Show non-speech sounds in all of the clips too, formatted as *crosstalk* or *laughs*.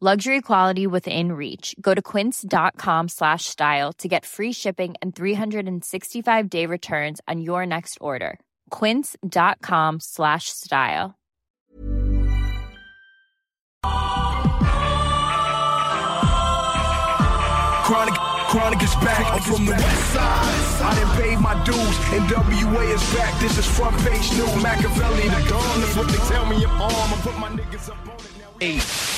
Luxury quality within reach. Go to quince.com slash style to get free shipping and 365 day returns on your next order. Quince.com slash style. Chronic, chronic is back. I'm from the west side. I done paid my dues. NWA is back. This is front page news. Machiavelli, the dawn. That's what they tell me I'm on. I put my niggas up on it now. Eight.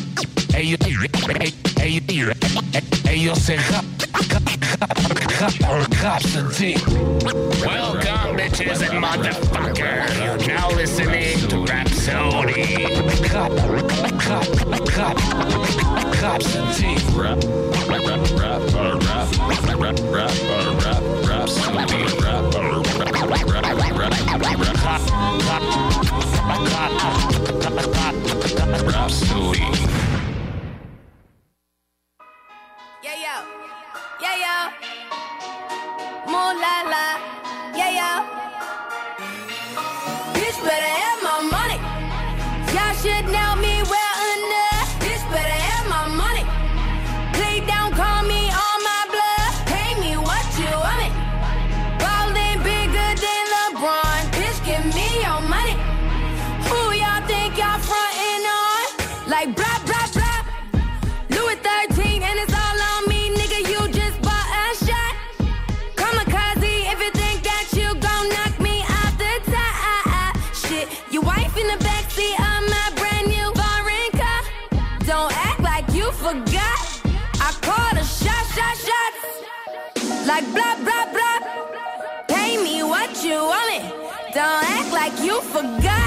Hey, you, hey, hey, you, hey, yo, say and tea. Welcome, bitches and motherfuckers. You're now listening to Rhapsody. Rap, rap, rap, rap, uh, rap, rap, rap, rap, uh, rap, rap, rap, uh, rap, rap, rap, rap, yo. Yeah, yo. Moon la la. Yeah, yo. Bitch better Like blah, blah, blah. Pay me what you want it. Don't act like you forgot.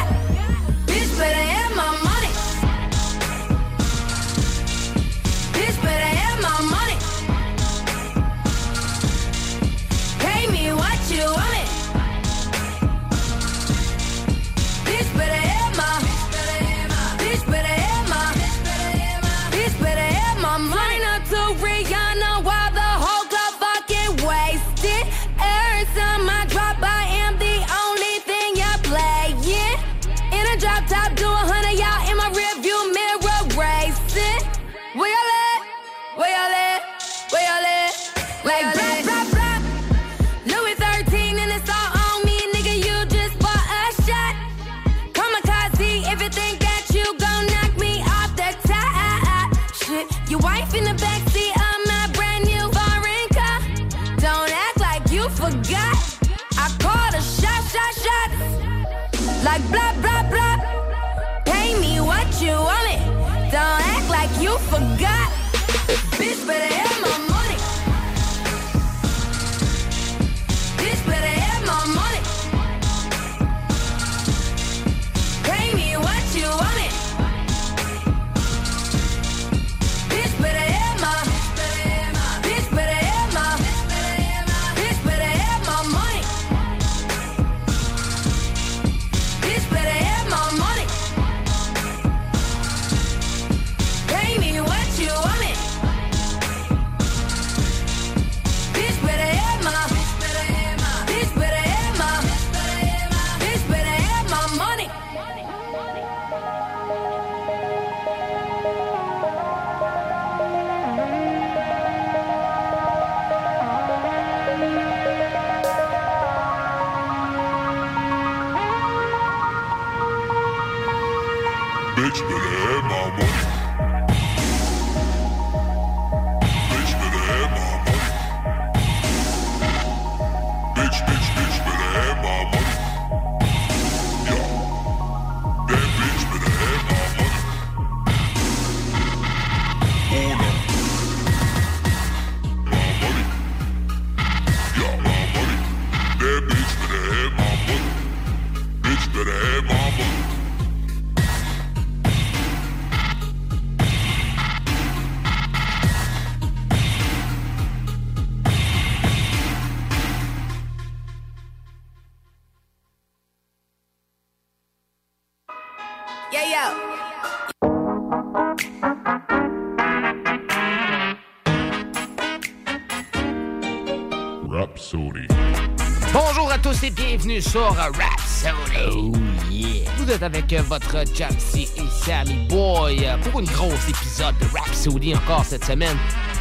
Bienvenue sur Rhapsody. Oh yeah. Vous êtes avec euh, votre Jamsey et Sammy Boy euh, pour une grosse épisode de Rhapsody encore cette semaine.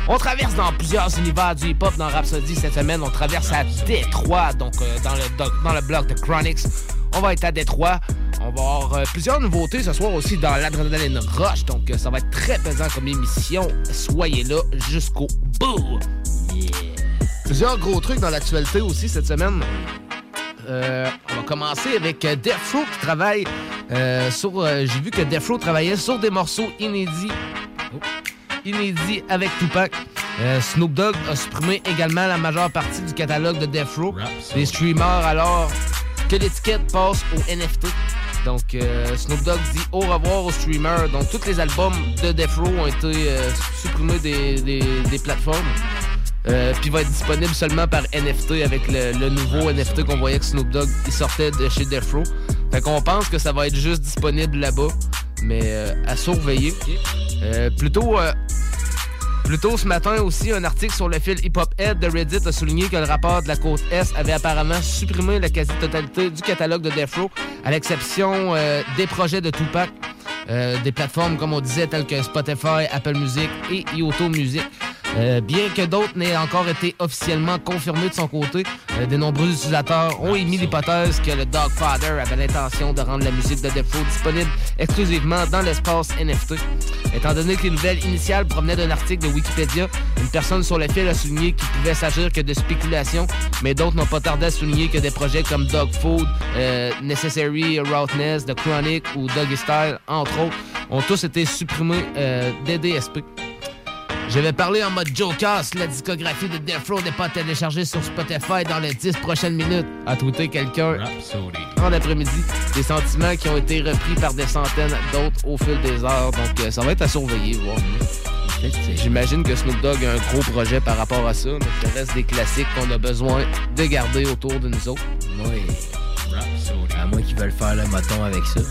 On traverse dans plusieurs univers du hip-hop dans Rhapsody cette semaine. On traverse à Détroit, donc euh, dans, le, dans le bloc de Chronix. On va être à Détroit. On va avoir euh, plusieurs nouveautés ce soir aussi dans l'Adrenaline Rush. Donc euh, ça va être très pesant comme émission. Soyez là jusqu'au bout. Plusieurs gros trucs dans l'actualité aussi cette semaine. Euh, on va commencer avec euh, Death Row qui travaille euh, sur. euh, J'ai vu que Death Row travaillait sur des morceaux inédits. Oh. Inédits avec Tupac. Snoop Dogg a supprimé également la majeure partie du catalogue de Death Row. Les streamers alors que l'étiquette passe au NFT. Donc Snoop Dogg dit au revoir aux streamers. Donc tous les albums de Death Row ont été supprimés des, des- des plateformes. Euh, puis va être disponible seulement par NFT avec le, le nouveau NFT qu'on voyait que Snoop Dogg il sortait de chez Death Row. Fait qu'on pense que ça va être juste disponible là-bas, mais euh, à surveiller. Euh, plutôt, euh, plutôt ce matin aussi, un article sur le fil Hip Hop Head de Reddit a souligné que le rapport de la côte Est avait apparemment supprimé la quasi-totalité du catalogue de Death Row, à l'exception euh, des projets de Tupac. Des plateformes, comme on disait, telles que Spotify, Apple Music et Yoto Music. Euh, bien que d'autres n'aient encore été officiellement confirmés de son côté, euh, de nombreux utilisateurs ont émis l'hypothèse que le Dogfather avait l'intention de rendre la musique de Row disponible exclusivement dans l'espace NFT. Étant donné que les nouvelles initiales provenaient d'un article de Wikipédia, une personne sur le fil a souligné qu'il pouvait s'agir que de spéculation, mais d'autres n'ont pas tardé à souligner que des projets comme Dog Food, euh, Necessary Roughness, The Chronic ou Doggy Style, entre autres, ont tous été supprimés des DSP. Je vais parler en mode Joker si la discographie de Death Row n'est pas téléchargée sur Spotify dans les 10 prochaines minutes, a tweeté quelqu'un en après-midi. Des sentiments qui ont été repris par des centaines d'autres au fil des heures. Donc, euh, ça va être à surveiller, voir. J'imagine que Snoop Dogg a un gros projet par rapport à ça, mais ça reste des classiques qu'on a besoin de garder autour de nous autres. Oui. À moins qu'ils veulent faire le moton avec ça.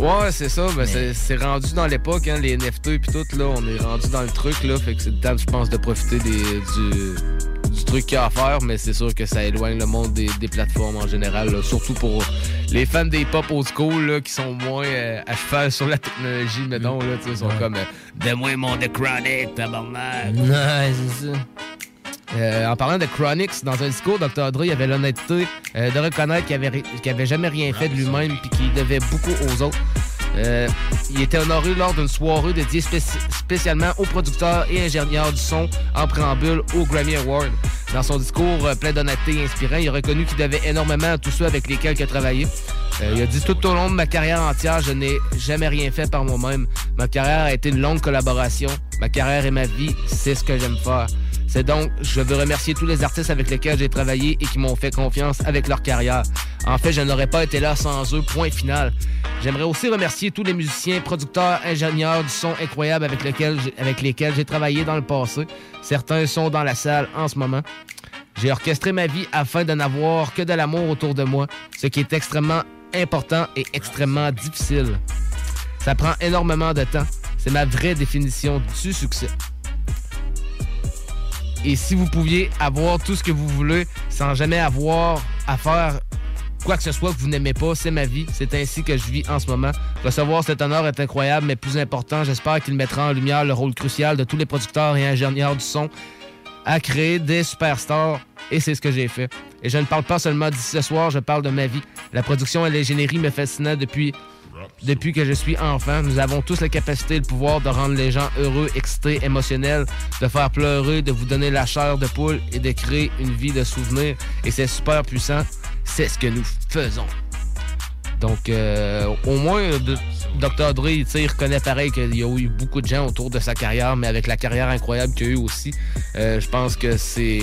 Ouais, c'est ça. Ben, c'est- C'est rendu dans l'époque, hein, les NFT et tout, là, on est rendu dans le truc, là. Fait que c'est le temps, je pense, de profiter des, du, du truc qu'il y a à faire, mais c'est sûr que ça éloigne le monde des, des plateformes en général, là. surtout pour les fans des pop old school, là, qui sont moins euh, à cheval sur la technologie, mettons, là, tu sais, sont comme, euh, Donne-moi mon The Chronic, tabarnak. Ouais, c'est ça. Euh, en parlant de Chronix, dans un discours, Dr. Dre avait l'honnêteté euh, de reconnaître qu'il avait, qu'il avait jamais rien fait de lui-même puis qu'il devait beaucoup aux autres. Euh, il était honoré lors d'une soirée dédiée spéci- spécialement aux producteurs et ingénieurs du son en préambule au Grammy Award. Dans son discours plein d'honnêteté et inspirant, il a reconnu qu'il devait énormément à tous ceux avec lesquels il a travaillé. Il a dit tout au long de ma carrière entière, je n'ai jamais rien fait par moi-même. Ma carrière a été une longue collaboration. Ma carrière et ma vie, c'est ce que j'aime faire. C'est donc, je veux remercier tous les artistes avec lesquels j'ai travaillé et qui m'ont fait confiance avec leur carrière. En fait, je n'aurais pas été là sans eux, point final. J'aimerais aussi remercier tous les musiciens, producteurs, ingénieurs du son incroyable avec lesquels j'ai, travaillé dans le passé. Certains sont dans la salle en ce moment. J'ai orchestré ma vie afin de n'avoir que de l'amour autour de moi, ce qui est extrêmement important et extrêmement difficile. Ça prend énormément de temps. C'est ma vraie définition du succès. Et si vous pouviez avoir tout ce que vous voulez sans jamais avoir à faire quoi que ce soit que vous n'aimez pas, c'est ma vie. C'est ainsi que je vis en ce moment. Recevoir cet honneur est incroyable, mais plus important, j'espère qu'il mettra en lumière le rôle crucial de tous les producteurs et ingénieurs du son à créer des superstars. Et c'est ce que j'ai fait. Et je ne parle pas seulement d'ici ce soir, je parle de ma vie. La production et l'ingénierie me fascinaient depuis depuis que je suis enfant. Nous avons tous la capacité et le pouvoir de rendre les gens heureux, excités, émotionnels, de faire pleurer, de vous donner la chair de poule et de créer une vie de souvenirs. Et c'est super puissant. C'est ce que nous faisons. Donc, euh, au moins, euh, Dr. Dre, il reconnaît pareil qu'il y a eu beaucoup de gens autour de sa carrière, mais avec la carrière incroyable qu'il a eu aussi, euh, je pense que c'est.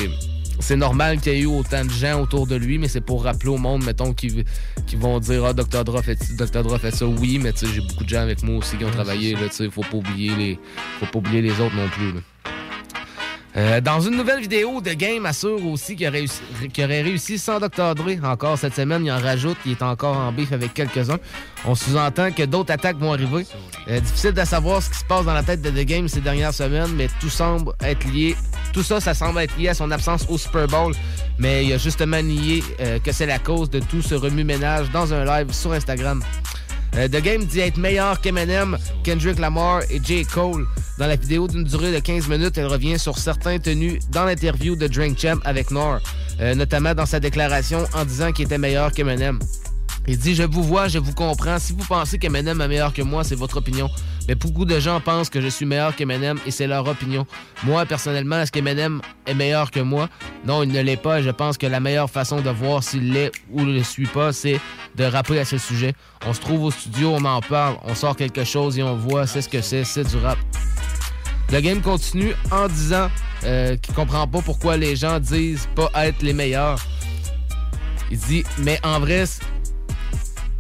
C'est normal qu'il y ait eu autant de gens autour de lui, mais c'est pour rappeler au monde, mettons, qui, qui vont dire Ah, Dr. Dre fait Dr. Dre fait ça. Oui, mais tu sais, j'ai beaucoup de gens avec moi aussi qui ont travaillé, là, tu sais, faut pas oublier les. Faut pas oublier les autres non plus. là. Euh, dans une nouvelle vidéo de Game assure aussi qu'il aurait, réussi- sans Dr. Dre. Encore cette semaine, il en rajoute, il est encore en bif avec quelques-uns. On sous-entend que d'autres attaques vont arriver. Euh, difficile de savoir ce qui se passe dans la tête de The Game ces dernières semaines, mais tout semble être lié. Tout ça, ça semble être lié à son absence au Super Bowl. Mais il a justement nié euh, que c'est la cause de tout ce remue-ménage dans un live sur Instagram. Euh, The Game dit être meilleur qu'Eminem, Kendrick Lamar et J. Cole. Dans la vidéo d'une durée de 15 minutes, elle revient sur certains tenus dans l'interview de Drink Champ avec Nor, euh, notamment dans sa déclaration en disant qu'il était meilleur qu'Eminem. Il dit Je vous vois, je vous comprends. Si vous pensez qu'Eminem est meilleur que moi, c'est votre opinion. Mais beaucoup de gens pensent que je suis meilleur qu'Eminem et c'est leur opinion. Moi, personnellement, est-ce qu'Eminem est meilleur que moi? Non, il ne l'est pas. Je pense que la meilleure façon de voir s'il l'est ou ne le suit pas, c'est de rapper à ce sujet. On se trouve au studio, on en parle, on sort quelque chose et on voit, c'est ce que c'est, c'est du rap. Le game continue en disant euh, qu'il comprend pas pourquoi les gens disent pas être les meilleurs. Il dit, mais en vrai,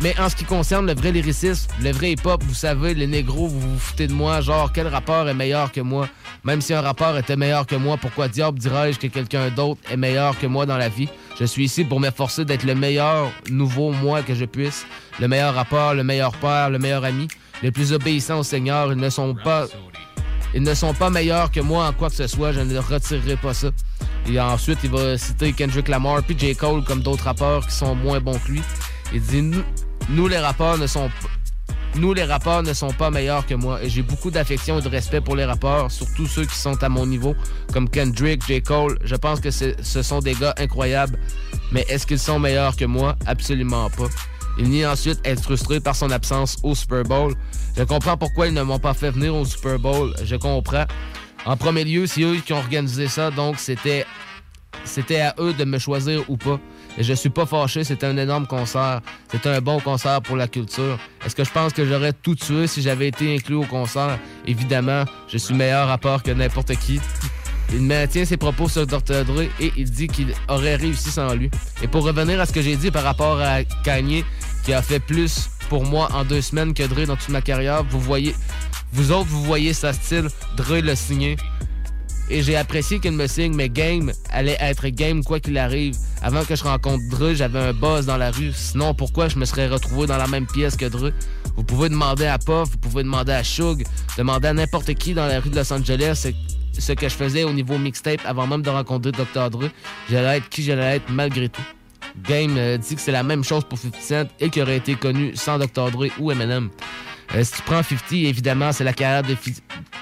mais en ce qui concerne le vrai lyricisme, le vrai hip-hop, vous savez, les négros, vous vous foutez de moi, genre, quel rappeur est meilleur que moi? Même si un rappeur était meilleur que moi, pourquoi diable dirais-je que quelqu'un d'autre est meilleur que moi dans la vie? Je suis ici pour m'efforcer d'être le meilleur nouveau moi que je puisse. Le meilleur rappeur, le meilleur père, le meilleur ami, le plus obéissant au Seigneur. Ils ne sont pas ils ne sont pas meilleurs que moi en quoi que ce soit, je ne retirerai pas ça. Et ensuite, il va citer Kendrick Lamar puis J. Cole comme d'autres rappeurs qui sont moins bons que lui. Il dit nous, les rappeurs ne sont pas meilleurs que moi et j'ai beaucoup d'affection et de respect pour les rappeurs, surtout ceux qui sont à mon niveau comme Kendrick, J. Cole. Je pense que ce sont des gars incroyables, mais est-ce qu'ils sont meilleurs que moi? Absolument pas. Il nie ensuite être frustré par son absence au Super Bowl. Je comprends pourquoi ils ne m'ont pas fait venir au Super Bowl. Je comprends. En premier lieu, c'est eux qui ont organisé ça, donc c'était c'était à eux de me choisir ou pas. Et je suis pas fâché, c'était un énorme concert. C'était un bon concert pour la culture. Est-ce que je pense que j'aurais tout tué si j'avais été inclus au concert? Évidemment, je suis meilleur rappeur que n'importe qui. Il maintient ses propos sur Dr. Dre et il dit qu'il aurait réussi sans lui. Et pour revenir à ce que j'ai dit par rapport à Kanye, qui a fait plus pour moi en deux semaines que Dre dans toute ma carrière, vous voyez, vous autres, vous voyez sa style, Dre l'a signé. Et j'ai apprécié qu'il me signe, mais Game allait être Game quoi qu'il arrive. Avant que je rencontre Dre, j'avais un buzz dans la rue. Sinon, pourquoi je me serais retrouvé dans la même pièce que Dre? Vous pouvez demander à Puff, vous pouvez demander à Shug, demander à n'importe qui dans la rue de Los Angeles ce, que je faisais au niveau mixtape avant même de rencontrer Dr. Dre. J'allais être qui j'allais être malgré tout. Game euh, dit que c'est la même chose pour 50 Cent et qu'il aurait été connu sans Dr. Dre ou Eminem. Euh, si tu prends 50, évidemment, c'est la carrière de, Fi-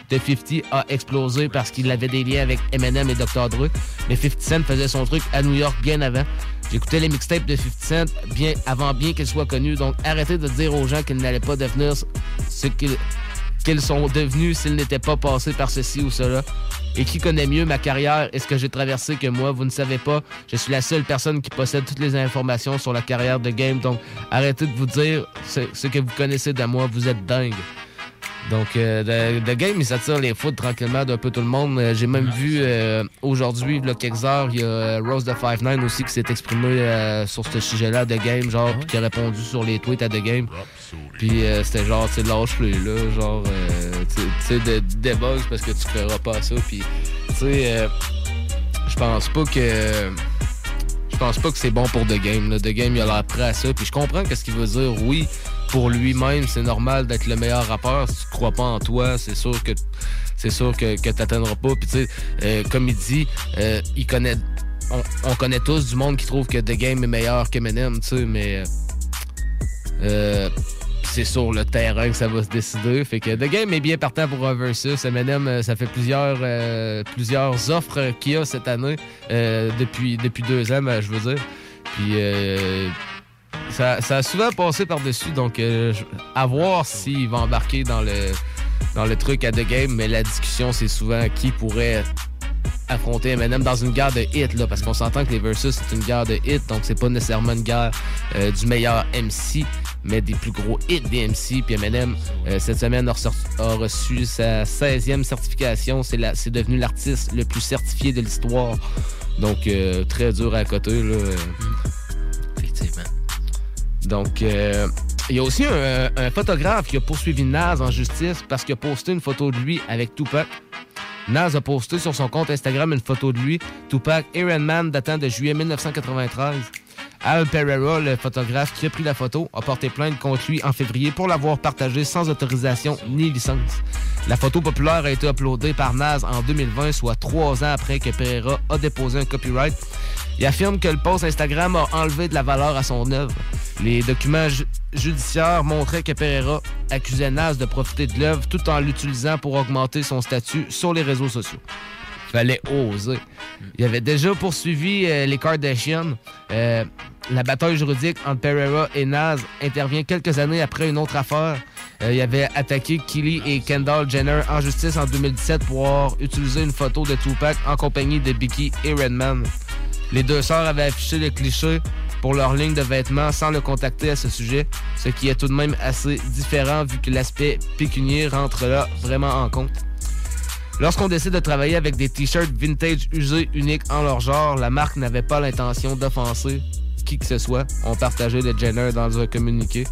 de 50 a explosé parce qu'il avait des liens avec Eminem et Dr. Dre. Mais 50 Cent faisait son truc à New York bien avant. J'écoutais les mixtapes de 50 Cent bien, avant bien qu'il soit connu. Donc arrêtez de dire aux gens qu'ils n'allaient pas devenir ce qu'ils qu'ils sont devenus s'ils n'étaient pas passés par ceci ou cela. Et qui connaît mieux ma carrière et ce que j'ai traversé que moi, vous ne savez pas. Je suis la seule personne qui possède toutes les informations sur la carrière de Game. Donc, arrêtez de vous dire ce, ce que vous connaissez de moi. Vous êtes dingue. Donc, euh, Game, il s'attire les foot tranquillement d'un peu tout le monde. Euh, J'ai même vu euh, aujourd'hui, il y a quelques heures, il y a euh, Rose de 5-9 aussi qui s'est exprimé euh, sur ce sujet-là de Game, genre, qui a répondu sur les tweets à The Game. Puis c'était genre, tu sais, lâche-les là, genre, euh, tu sais, de débug parce que tu feras pas ça. Puis, tu sais, euh, je pense pas que. Je pense pas que c'est bon pour The Game. Là. The Game, il a l'air prêt à ça. Puis je comprends qu'est-ce qu'il veut dire. Oui, pour lui-même, c'est normal d'être le meilleur rappeur. Si tu crois pas en toi, c'est sûr que c'est sûr que, que t'atteindras pas. Puis tu sais, euh, comme il dit, euh, il connaît. On, on connaît tous du monde qui trouve que The Game est meilleur qu'Eminem, tu sais, mais. Euh, c'est sur le terrain que ça va se décider. Fait que The Game est bien partant pour un versus. Eminem, ça fait plusieurs, plusieurs offres qu'il y a cette année, depuis, depuis deux ans, ben, je veux dire. Puis, Ça, ça a souvent passé par-dessus, donc euh, à voir s'il va embarquer dans le, dans le truc à The Game, mais la discussion, c'est souvent qui pourrait affronter Eminem dans une guerre de hits, là, parce qu'on s'entend que les Versus, c'est une guerre de hits, donc c'est pas nécessairement une guerre euh, du meilleur MC, mais des plus gros hits des MC. Puis Eminem, euh, cette semaine, a, reçu sa 16e certification. C'est devenu l'artiste le plus certifié de l'histoire. Donc, très dur à côté, là. Effectivement. Donc, euh, il y a aussi un, photographe qui a poursuivi Naz en justice parce qu'il a posté une photo de lui avec Tupac. Naz a posté sur son compte Instagram une photo de lui, Tupac Iron Man, datant de juillet 1993. Al Pereira, le photographe qui a pris la photo, a porté plainte contre lui en février pour l'avoir partagée sans autorisation ni licence. La photo populaire a été uploadée par Naz en 2020, soit trois ans après que Pereira a déposé un copyright. Il affirme que le post Instagram a enlevé de la valeur à son œuvre. Les documents ju- judiciaires montraient que Pereira accusait Naz de profiter de l'œuvre tout en l'utilisant pour augmenter son statut sur les réseaux sociaux. Fallait oser. Il avait déjà poursuivi euh, les Kardashians. Euh, la bataille juridique entre Pereira et Naz intervient quelques années après une autre affaire. Euh, il avait attaqué Kylie et Kendall Jenner en justice en 2017 pour avoir utilisé une photo de Tupac en compagnie de Becky et Redman. Les deux sœurs avaient affiché le cliché pour leur ligne de vêtements sans le contacter à ce sujet, ce qui est tout de même assez différent vu que l'aspect pécunier rentre là vraiment en compte. Lorsqu'on décide de travailler avec des t-shirts vintage usés uniques en leur genre, la marque n'avait pas l'intention d'offenser qui que ce soit. On partageait le Jenner dans un communiqué.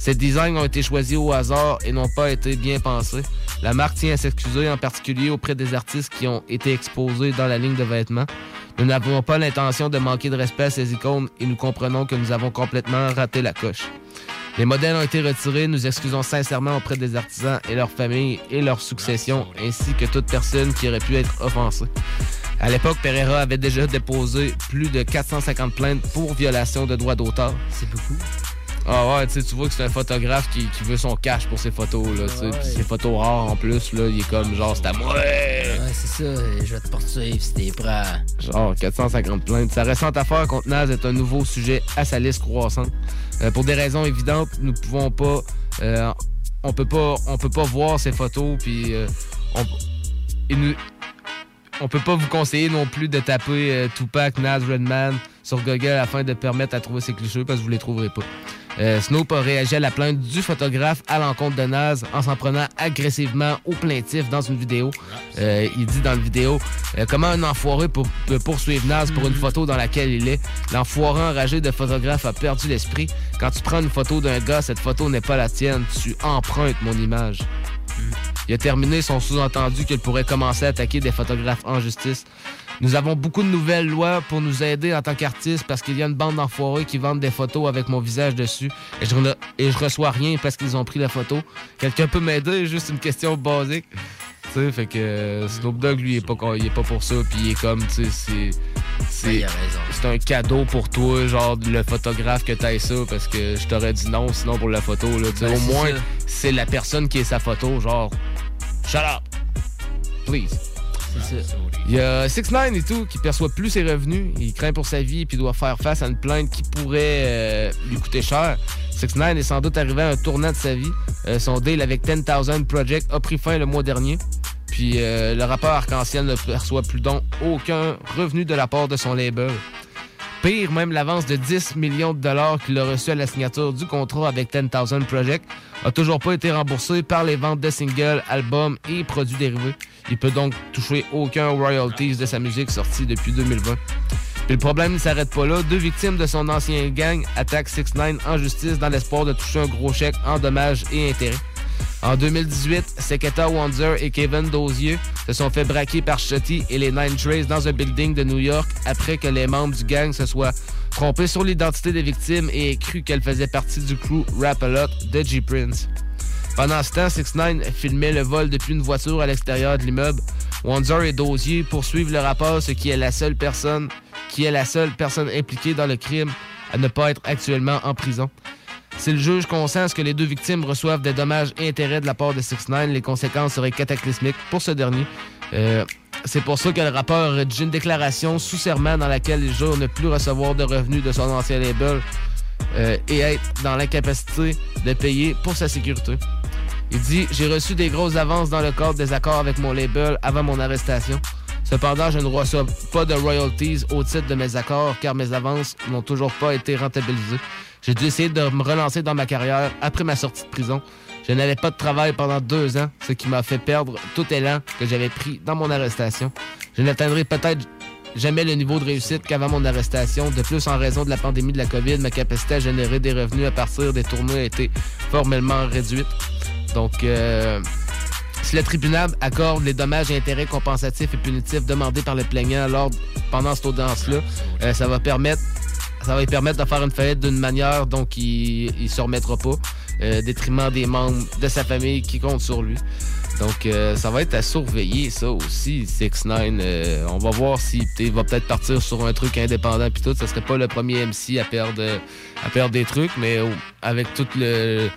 Ces designs ont été choisis au hasard et n'ont pas été bien pensés. La marque tient à s'excuser en particulier auprès des artistes qui ont été exposés dans la ligne de vêtements. Nous n'avons pas l'intention de manquer de respect à ces icônes et nous comprenons que nous avons complètement raté la coche. Les modèles ont été retirés. Nous excusons sincèrement auprès des artisans et leurs familles et leurs successions, ainsi que toute personne qui aurait pu être offensée. À l'époque, Pereira avait déjà déposé plus de 450 plaintes pour violation de droits d'auteur. C'est beaucoup. Ah ouais, tu vois que c'est un photographe qui, qui veut son cash pour ses photos, là, tu ses photos rares, en plus, là, il est comme, genre, c'est à moi. Ouais, c'est ça. Je vais te poursuivre si t'es prêt. Genre 450 plaintes. Sa récente affaire contre Naz est un nouveau sujet à sa liste croissante. Euh, pour des raisons évidentes, nous pouvons pas, euh, on peut pas, on peut pas voir ces photos puis euh, on, et nous, on peut pas vous conseiller non plus de taper Tupac, Naz, Redman sur Google afin de permettre à trouver ces clichés parce que vous les trouverez pas. Euh, Snoop a réagi à la plainte du photographe à l'encontre de Naz en s'en prenant agressivement au plaintif dans une vidéo. Euh, il dit dans la vidéo euh, comment un enfoiré pour- peut poursuivre Naz pour une photo dans laquelle il est. L'enfoiré enragé de photographe a perdu l'esprit. Quand tu prends une photo d'un gars, cette photo n'est pas la tienne. Tu empruntes mon image. Il a terminé son sous-entendu qu'il pourrait commencer à attaquer des photographes en justice. Nous avons beaucoup de nouvelles lois pour nous aider en tant qu'artistes parce qu'il y a une bande d'enfoirés qui vendent des photos avec mon visage dessus et je, ne- et je reçois rien parce qu'ils ont pris la photo. Quelqu'un peut m'aider? Juste une question basique. Tu sais, fait que euh, Snoop Dogg, lui, il est pas, con- il est pas pour ça. Puis il est comme, tu sais, c'est. C'est un cadeau pour toi, genre le photographe que t'ailles ça, parce que je t'aurais dit non, sinon pour la photo, là. Ben, au moins, c'est la personne qui est sa photo, genre. Shut up! Please. C'est ça. Il y a 6 9 et tout qui perçoit plus ses revenus. Il craint pour sa vie puis doit faire face à une plainte qui pourrait euh, lui coûter cher. 6 9 est sans doute arrivé à un tournant de sa vie. Euh, son deal avec 10,000 Project a pris fin le mois dernier. Puis euh, le rappeur Arc-en-Ciel ne perçoit plus donc aucun revenu de la part de son label. Pire, même l'avance de 10 millions de dollars qu'il a reçu à la signature du contrat avec 10,000 Project a toujours pas été remboursé par les ventes de singles, albums et produits dérivés. Il peut donc toucher aucun royalties de sa musique sortie depuis 2020. Puis le problème ne s'arrête pas là. Deux victimes de son ancien gang attaquent 6 9 en justice dans l'espoir de toucher un gros chèque en dommages et intérêts. En 2018, Seketa Wonder et Kevin Dozier se sont fait braquer par Shotty et les Nine Trays dans un building de New York après que les membres du gang se soient trompés sur l'identité des victimes et aient cru qu'elles faisaient partie du crew Rap A Lot de G-Prince. Pendant ce temps, 6 9 filmait le vol depuis une voiture à l'extérieur de l'immeuble. Wanzer et Dozier poursuivent le rapport, ce qui est la seule personne qui est la seule personne impliquée dans le crime à ne pas être actuellement en prison. Si le juge consent que les deux victimes reçoivent des dommages et intérêts de la part de 6 9 les conséquences seraient cataclysmiques pour ce dernier. Euh, c'est pour ça que le rappeur a rédigé une déclaration sous serment dans laquelle il jure ne plus recevoir de revenus de son ancien label. euh, et être dans l'incapacité de payer pour sa sécurité. Il dit J'ai reçu des grosses avances dans le cadre des accords avec mon label avant mon arrestation. Cependant, je ne reçois pas de royalties au titre de mes accords car mes avances n'ont toujours pas été rentabilisées. J'ai dû essayer de me relancer dans ma carrière après ma sortie de prison. Je n'avais pas de travail pendant deux ans, ce qui m'a fait perdre tout élan que j'avais pris dans mon arrestation. Je n'atteindrai peut-être jamais le niveau de réussite qu'avant mon arrestation. De plus, en raison de la pandémie de la COVID, ma capacité à générer des revenus à partir des tournois a été formellement réduite. Donc, euh, si le tribunal accorde les dommages et intérêts compensatifs et punitifs demandés par le plaignant lors, pendant cette audience-là, euh, ça va permettre ça va lui permettre de faire une faillite d'une manière donc il, il se remettra pas, euh, détriment des membres de sa famille qui comptent sur lui. Donc euh, ça va être à surveiller ça aussi, 6 9 euh, On va voir si il va peut-être partir sur un truc indépendant puis tout. Ça serait pas le premier MC à perdre à perdre des trucs, mais avec tout le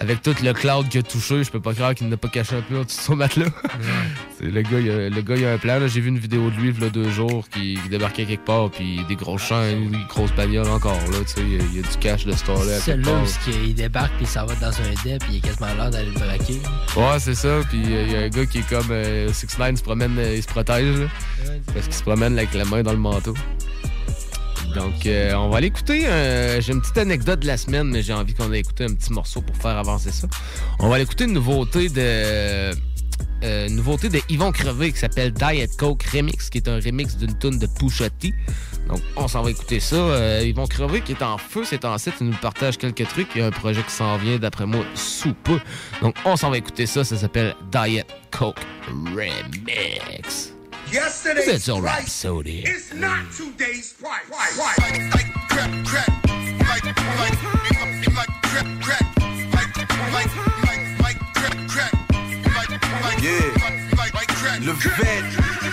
avec tout le cloud qu'il a touché, je peux pas croire qu'il n'a pas caché un peu en dessous de son matelas. *laughs* C'est le gars, il a, le gars, il a un plan. là. J'ai vu une vidéo de lui, il y a deux jours, qui, qui débarquait quelque part, puis des grosses chaînes, des grosses bagnoles encore, là. Tu sais, il y, a- il du cash de ce temps-là. à quelque Celle-là part. où il débarque puis ça va dans un dé puis il est quasiment l'air d'aller le braquer. Ouais, c'est ça. Puis euh, il y a un gars qui est comme 6 9 se promène, euh, il se protège, là, parce qu'il se promène avec la main dans le manteau. Donc, euh, on va aller écouter. euh, J'ai une petite anecdote de la semaine, mais j'ai envie qu'on ait écouté un petit morceau pour faire avancer ça. On va aller écouter une nouveauté de. euh, une nouveauté de Yvon Crevé qui s'appelle Diet Coke Remix, qui est un remix d'une tune de T. Donc, on s'en va écouter ça. Yvon Crevé qui est en feu ces temps-ci, il nous partage quelques trucs. Il y a un projet qui s'en vient, d'après moi, sous peu. Donc, on s'en va écooter ça. Ça s'appelle Diet Coke Remix. Vous êtes sur Rhapsody. It's not today's price. Like, like, crack, crack. Like, like, like, like, crack, crack. Like, like, like, like, crack, crack. Like, like, Yeah. like, like, crack, Le crack. vet.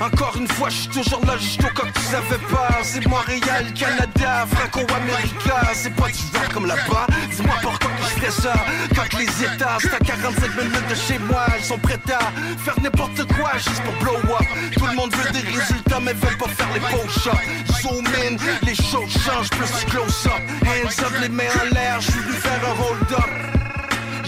Encore une fois, je suis toujours là, juste au tu savais pas. C'est Montréal, Canada, Franco-América. C'est pas du genre comme là-bas. Dis-moi pourquoi je ferais ça. Quand les États, c'est à 45 minutes de chez moi, ils sont prêts à faire n'importe quoi juste pour blow up. Tout le monde veut des résultats, mais veulent pas faire les beaux shots. Zoom in, les choses changent, plus du close-up. Hands up, les mains en l'air, je suis faire un hold-up.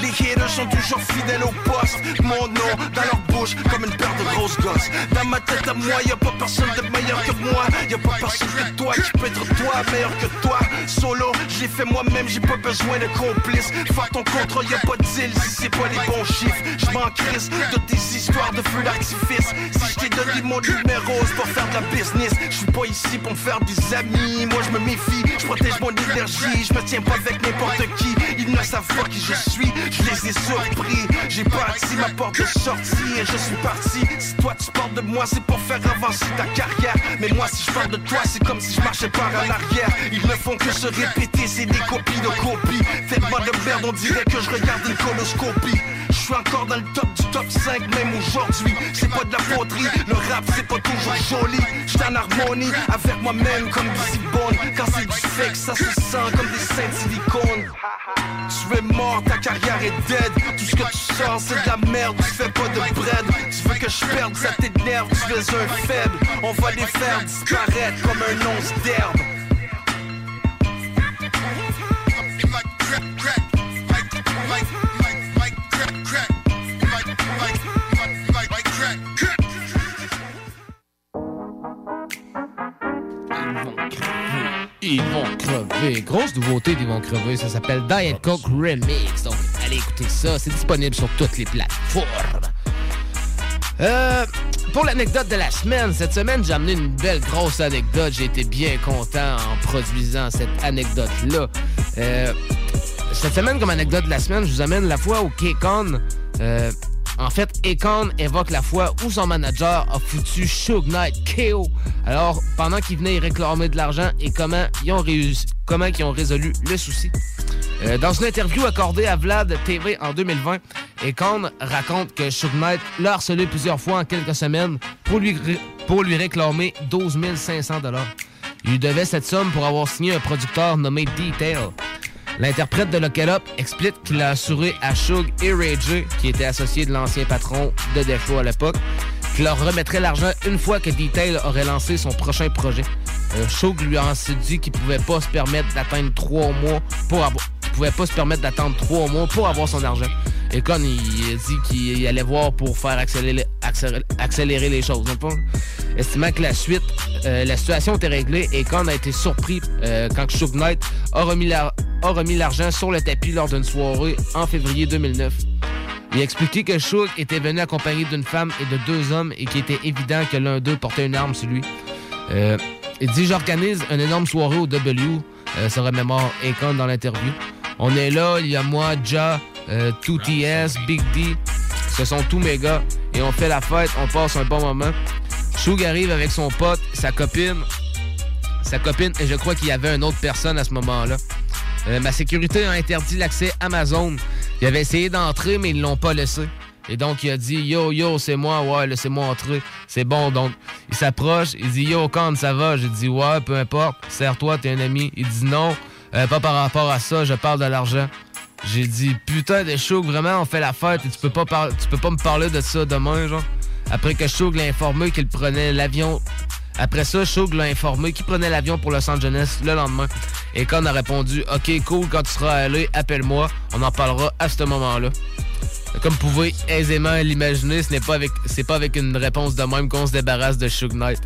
Les haters sont toujours fidèles au poste. Mon nom dans leur bouche comme une paire de grosses gosses. Dans ma tête à moi, y a pas personne de meilleur que moi. Y a pas personne que toi qui peut être toi meilleur que toi. Solo, je l'ai fait moi-même, j'ai pas besoin de complices. Faire ton contrat, y a pas de deal si c'est pas les bons chiffres. Je m'en crisse de tes histoires de feu d'artifice. Si je t'ai donné mon numéro, c'est pour faire de la business. Je suis pas ici pour me faire des amis. Moi, je me méfie, je protège mon énergie. Je me tiens pas avec n'importe qui. Ils ne savent pas qui je suis. Je les ai surpris. J'ai bâti ma porte de sortie et je suis parti. Si toi tu parles de moi, c'est pour faire avancer ta carrière. Mais moi, si je parle de toi, c'est comme si je marchais par en arrière. Ils ne font que se répéter, c'est des copies de copies. Tellement de merde, on dirait que je regarde une coloscopie. Je suis encore dans le top du top 5, même aujourd'hui. C'est pas de la poterie, le rap c'est pas toujours joli. J'suis en harmonie avec moi-même comme Busy Bone. Quand c'est du fake, ça se sent comme des seins de silicone. Tu es mort, ta carrière Tout ce que tu sors, c'est de la merde. Tu fais pas de bread. Tu veux que je perde, ça t'énerve. Tu es un faible. On va les faire disparaître comme un once d'herbe. Ils vont crever. Grosse nouveauté d'Ils vont crever. Ça s'appelle Diet Coke Remix. Donc, allez écouter ça. C'est disponible sur toutes les plateformes. Euh, pour l'anecdote de la semaine, cette semaine, j'ai amené une belle grosse anecdote. J'ai été bien content en produisant cette anecdote-là. Euh, cette semaine, comme anecdote de la semaine, je vous amène la fois où K-Con, euh, en fait, Akon évoque la fois où son manager a foutu Suge Knight KO. Alors, pendant qu'il venait réclamer de l'argent et comment ils ont réussi, comment ils ont résolu le souci. Euh, dans une interview accordée à Vlad TV en 2020, Akon raconte que Suge Knight l'a harcelé plusieurs fois en quelques semaines pour lui, ré- pour lui réclamer 12 500 Il lui devait cette somme pour avoir signé un producteur nommé Detail. L'interprète de Up explique qu'il a assuré à Suge et Ray qui était associé de l'ancien patron de Defo à l'époque, qu'il leur remettrait l'argent une fois que Detail aurait lancé son prochain projet. Euh, Shug lui a ensuite dit qu'il pouvait pouvait pas se permettre d'attendre trois mois pour avoir son argent. Et Con, il dit qu'il allait voir pour faire accélérer, les choses. fond. Estimant que la suite, euh, la situation était réglée et Con a été surpris euh, quand Shug Knight a remis l'argent sur le tapis lors d'une soirée en février 2009. Il a expliqué que Shug était venu accompagné d'une femme et de deux hommes et qu'il était évident que l'un d'eux portait une arme sur lui. Euh, il dit J'organise une énorme soirée au W, se remémore Akon dans l'interview. On est là, il y a moi, Ja, euh, 2TS, Big D. Ce sont tous mes gars. Et on fait la fête, on passe un bon moment. Shug arrive avec son pote, sa copine. Sa copine, et je crois qu'il y avait une autre personne à ce moment-là. Euh, ma sécurité a interdit l'accès Amazon. Il avait essayé d'entrer, mais ils l'ont pas laissé. Et donc, il a dit Yo, yo, c'est moi, ouais, laissez-moi entrer. C'est bon, donc, il s'approche, il dit Yo, Con, ça va J'ai dit Ouais, peu importe, serre-toi, t'es un ami. Il dit Non, euh, pas par rapport à ça, je parle de l'argent. J'ai dit Putain de Shug, vraiment, on fait la fête et tu peux pas, tu peux pas me parler de ça demain, genre. Après que Shug l'a informé qu'il prenait l'avion. Après ça, Shug l'a informé qu'il prenait l'avion pour Los Angeles le lendemain. Et Con a répondu Ok, cool, quand tu seras allé, appelle-moi, on en parlera à ce moment-là. Comme vous pouvez aisément l'imaginer, ce n'est pas avec c'est pas avec une réponse de même qu'on se débarrasse de Shug Knight.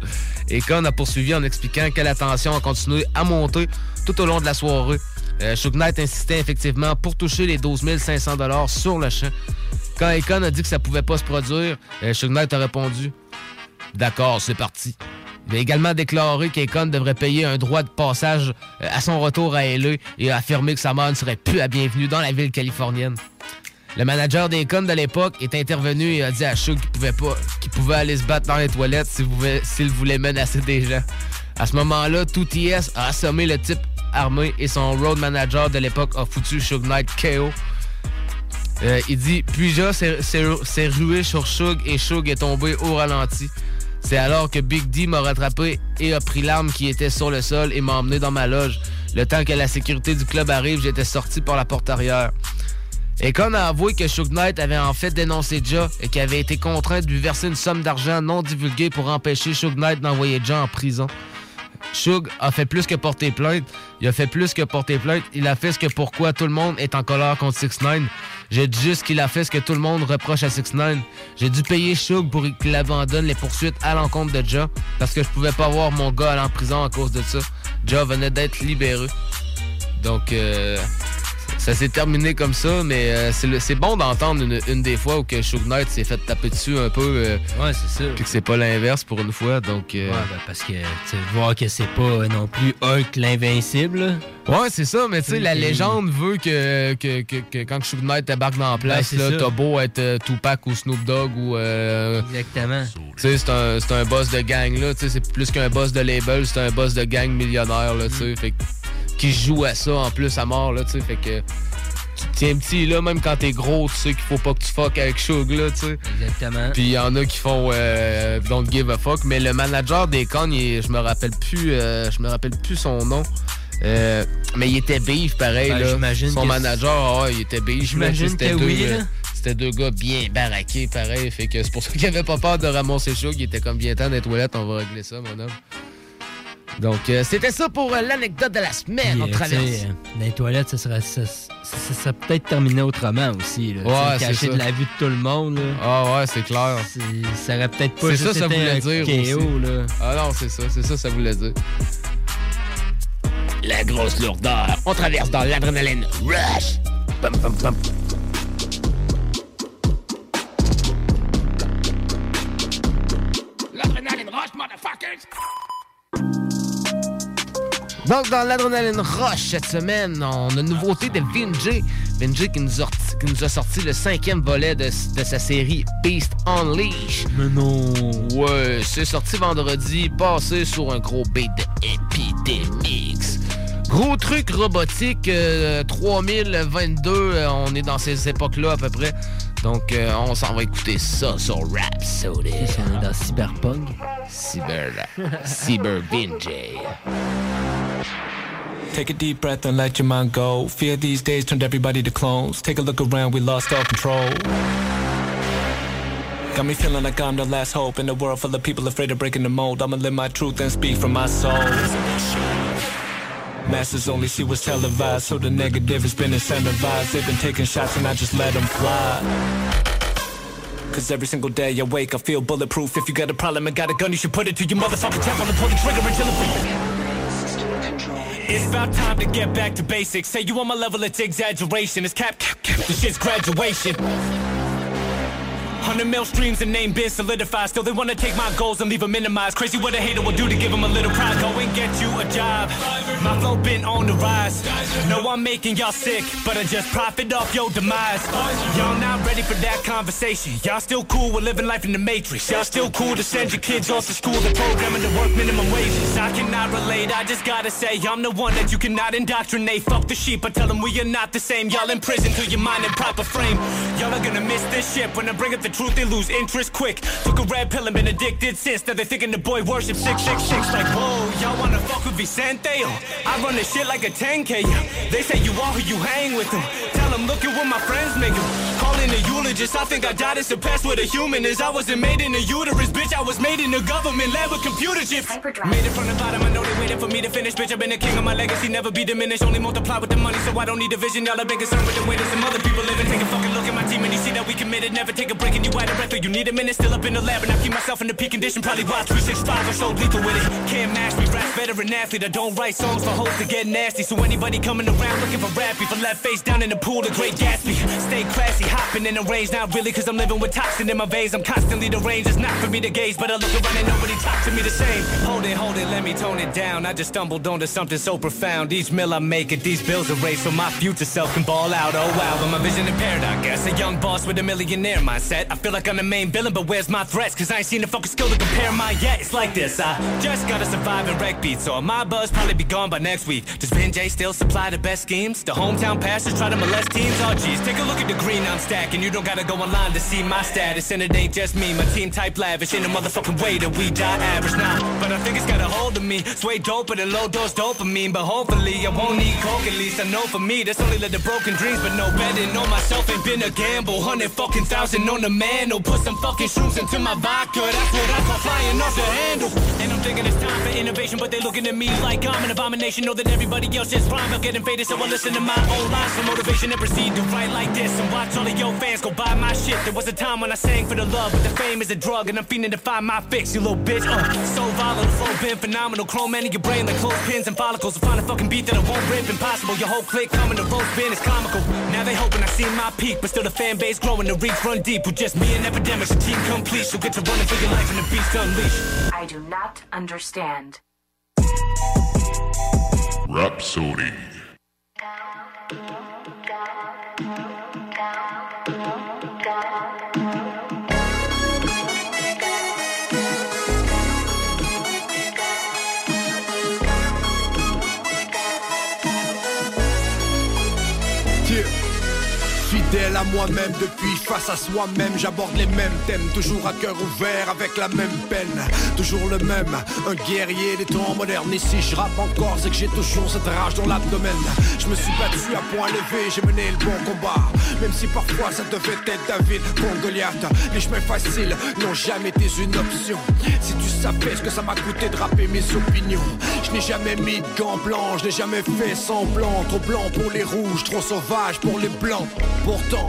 Et Con a poursuivi en expliquant que la tension a continué à monter tout au long de la soirée. Euh, Shug Knight insistait effectivement pour toucher les 12 500 dollars sur le champ. Quand Akon a dit que ça pouvait pas se produire, euh, Shug Knight a répondu D'accord, c'est parti. Il a également déclaré qu'Akon devrait payer un droit de passage euh, à son retour à LA et a affirmé que sa mort ne serait plus la bienvenue dans la ville californienne. Le manager des connes de l'époque est intervenu et a dit à Shug qu'il pouvait pas, qu'il pouvait aller se battre dans les toilettes s'il voulait, menacer des gens. À ce moment-là, 2TS a assommé le type armé et son road manager de l'époque a foutu Shug Knight KO. Euh, il dit Puja s'est rué sur Shug et Shug est tombé au ralenti. C'est alors que Big D m'a rattrapé et a pris l'arme qui était sur le sol et m'a emmené dans ma loge. Le temps que la sécurité du club arrive, j'étais sorti par la porte arrière. Et Con a avoué que Shug Knight avait en fait dénoncé Ja et qu'il avait été contraint de lui verser une somme d'argent non divulguée pour empêcher Shug Knight d'envoyer Ja en prison. Shug a fait plus que porter plainte. Il a fait plus que porter plainte. Il a fait ce que pourquoi tout le monde est en colère contre 6 9 J'ai dit juste qu'il a fait ce que tout le monde reproche à 6 9 J'ai dû payer Shug pour qu'il abandonne les poursuites à l'encontre de Ja parce que je pouvais pas voir mon gars aller en prison à cause de ça. Ja venait d'être libéré. Donc, euh, ça s'est terminé comme ça, mais euh, c'est bon d'entendre une, une des fois où que Shug Knight s'est fait taper dessus un peu. euh, ouais, c'est ça. Puis que c'est pas l'inverse pour une fois, donc... euh, Ouais, ben, parce que, tu sais, voir que c'est pas euh, non plus Hulk l'invincible. Ouais, c'est ça, mais tu sais, la légende veut que, que, que, que quand Shug Knight débarque dans la Ben, place, là, t'as beau être euh, Tupac ou Snoop Dogg ou. euh, Exactement. tu sais, c'est un, c'est un boss de gang, là. Tu sais, c'est plus qu'un boss de label, c'est un boss de gang millionnaire, là, tu Mm. sais. Fait que- qui joue à ça en plus à mort, là, tu sais. Fait que. Tu te tiens petit, là, même quand t'es gros, tu sais qu'il faut pas que tu fuck avec Shug, là, tu sais. Exactement. Puis il y en a qui font euh, Don't give a fuck. Mais le manager des cons, je me rappelle plus euh, je me rappelle plus son nom. Euh, mais il était beef pareil. Ben, là. j'imagine Son manager, ah, il était beef. J'imagine que deux, oui, euh, là. C'était deux gars bien baraqués, pareil. Fait que c'est pour ça qu'il avait pas peur de ramasser chaud. Il était comme bien temps des toilettes, on va régler ça, mon homme. Donc, euh, c'était ça pour euh, l'anecdote de la semaine. Puis, on traverse. sais, euh, dans les toilettes, ça serait, ça, ça- ça serait peut-être terminé autrement aussi. Là, Ouais, c'est caché ça. de la vue de tout le monde. Là. Ah ouais, c'est clair. C'est- Ça aurait peut-être pas C'est juste ça, ça été voulait un dire KO, là. Ah non, c'est ça, c'est ça, ça voulait dire. La grosse lourdeur. On traverse dans l'adrénaline rush. Pum, pum, pum. L'adrénaline rush, motherfuckers. Donc, dans l'Adrenaline Rush cette semaine, on a une nouveauté de Vinji. Vinji qui nous a, qui nous a sorti le cinquième volet de, de sa série Beast Unleash. Mais non. Ouais, c'est sorti vendredi, passé sur un gros beat de Epidemics. Gros truc robotique, euh, 3022, euh, on est dans ces époques-là à peu près. Donc, euh, on s'en va écouter ça sur Rhapsody. Qu'on est dans Cyberpunk? Cyber, Cyber Vinji. Take a deep breath and let your mind go. Fear these days turned everybody to clones. Take a look around, we lost all control. Got me feeling like I'm the last hope in a world full of people afraid of breaking the mold. I'ma live my truth and speak from my soul. Masters only see what's televised, so the negative has been incentivized. They've been taking shots and I just let them fly. Cause every single day I wake, I feel bulletproof. If you got a problem and got a gun, you should put it to your motherfucking temple and pull the trigger until it It's about time to get back to basics. Say you on my level, it's exaggeration. It's cap, cap, cap. This shit's graduation. Hundred mil streams and name been solidified. Still, they wanna take my goals and leave them minimized. Crazy what a hater will do to give them a little pride. Go and get you a job. My flow been on the rise. No, I'm making y'all sick, but I just profit off your demise. Y'all not ready for that conversation. Y'all still cool with living life in the matrix. Y'all still cool to send your kids off to school. The programming to work minimum wages. I cannot relate. I just gotta say, I'm the one that you cannot indoctrinate. Fuck the sheep. I tell them we are not the same. Y'all in prison till your mind in proper frame. Y'all are gonna miss this shit when I bring up the truth. They lose interest quick. Took a red pill and been addicted since. Now they thinking the boy worship 666. Like, whoa, y'all wanna fuck with Vicente? I run this shit like a 10K. They say you are who you hang with them. Tell them, look at what my friends make them. Calling a eulogist, I think I died and surpassed what a human is. I wasn't made in a uterus, bitch. I was made in the government lab with computer chips. Made it from the bottom, I know they waiting for me to finish. Bitch, I've been a king of my legacy, never be diminished. Only multiply with the money, so I don't need a vision. Y'all have been concerned with the way that some other people living. Take a fucking look at my team and you see that we committed. Never take a break and you out of breath. or You need a minute, still up in the lab, and I keep myself in the peak condition. Probably watch 365 or so lethal with it. Can't match me, rap veteran athlete. I don't write songs for hoes to get nasty. So anybody coming around looking for rappy, for left face down in the pool, the great Gatsby. Stay classy, hopping in the range. Not really, cause I'm living with toxin in my veins. I'm constantly deranged. It's not for me to gaze, but I look around and nobody talks to me the same. Hold it, hold it, let me tone it down. I just stumbled onto something so profound. Each meal I make it, these bills are raised so my future self can ball out. Oh wow, but my vision impaired, I guess. A young boss with a millionaire mindset. I feel like I'm the main villain, but where's my threats? Cause I ain't seen the focus skill to compare my yet. It's like this, I just gotta survive and wreck beats. So my buzz probably be gone by next week. Does Vin J still supply the best schemes? The hometown pastors try to molest teams? Oh geez, take a look at the green I'm stacking. You don't gotta go online to see my status. And it ain't just me, my team type lavish. In a motherfucking way that we die average now. But I think it's got a hold of me. Sway doper than low dose dopamine. But hopefully I won't need coke at least. I know for me, that's only let the broken dreams. But no betting on myself ain't been a gamble. Hundred fucking thousand on the man. Put some fucking shrooms into my vodka. That's what I call flying off the handle. And I'm thinking it's time for innovation. But they're looking at me like I'm an abomination. Know that everybody else is prime. I'm getting faded. So I listen to my own lines for motivation and proceed to write like this. And watch all of your fans go buy my shit. There was a time when I sang for the love. But the fame is a drug. And I'm feeling to find my fix. You little bitch. Uh, so volatile. Flow been phenomenal. Chrome in your brain like clothespins and follicles. Find a fucking beat that I won't rip. Impossible. Your whole clique coming to roast bin is comical. Now they hoping I see my peak. But still the fan base growing. The reach run deep. With just me and epidemics. A team complete. So get to running for your life and the beast unleashed. I do not understand. Rhapsody. Uh, moi-même depuis face à soi-même. J'aborde les mêmes thèmes Toujours à cœur ouvert avec la même peine. Toujours le même Un guerrier des temps modernes. Et si je rappe encore c'est que j'ai toujours cette rage dans l'abdomen. Je me suis battu à point levé J'ai mené le bon combat. Même si parfois ça devait être David contre Goliath Les chemins faciles n'ont jamais été une option. Si tu savais ce que ça m'a coûté de rapper mes opinions. Je n'ai jamais mis de gants blancs Je n'ai jamais fait semblant. Trop blanc pour les rouges Trop sauvage pour les blancs. Pourtant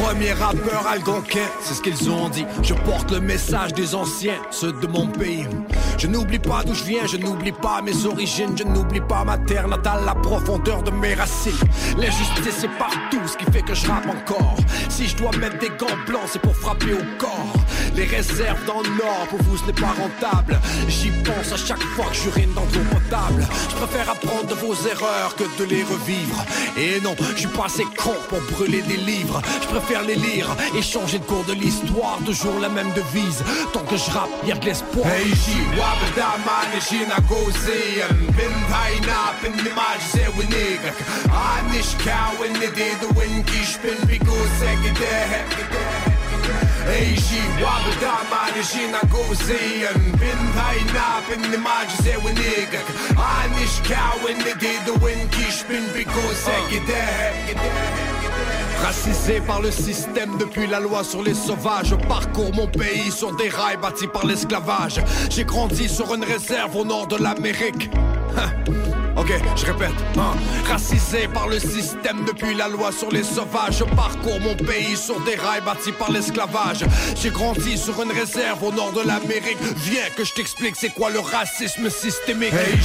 Premier rappeur algonquin, c'est ce qu'ils ont dit. Je porte le message des anciens, ceux de mon pays. Je n'oublie pas d'où je viens, je n'oublie pas mes origines, je n'oublie pas ma terre natale, la profondeur de mes racines. L'injustice est partout, ce qui fait que je rappe encore. Si je dois mettre des gants blancs, c'est pour frapper au corps. Les réserves dans le nord, pour vous ce n'est pas rentable. J'y pense à chaque fois que j'urine dans l'eau potable. Je préfère apprendre vos erreurs que de les revivre. Et non, je suis pas assez con pour brûler des livres. Je préfère les lire et changer de cours de l'histoire. Toujours la même devise. Tant que je rappe, y'a de l'espoir. Wabba da mani shina when yam Bim thai na pin ni maj se wu nega Anish kao in ni de du win kish pin bi go se ki de Hey she wabba da mani shina gozi yam Bim thai na pin ni maj se wu nega Anish kao in ni de du win kish pin bi go se ki de Hey she wabba da mani shina gozi yam Racisé par le système depuis la loi sur les sauvages. Parcours mon pays sur des rails bâtis par l'esclavage. J'ai grandi sur une réserve au nord de l'Amérique. Hein. Ok, je répète, hein. racisé par le système depuis la loi sur les sauvages. Je parcours mon pays sur des rails bâtis par l'esclavage. J'ai grandi sur une réserve au nord de l'Amérique. Viens que je t'explique c'est quoi le racisme systémique? Hey,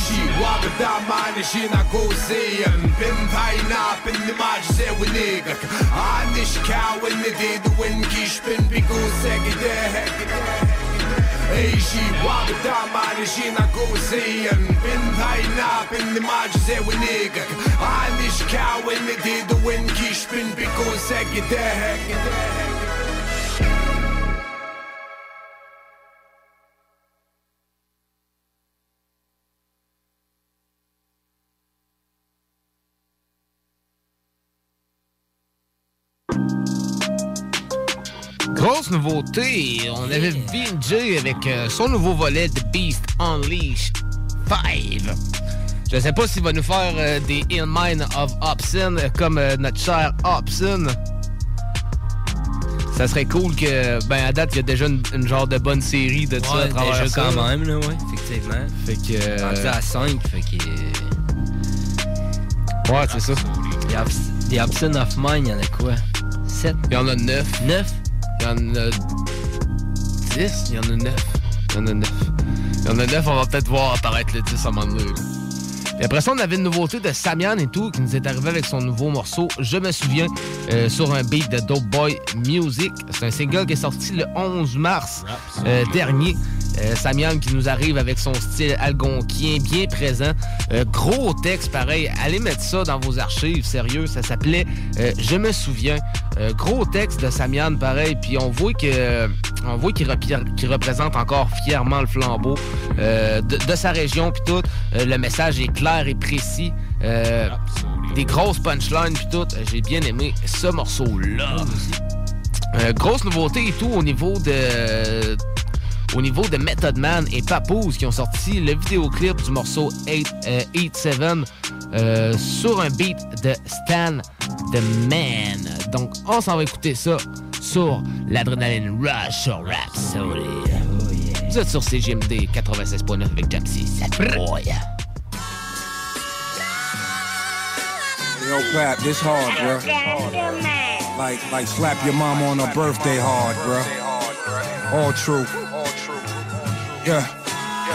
iġi Wabda mani ġina għużijan Bin tajna bin li maġze u nigak Għani xkaw il-nididu in kix bin biku segi deħek Grosse nouveauté, on avait VJ avec euh, son nouveau volet The Beast Unleash 5. Je sais pas s'il va nous faire euh, des In Mind of Opsin euh, comme euh, notre cher Opsin. Ça serait cool que, ben à date, il y a déjà une, une genre de bonne série de ça à Ouais, travers déjà ça. quand même, là, ouais, effectivement. Fait que. euh, à 5, fait que. Ouais, c'est ça. Des Absent of Mine, il y en a quoi? 7 Il y en a 9. 9 Il y en a 10, il y en a 9. Il y en a 9. Il y en a 9, on va peut-être voir apparaître le 10 à un moment donné. Et après ça, on avait une nouveauté de Samian et tout qui nous est arrivé avec son nouveau morceau Je me souviens euh, sur un beat de Dope Boy Music. C'est un single qui est sorti le 11 mars euh, dernier. Euh, Samian qui nous arrive avec son style algonquien bien présent. Euh, gros texte pareil. Allez mettre ça dans vos archives, sérieux. Ça s'appelait euh, Je me souviens. Euh, gros texte de Samian pareil. Puis on voit que on voit qu'il représente encore fièrement le flambeau de, de sa région puis tout. Le message est clair et précis. Des grosses punchlines puis tout. J'ai bien aimé ce morceau-là. Grosse nouveauté et tout au niveau de au niveau de Method Man et Papoose qui ont sorti le vidéoclip du morceau 8, euh, 8-7 euh, sur un beat de Stan the Man. Donc, on s'en va écouter ça sur l'Adrenaline Rush sur Rhapsody. Vous êtes sur CGMD 96.9 avec Jamsey. Yo, Pap, this hard, bro. Like, like slap your mama on her birthday hard, bro. All true. Yeah.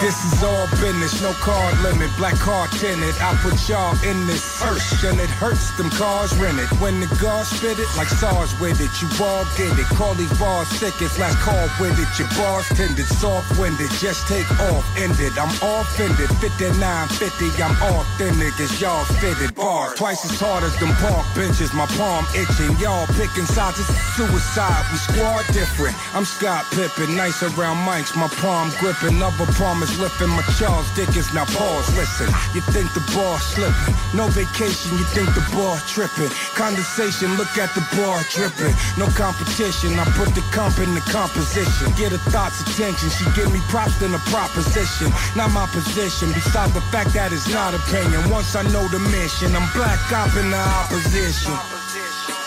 This is all business, no card limit, black card tinted. I put y'all in this hearse, and it hurts them cars rented. When the guards spit it, like SARS with it, you all get it. Call these bars sick, it's last call with it. Your bars tended, soft winded, just take off, ended. I'm offended, 59, 50, I'm authentic as y'all fitted. Bars twice as hard as them park benches, my palm itching. Y'all picking sides, it's suicide. We squad different. I'm Scott Pippin, nice around mics, my palm gripping. Other promise lifting, my Charles Dickens. Now pause, listen. You think the bar slipping? No vacation, you think the bar tripping? Condensation, look at the bar dripping. No competition, I put the comp in the composition. Get her thoughts attention, she give me props than a proposition. Not my position, besides the fact that it's not opinion. Once I know the mission, I'm black op in the opposition. Hat.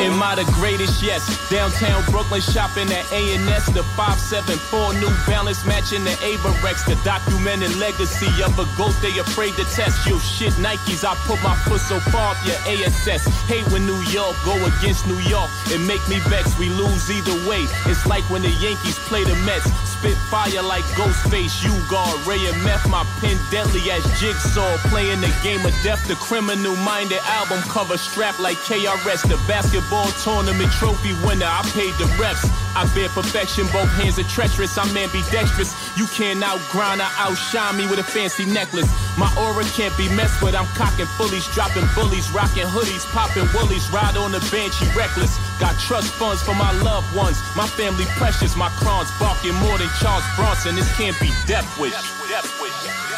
Am I the greatest? Yes. Downtown Brooklyn shopping at A&S. The 574 New Balance matching the Avarex. The documented legacy of a goat they afraid to test. Yo, shit, Nikes. I put my foot so far up your ASS. Hate when New York go against New York. It make me vex. We lose either way. It's like when the Yankees play the Mets. Spit fire like Ghostface. You guard Ray and Meth. My pen deadly as Jigsaw. Playing the game of death. The criminal minded album cover strap like KRS. The basketball tournament trophy winner. I paid the reps. I bear perfection, both hands are treacherous. I'm ambidextrous. You can't outgrind or outshine me with a fancy necklace. My aura can't be messed with. I'm cocking fullies, dropping bullies, rocking hoodies, popping woolies, ride on the banshee reckless. Got trust funds for my loved ones. My family precious. My crons barking more than Charles Bronson. This can't be death wish. Death wish.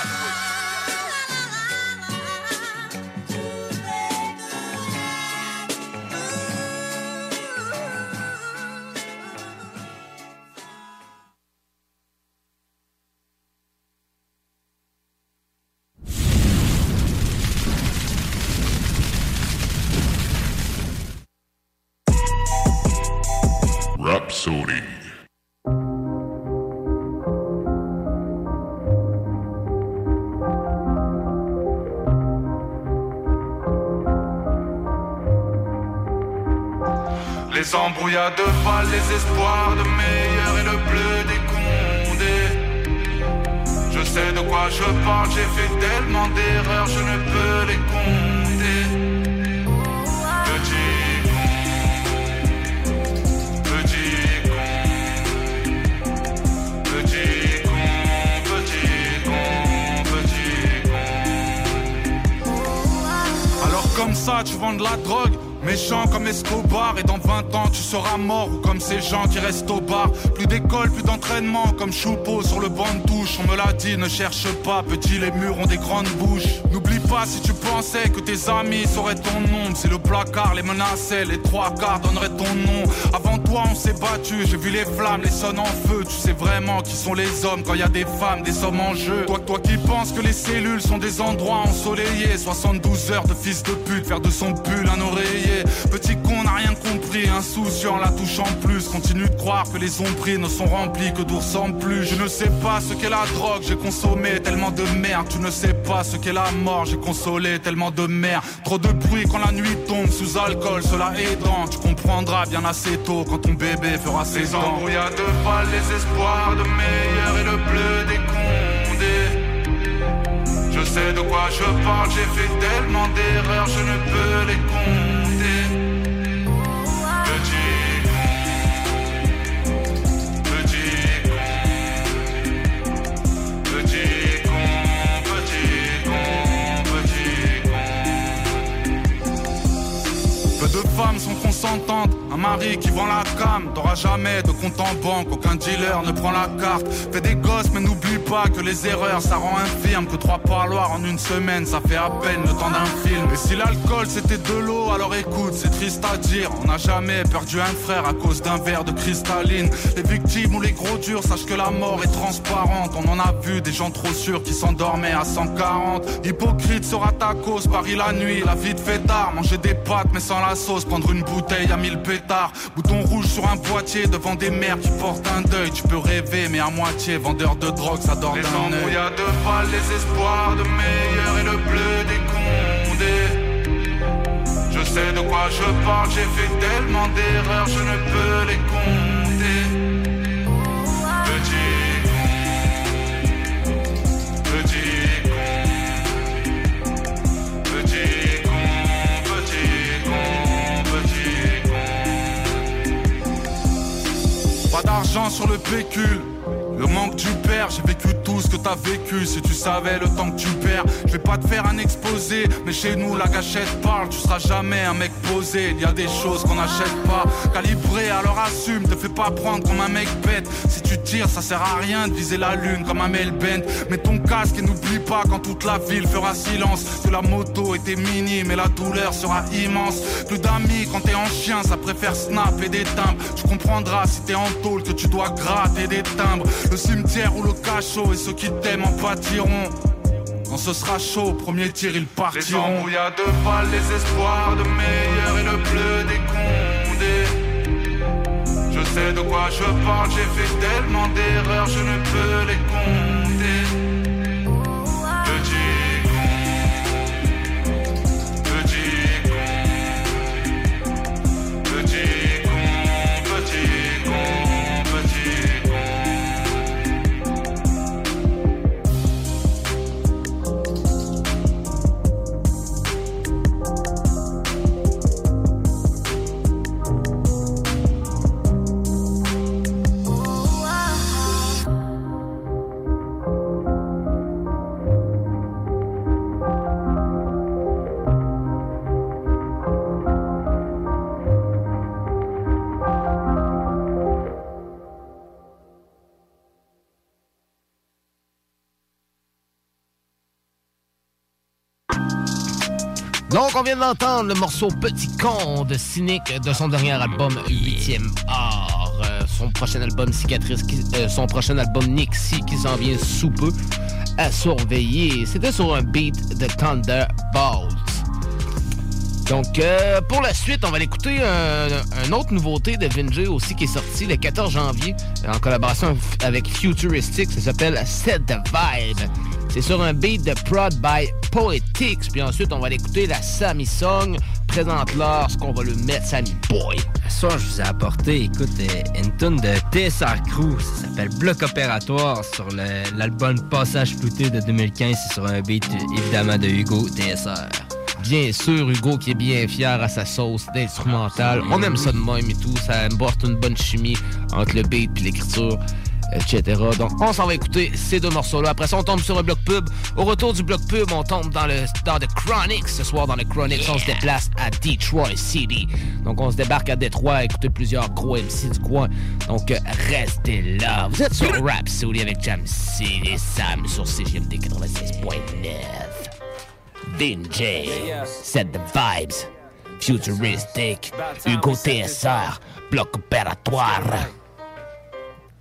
Espoirs de meilleur et le bleu des condés. Je sais de quoi je parle, j'ai fait tellement d'erreurs, je ne peux les compter. Comme ça, tu vends de la drogue Méchant comme Escobar et dans 20 ans tu seras mort. Ou comme ces gens qui restent au bar. Plus d'école, plus d'entraînement comme Choupeau sur le banc de touche. On me l'a dit, ne cherche pas, petit les murs ont des grandes bouches. N'oublie pas si tu pensais que tes amis sauraient ton nom. Si le placard les menaçait, les trois quarts donneraient ton nom. Avant toi on s'est battu, j'ai vu les flammes, les sons en feu. Tu sais vraiment qui sont les hommes quand y a des femmes, des sommes en jeu. Toi, toi qui penses que les cellules sont des endroits ensoleillés. 72 heures de fils de pute, faire de son pull un oreiller Petit con n'a rien compris, insouciant la touche en plus. Continue de croire que les ombris ne sont remplis que d'ours en plus. Je ne sais pas ce qu'est la drogue, j'ai consommé tellement de merde. Tu ne sais pas ce qu'est la mort, j'ai consolé tellement de merde. Trop de bruit quand la nuit tombe. Sous alcool, cela aidant Tu comprendras bien assez tôt quand ton bébé fera ses Les ans embrouillades de balles, les espoirs de meilleur et le bleu des condés. Je sais de quoi je parle, j'ai fait tellement d'erreurs, je ne peux les compter. Femmes sont un mari qui vend la cam T'auras jamais de compte en banque, aucun dealer ne prend la carte. Fais des gosses mais n'oublie pas que les erreurs ça rend infirme. Que trois parloirs en une semaine ça fait à peine le temps d'un film. Et si l'alcool c'était de l'eau alors écoute c'est triste à dire. On n'a jamais perdu un frère à cause d'un verre de cristalline. Les victimes ou les gros durs sachent que la mort est transparente. On en a vu des gens trop sûrs qui s'endormaient à 140 Hypocrite sera ta cause, Paris la nuit, la vie de fêtard Manger des pâtes mais sans la sauce, prendre une bouteille à mille pétards Bouton rouge sur un boîtier devant des mères qui portent un deuil Tu peux rêver mais à moitié, vendeur de drogue ça dort Les d'un œil embrouillades de balles, les espoirs de meilleur et le bleu des condés. Je sais de quoi je parle, j'ai fait tellement d'erreurs, je ne peux les compter. D'argent sur le pécule. Le manque tu perds, j'ai vécu tout ce que t'as vécu. Si tu savais le temps que tu perds Je vais pas te faire un exposé. Mais chez nous la gâchette parle Tu seras jamais un mec Il y a des choses qu'on n'achète pas. Calibré alors assume Te fais pas prendre comme un mec bête. Si tu tires ça sert à rien de viser la lune comme un Melbent. Mets ton casque et n'oublie pas quand toute la ville fera silence. Que la moto était minime et la douleur sera immense. Plus d'amis quand t'es en chien ça préfère snap et des timbres. Tu comprendras si t'es en tôle que tu dois gratter des timbres. Le cimetière ou le cachot et ceux qui t'aiment en pâtiront quand ce sera chaud, au premier tir ils Les partiront. embrouillades de balles, les espoirs de meilleur et le bleu des cons. Je sais de quoi je parle, j'ai fait tellement d'erreurs, je ne peux les compter. Donc, on vient d'entendre le morceau Petit Con de Cynic de son dernier album 8e art. Euh, son prochain album Cicatrice, qui- euh, son prochain album Nixie qui s'en vient sous peu à surveiller. C'était sur un beat de Thunderbolt. Donc, euh, pour la suite, on va l'écouter un, un autre nouveauté de Vinjay aussi qui est sorti le 14 janvier en collaboration avec Futuristic. Ça s'appelle Set the Vibe. C'est sur un beat de Prod by Poetics. Puis ensuite, on va l'écouter la Sammy Song. Présente-leur ce qu'on va le mettre, Sammy Boy. Ce soir, je vous ai apporté, écoute, euh, une tune de TSR Crew. Ça s'appelle Bloc opératoire sur l'album Passage flouté de 2015. C'est sur un beat, évidemment, de Hugo TSR. Bien sûr, Hugo qui est bien fier à sa sauce d'instrumental. On aime ça de même et tout. Ça apporte une bonne chimie entre le beat et l'écriture, etc. Donc, on s'en va écouter ces deux morceaux-là. Après ça, on tombe sur un bloc pub. Au retour du bloc pub, on tombe dans le dans The Chronics. Ce soir, dans le Chronics, on se déplace à Detroit City. Donc, on se débarque à Détroit à écouter plusieurs gros MC du coin. Donc, restez là. Vous êtes sur Rap City avec Jam et Sam sur CGMD 96.9. Vinjay, set the vibes, futuristic, Hugo TSR, bloc opératoire.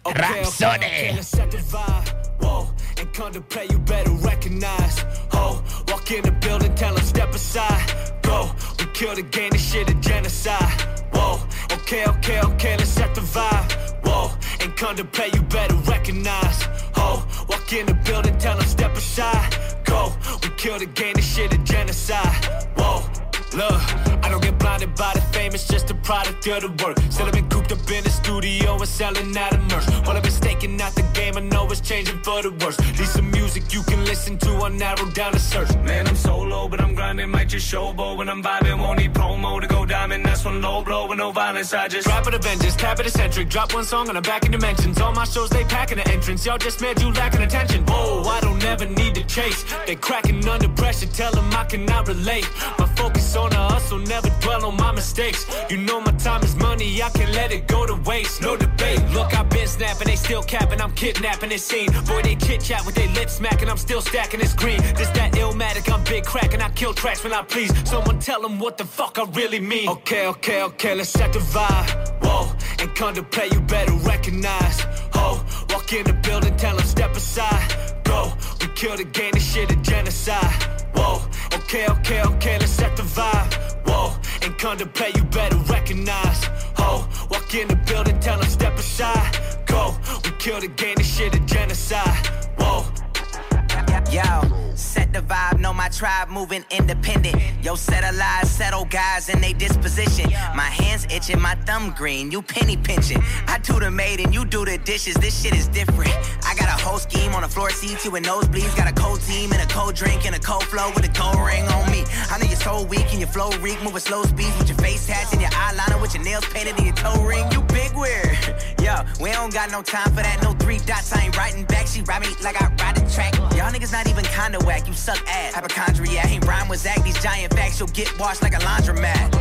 Rhapsody. let's set the vibe. Whoa, and come to play, you better recognize. Ho, walk in the building, tell them step aside. Go, we kill the game, this shit a genocide. Whoa, okay, okay, okay, let's set the vibe. Whoa, and come to play, you better recognize. Ho, walk in the building, tell them step aside. Go, we kill the game, this shit a genocide. Whoa. Look, I don't get blinded by the fame, it's just a product of the work. Still, I've been cooped up in the studio and selling out of merch. While I've been staking out the game, I know it's changing for the worse. Need some music you can listen to, I'll narrow down the search. Man, I'm solo, but I'm grinding, might just showboat when I'm vibing. Won't need promo to go diamond, that's when low blow with no violence. I just rap it Avengers, tap it eccentric, drop one song and I'm back in dimensions. All my shows, they packing the entrance. Y'all just mad you lacking attention. Whoa, I don't ever need to chase. They cracking under pressure, tell them I cannot relate. My focus on the hustle, never dwell on my mistakes. You know my time is money, I can let it go to waste. No debate. Look, I've been snapping, they still capping, I'm kidnapping this scene. Boy, they chit chat with their lips smacking, I'm still stacking this green. This that illmatic, I'm big cracking, I kill tracks when I please. Someone tell them what the fuck I really mean. Okay, okay, okay, let's set the vibe. Whoa, and contemplate, you better recognize. Ho, walk in the building, tell them step aside. Go, kill the game, this shit a genocide. Whoa, okay, okay, okay, let's set the vibe. Whoa, and contemplate, you better recognize. Ho, walk in the building, tell them step aside. Go, we kill the game, this shit a genocide. Whoa. Yo, set the vibe, know my tribe moving independent. Yo, set a lie, settle guys in they disposition. My hands itching, my thumb green, you penny pinching. I do the maid you do the dishes, this shit is different. I got a whole scheme on the floor seats, you with nosebleeds. Got a cold team and a cold drink and a cold flow with a gold ring on me. I know you're so weak and your flow reek, moving slow speed with your face tats and your eyeliner with your nails painted and your toe ring. You big weird. *laughs* Yo, we don't got no time for that, no three dots, I ain't writing back. She ride me like I ride the track. Y'all niggas not even kinda whack, you suck ass. Hypochondriac, ain't rhyme with Zach, these giant facts, you'll get washed like a laundromat.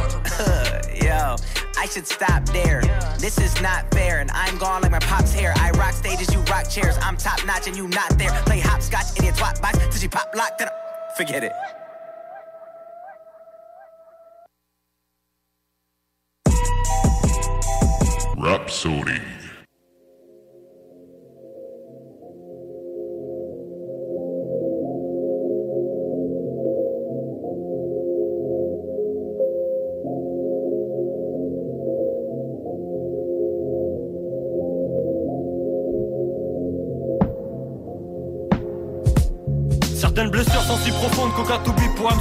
*laughs* Yo, I should stop there. This is not fair, and I'm gone like my pop's hair. I rock stages, you rock chairs. I'm top notch and you not there. Play hopscotch your twat box till she pop lock. Then I- forget it. Rhapsody.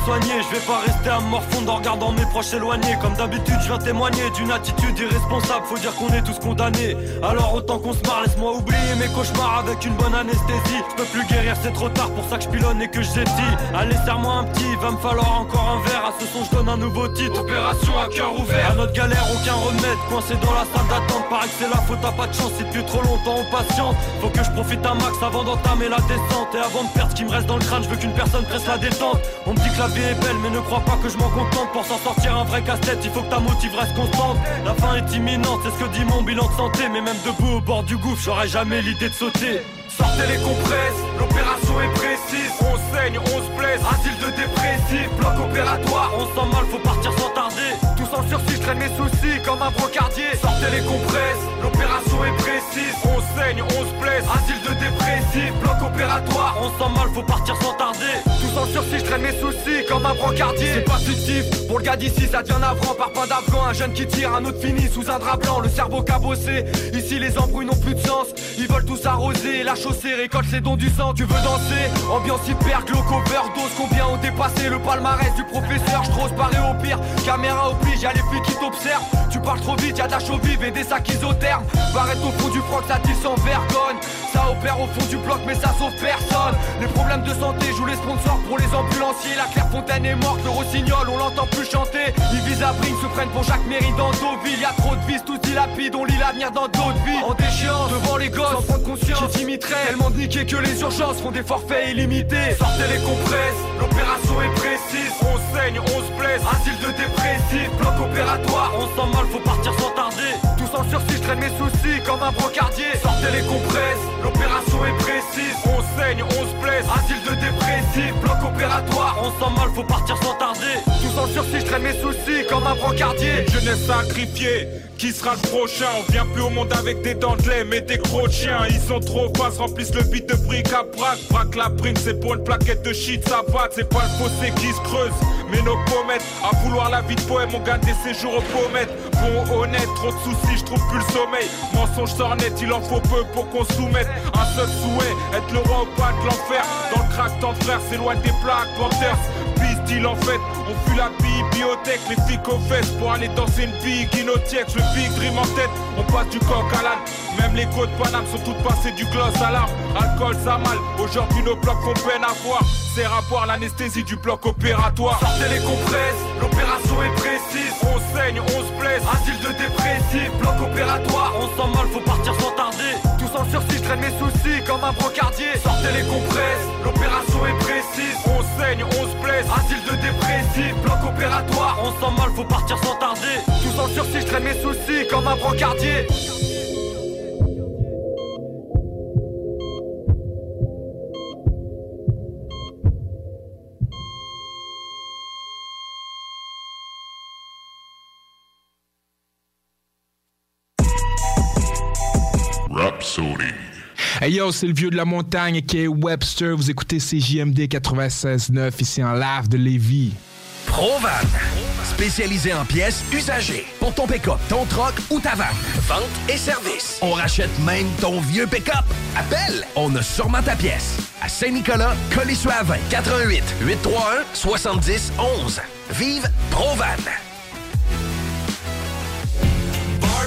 Soigner. Je vais pas rester à me morfondre en regardant mes proches s'éloigner. Comme d'habitude, je viens témoigner d'une attitude irresponsable. Faut dire qu'on est tous condamnés. Alors autant qu'on se marre, laisse-moi oublier mes cauchemars avec une bonne anesthésie. Je peux plus guérir, c'est trop tard pour ça que je pilonne et que je dit Allez, serre-moi un petit, va me falloir encore un verre. À ce son, je donne un nouveau titre. Opération à cœur ouvert. À notre galère, aucun remède. Coincé dans la salle d'attente, paraît que c'est la faute, t'as pas de chance. Si depuis trop longtemps on patiente, faut que je profite un max avant d'entamer la descente. Et avant de perdre ce qui me reste dans le crâne, je veux qu'une personne presse la détente. On me dit que la vie mais ne crois pas que je m'en contente. Pour s'en sortir un vrai casse-tête, il faut que ta motive reste constante. La fin est imminente, c'est ce que dit mon bilan de santé. Mais même debout au bord du gouffre, j'aurais jamais l'idée de sauter. Sortez les compresses, l'opération est précise. On saigne, on se blesse. Asile de dépressif, bloc opératoire. On sent mal, faut partir sans tarder. En sursis, je traîne mes soucis comme un brocardier. Sortez les compresses, l'opération est précise. On saigne, on se blesse. Asile de dépressif, bloc opératoire. On sent mal, faut partir sans tarder. Tous en sursis, je traîne mes soucis comme un brocardier. C'est pas fictif, pour le gars d'ici, ça devient navrant. Par pain d'Afghan, un jeune qui tire, un autre finit sous un drap blanc. Le cerveau cabossé. Ici, les embrouilles n'ont plus de sens. Ils veulent tous arroser. La chaussée récolte ses dons du sang. Tu veux danser Ambiance hyper glauque, overdose. Combien ont dépassé le palmarès du professeur Je trop parer au pire. Caméra oblige, y'a les filles qui t'observent. Tu parles trop vite, y'a de la chaux vive et des sacs isothermes. Barrette au fond du froc, ça tire sans vergogne. Ça opère au fond du bloc, mais ça sauve personne. Les problèmes de santé jouent les sponsors pour les ambulanciers. La Clairefontaine est morte, le rossignol, on l'entend plus chanter. Ils visent à bring, se prennent pour Jacques Méry dans Deauville. Y'a trop de vis, tout dilapide, on lit l'avenir dans d'autres vies. En déchéance, devant les gosses, sans prendre conscience, qui t'imiterait. Tellement de que les urgences font des forfaits illimités. Sortez les compresses, l'opération est précise. On saigne, on se blesse. Asile de dépressif, bloc opératoire. On sent mal, faut partir sans tarder. Tous en sursis, je traîne mes soucis comme un brocardier. Sortez les compresses, l'opération est précise. On saigne, on se blesse. Asile de dépressif, bloc opératoire. On sent mal, faut partir sans tarder. Tous en sursis, je traîne mes soucis comme un brocardier. Jeunesse sacrifiée, qui sera le prochain On vient plus au monde avec des dents de lait mais des de chiens Ils sont trop face, remplissent le vide de briques à braque Braque la prime, c'est pour une plaquette de shit, ça va C'est pas le fossé qui se creuse, mais nos pommettes À vouloir la vie de poème, on gagne des séjours aux pommettes. Bon honnête, trop de soucis, je trouve plus le sommeil. Mensonge sort net, il en faut peu pour qu'on soumette. Un seul souhait, être le roi au pas de l'enfer. Dans le crack, tant de frères s'éloigne des plaques, Panthers En fait, on fuit la bibliothèque, les flics aux fesses pour aller danser une bille guinotiex, le big dream en tête, on passe du coq à l'âne, même les côtes Paname sont toutes passées du gloss à l'arme, alcool ça mal, aujourd'hui nos blocs qu'on peine à voir, c'est à voir l'anesthésie du bloc opératoire. Sortez les compresses, l'opération est précise. On saigne, on se blesse, Asile de dépressif, bloc opératoire. On sent mal, faut partir sans tarder. En sursis, traîne mes soucis comme un brocardier. Sortez les compresses, l'opération est précise. on saigne, on se blesse, Asile de dépressif, bloc opératoire. On sent mal, faut partir sans tarder. Tous en sursis, je traîne mes soucis comme un brocardier. Hey yo, c'est le vieux de la montagne qui est Webster. Vous écoutez CJMD 96.9 ici en live de Lévis. Provan, spécialisé en pièces usagées pour ton pick-up, ton troc ou ta vanne. Vente et service. On rachète même ton vieux pick-up. Appelle, on a sûrement ta pièce. À Saint-Nicolas, Colissois 20, 88 831 70 11. Vive Provan.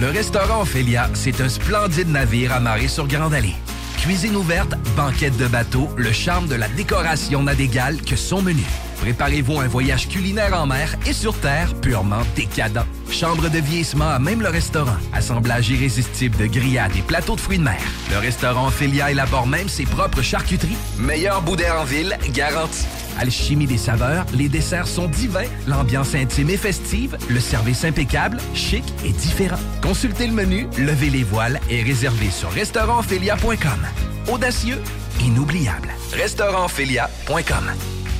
Le restaurant Ophélia, c'est un splendide navire amarré sur Grande Allée. Cuisine ouverte, banquette de bateau, le charme de la décoration n'a d'égal que son menu. Préparez-vous un voyage culinaire en mer et sur terre purement décadent. Chambre de vieillissement à même le restaurant. Assemblage irrésistible de grillades et plateaux de fruits de mer. Le restaurant Ophélia élabore même ses propres charcuteries. Meilleur boudin en ville, garanti. Alchimie des saveurs, les desserts sont divins, l'ambiance intime et festive, le service impeccable, chic et différent. Consultez le menu, levez les voiles et réservez sur restaurantphilia.com. Audacieux, inoubliable. Restaurantphilia.com.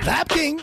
Lap King.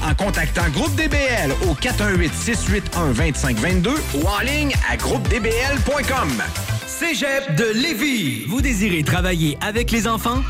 en contactant Groupe DBL au 418-681-2522 ou en ligne à groupedbl.com. Cégep de Lévis. Vous désirez travailler avec les enfants?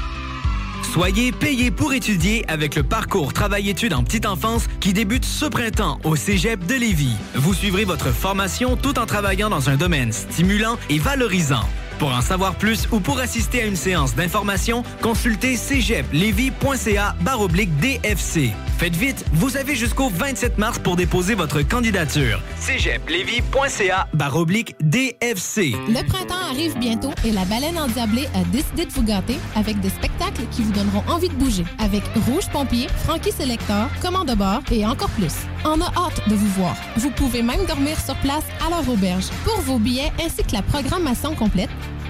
Soyez payé pour étudier avec le parcours Travail-études en petite enfance qui débute ce printemps au Cégep de Lévis. Vous suivrez votre formation tout en travaillant dans un domaine stimulant et valorisant. Pour en savoir plus ou pour assister à une séance d'information, consultez cégeplevy.ca baroblique DFC. Faites vite, vous avez jusqu'au 27 mars pour déposer votre candidature. baroblique DFC. Le printemps arrive bientôt et la baleine endiablée a décidé de vous gâter avec des spectacles qui vous donneront envie de bouger. Avec Rouge Pompier, Frankie Selector, Commande de bord et encore plus. On a hâte de vous voir. Vous pouvez même dormir sur place à leur auberge. Pour vos billets ainsi que la programmation complète,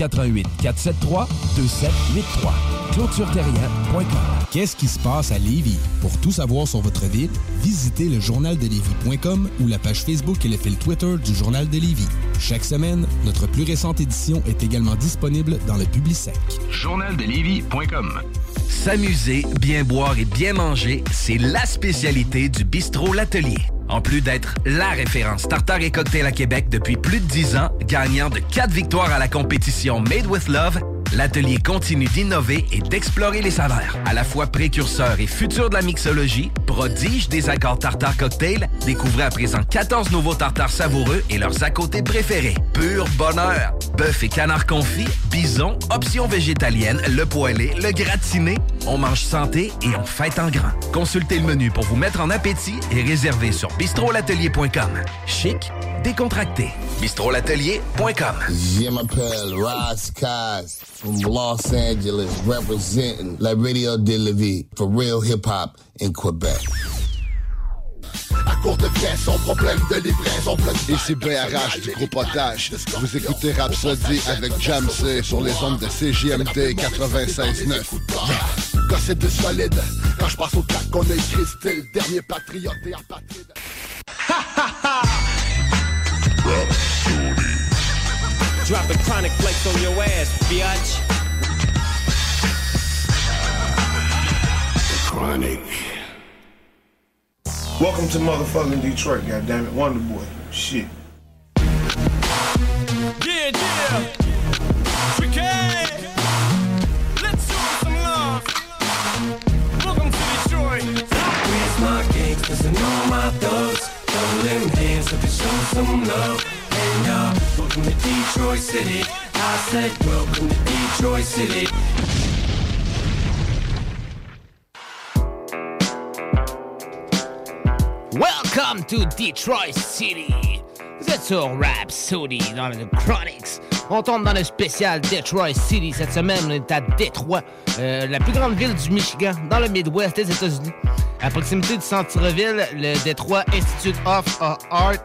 88 473 2783. ClôtureTerrien.com. Qu'est-ce qui se passe à Lévis? Pour tout savoir sur votre ville, visitez le journaldelévis.com ou la page Facebook et le fil Twitter du Journal de Lévis. Chaque semaine, notre plus récente édition est également disponible dans le Publisec. Journaldelévis.com S'amuser, bien boire et bien manger, c'est la spécialité du bistrot L'Atelier. En plus d'être la référence tartare et cocktail à Québec depuis plus de 10 ans, gagnant de 4 victoires à la compétition Made with Love, l'atelier continue d'innover et d'explorer les saveurs. À la fois précurseur et futur de la mixologie, prodige des accords tartare cocktail, découvrez à présent 14 nouveaux tartares savoureux et leurs à côté préférés. Pur bonheur! Bœuf et canard confit, bison, options végétaliennes, le poêlé, le gratiné. On mange santé et on fête en grand. Consultez le menu pour vous mettre en appétit et réservez sur bistrolatelier.com. Chic, décontracté. bistrolatelier.com. Je m'appelle from Los Angeles, representing La Radio de la Vie for real hip hop in Quebec. À court de pièces, son problème de livraison Ici BRH du groupe Otage. Vous écoutez Rhapsody avec Jamsey sur les ondes de CJMD 96.9. Gossé de solide, quand je passe au track, on a écrit style, dernier patriote et apatride. dropping chronic flakes on your ass, biatch. Chronic. Welcome to motherfucking Detroit, goddammit. Wonder Boy. Shit. Yeah, yeah. Cause I know my thugs, don't let them dance if you show some love Welcome to Detroit City. I welcome to Detroit City. Welcome to Detroit City. Vous êtes sur Rhapsody dans le Chronics On tombe dans le spécial Detroit City. Cette semaine, on est à Détroit, euh, la plus grande ville du Michigan, dans le Midwest des États-Unis. À proximité du centre-ville, le Detroit Institute of Art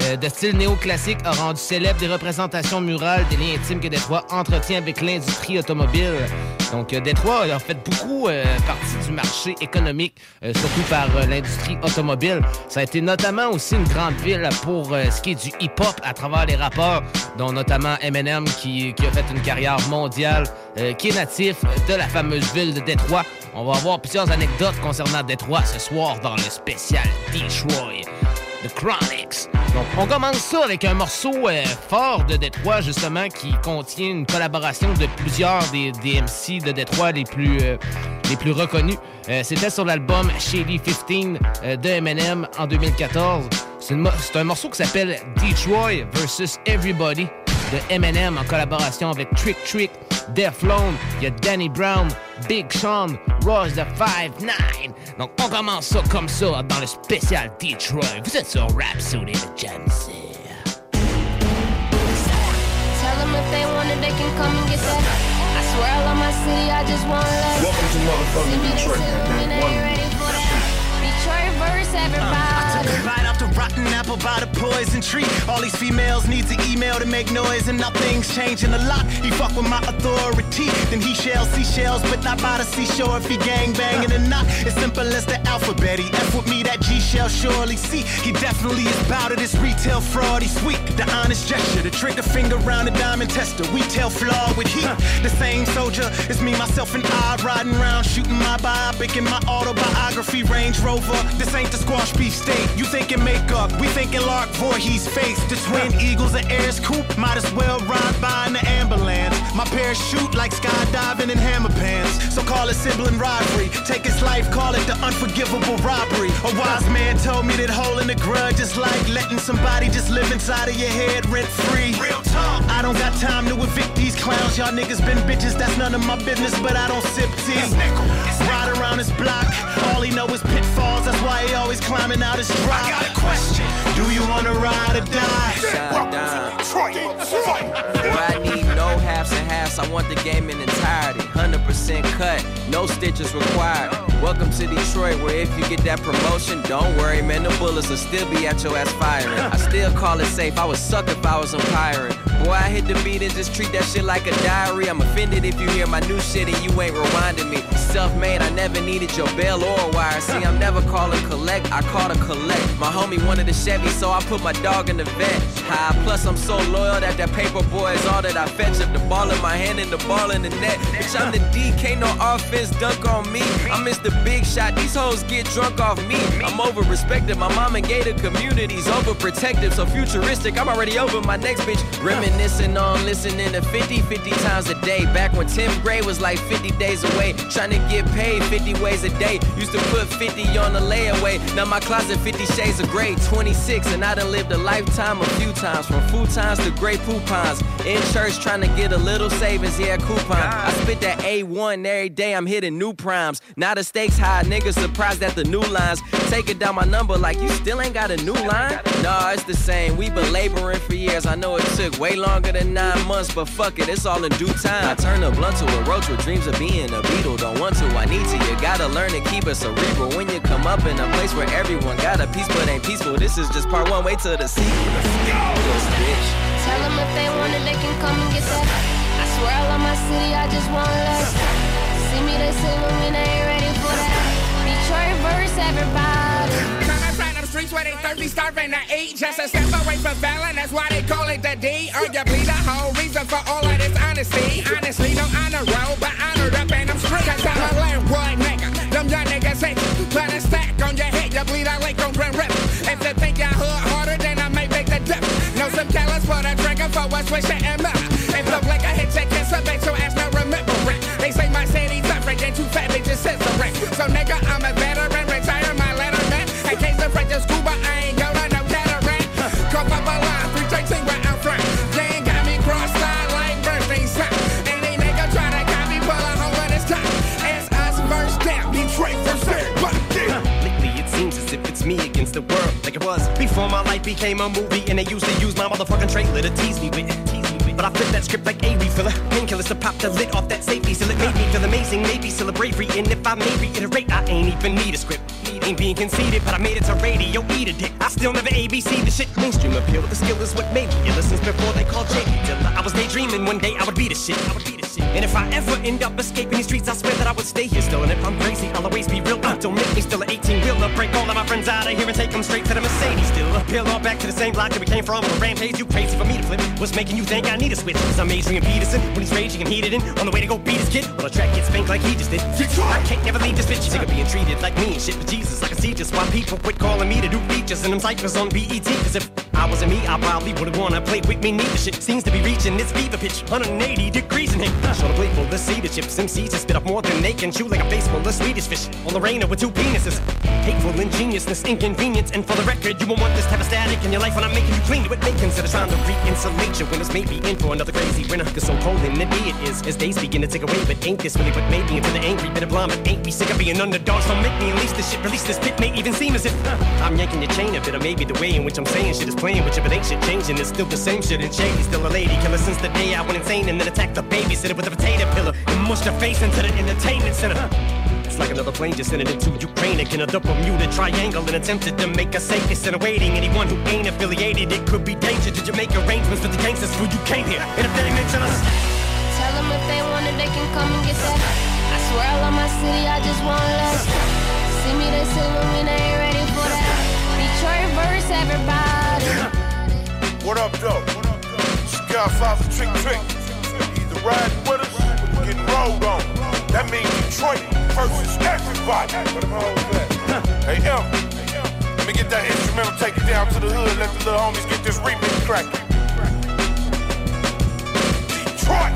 euh, de style néoclassique a rendu célèbre des représentations murales des liens intimes que Détroit entretient avec l'industrie automobile. Donc, euh, Détroit a fait beaucoup euh, partie du marché économique, surtout par l'industrie automobile. Ça a été notamment aussi une grande ville pour ce qui est du hip-hop à travers les rappeurs, dont notamment Eminem qui, a fait une carrière mondiale, qui est natif de la fameuse ville de Détroit. On va avoir plusieurs anecdotes concernant Détroit ce soir dans le spécial Detroit. The Chronics. Donc, on commence ça avec un morceau euh, fort de Détroit, justement, qui contient une collaboration de plusieurs des, des MC de Détroit les plus, euh, les plus reconnus. Euh, c'était sur l'album Shady 15 de Eminem en 2014. C'est un morceau qui s'appelle Detroit versus Everybody de Eminem en collaboration avec Trick Trick, Def Lone, il y a Danny Brown, Big Sean, Ross the 5-9. Donc on commence ça comme ça dans le spécial Detroit. Vous êtes sur Rhapsody de Jamsey. Tell them if they want it, they can come and get that. I swear I love my city, I just want less. Welcome to motherfucking Detroit, man. Detroit verse, everybody. Rotten apple by the poison tree. All these females need to email to make noise, and now things changing a lot. He fuck with my authority, then he shells, but not by the seashore if he gang banging or not. It's simple as the alphabet. He F with me, that G shall surely see. He definitely is bout it. It's retail fraud. He's sweet. The honest gesture, the trigger finger round the diamond tester. We tell flaw with heat. The same soldier is me, myself, and I riding around shooting my biopic in my autobiography Range Rover. This ain't the squash beef state. You thinking makeup, we thinking Lark Voorhees face. The twin eagles of Airs Coupe might as well ride by in the ambulance. My parachute like skydiving in hammer pants. So call it sibling rivalry. Take his life, call it the unforgivable robbery. A wise man told me that holding a grudge is like letting somebody just live inside of your head rent free. Real talk. I don't got time to evict these clowns. Y'all niggas been bitches, that's none of my business, but I don't sip tea. Ride around his block, all he know is pitfalls. That's why he always climbing out his drop. I got a question. Do you wanna ride or die? Welcome to Detroit. Detroit. I want the game in entirety. 100% cut, no stitches required. Welcome to Detroit, where if you get that promotion, don't worry, man, the bullets will still be at your ass firing. I still call it safe. I would suck if I was umpiring. Boy, I hit the beat and just treat that shit like a diary. I'm offended if you hear my new shit and you ain't rewinding me. Self-made, I never needed your bell or wire. See, I'm never calling collect, I call to collect. My homie wanted a Chevy, so I put my dog in the vet. High, plus I'm so loyal that that paper boy is all that I fetch. Up the ball in my hand in the ball in the net. Bitch, I'm the D, can't no offense dunk on me. I'm Mr. Big Shot, these hoes get drunk off me. I'm over respected, my mom and gated communities overprotective, so futuristic. I'm already over my next bitch. Reminiscing on listening to 50, 50 times a day. Back when 10th grade was like 50 days away. Trying to get paid 50 ways a day. Used to put 50 on the layaway. Now my closet 50 shades of gray. 26 and I done lived a lifetime a few times. From futons to gray poupons. In church trying to get a little savings, yeah, coupon. I spit that A1 every day. I'm hitting new primes. Now the stakes high, niggas surprised at the new lines. Taking down my number like you still ain't got a new line. Nah, it's the same. we been laboring for years. I know it took way longer than nine months, but fuck it, it's all in due time. I turn a blunt to a roach with dreams of being a beetle. Don't want to, I need to. You gotta learn to keep it cerebral when you come up in a place where everyone got a piece but ain't peaceful. This is just part one. Wait till the sequel. Let's go, bitch. Tell them if they want it, they can come and get that. Swear I love my city, I just want less. See me, they say they ain't ready for that. Detroit verse, everybody. Coming from them streets where they thirsty, starving to eat. Just a step away from Fallon, that's why they call it the D. Arguably the whole reason for all of this honesty. Honestly, don't honor roll, but honored up in them streets. Cause I'm a landwood nigga. Them young niggas hate. Put a stack on your head, you bleed out like on Grand Rip. If you think y'all hood harder, then I may make the dip. Know some callous for the trigger for a switch and up. If like I hit your kiss, I bet your ass no remember it. They say my city's different, ain't too fat, bitches censoring. So nigga, I'm a veteran, retire my letterman. In case the French is scuba, I ain't go to no cataract. Come up a line, three drinks ain't right out front. They ain't got me cross-eyed like Bernstein sign. Any nigga try to copy, pull a hole in his top. It's us first down, Detroit first *laughs* Lately it seems as if it's me against the world, like it was before my life became a movie, and they used to use my motherfucking trailer to tease me with. But I flip that script like a refiller. Painkillers to pop the lid off that safety. Still it made me feel amazing, maybe still a bravery. And if I may reiterate, I ain't even need a script. Ain't being conceited, but I made it to radio. Eat a dick. I still never ABC the shit. Mainstream appeal with the skill is what made me ill since before they called JD Dilla. I was daydreaming one day I would be the shit. I would be the shit. And if I ever end up escaping these streets, I swear that I would stay here still. And if I'm crazy, I'll always be real. Uh, don't make me still an 18 wheeler. Break all of my friends out of here and take them straight to the Mercedes still. Peel all back to the same block that we came from. On a rampage, you crazy for me to flip. What's making you think I need a switch? Cause I'm Adrian Peterson when he's raging and heated in. On the way to go beat his kid. Well, the track gets spanked like he just did. I can't never leave this bitch. Sick of being treated like me and shit. But Jesus, I can see just why people quit calling me to do features and them cyphers on BET. Cause if I wasn't me, I probably would've wanna play with me. Neither shit seems to be reaching its fever pitch. 180 degrees in him. Show the playful, the the chips. MCs just spit up more than they can chew like a face full of Swedish fish. On the rainer with two penises. Hateful ingeniousness, inconvenience. And for the record, you won't want this type of static in your life when I'm making you clean to it. Make consider trying to re-insulate your winners. Maybe in for another crazy winter. Cause so cold in the day it is. As days begin to take away, but ain't this really what made me into the angry bit of blonde? But ain't we sick of being underdogs? Don't make me unleash this shit. Release this pit may even seem as if uh, I'm yanking your chain a bit, or maybe the way in which I'm saying shit is playing with you, but ain't shit changing. It's still the same shit and shady. Still a lady killer since the day I went insane and then attacked the babysitter with a potato pillar and mushed her face into the entertainment center. It's like another plane just sent it into Ukraine again. A Bermuda Triangle and attempted to make a safe instead of waiting. Anyone who ain't affiliated, it could be danger. Did you make arrangements for the gangsters who you came here? And if they mention us, Tell them if they want it, they can come and get that. I swear I love my city, I just want less. See me, they say when we ain't ready for that. Detroit verse, everybody. What up, though? Godfather Trick Trick. Riding with us getting rolled on. That means Detroit versus everybody. Hey, M. Let me get that instrumental, take it down to the hood, let the little homies get this remix cracking. Detroit!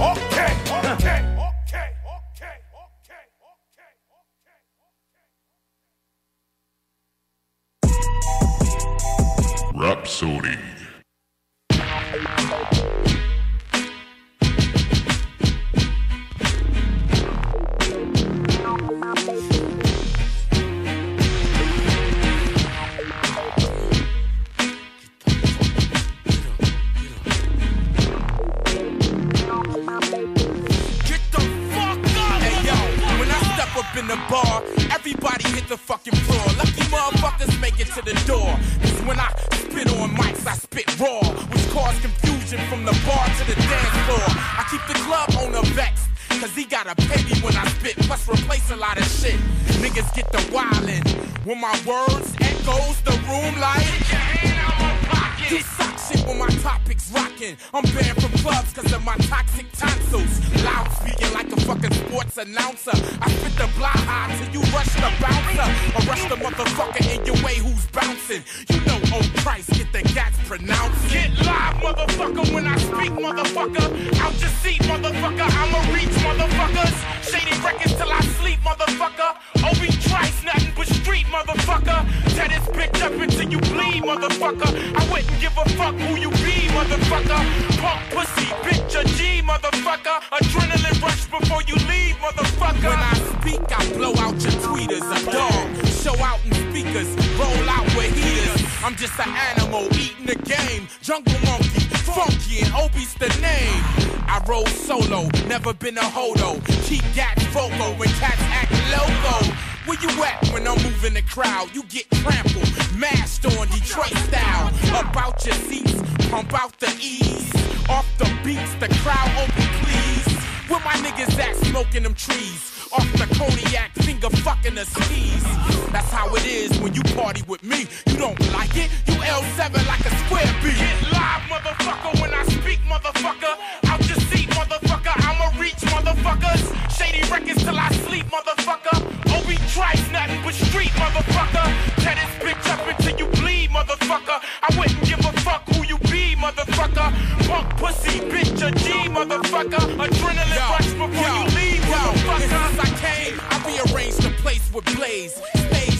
Okay, okay. Rhapsody. Up in the bar, everybody hit the fucking floor. Lucky motherfuckers make it to the door. Cause when I spit on mics, I spit raw, which cause confusion from the bar to the dance floor. I keep the club owner vexed. Cause he gotta pay me when I spit, plus replace a lot of shit. Niggas get the wildin'. When my words echoes the room like You suck shit when my topics rockin'. I'm banned from clubs cause of my toxic tonsils. Loud speaking like a fucking sports announcer. I spit the block high till you rush the bouncer. Or rush the motherfucker in your way who's bouncing. You know old Christ get the gats pronounced. Get live, motherfucker, when I speak, motherfucker. Out your seat, motherfucker. I'ma reach, motherfuckers. Shady records till I sleep, motherfucker. Oh, OB Trice, nothing but street, motherfucker. Tear this bitch up until you bleed, motherfucker. I wouldn't give a fuck who you be, motherfucker. Punk pussy, bitch, a G, motherfucker. Adrenaline rush before you leave, motherfucker. When I speak, I blow out your tweeters. A dog, show out in speakers, roll out with heaters. I'm just an animal eating the game. Jungle monkey, funky, and Obi's the name. I roll solo, never been a hodo. Keep gats vocal when cats act loco. Where you at when I'm moving the crowd? You get trampled, mashed on Detroit style. Up out your seats, pump out the ease. Off the beats, the crowd open please. Where my niggas at smoking them trees? Off the cognac, finger fucking the skis. That's how it is when you party with me. You don't like it? You L7 like a square B. Get live, motherfucker, when I speak, motherfucker. Your seat, motherfucker. I'ma reach, motherfuckers. Shady records till I sleep, motherfucker. Oh, OB Trice, nothing but street, motherfucker. Tear this bitch up until you bleed, motherfucker. I wouldn't give a fuck who you be, motherfucker. Punk pussy, bitch, a G, motherfucker. Adrenaline rush before you leave, motherfucker. Since I came, I rearranged the place with Blaze. Stage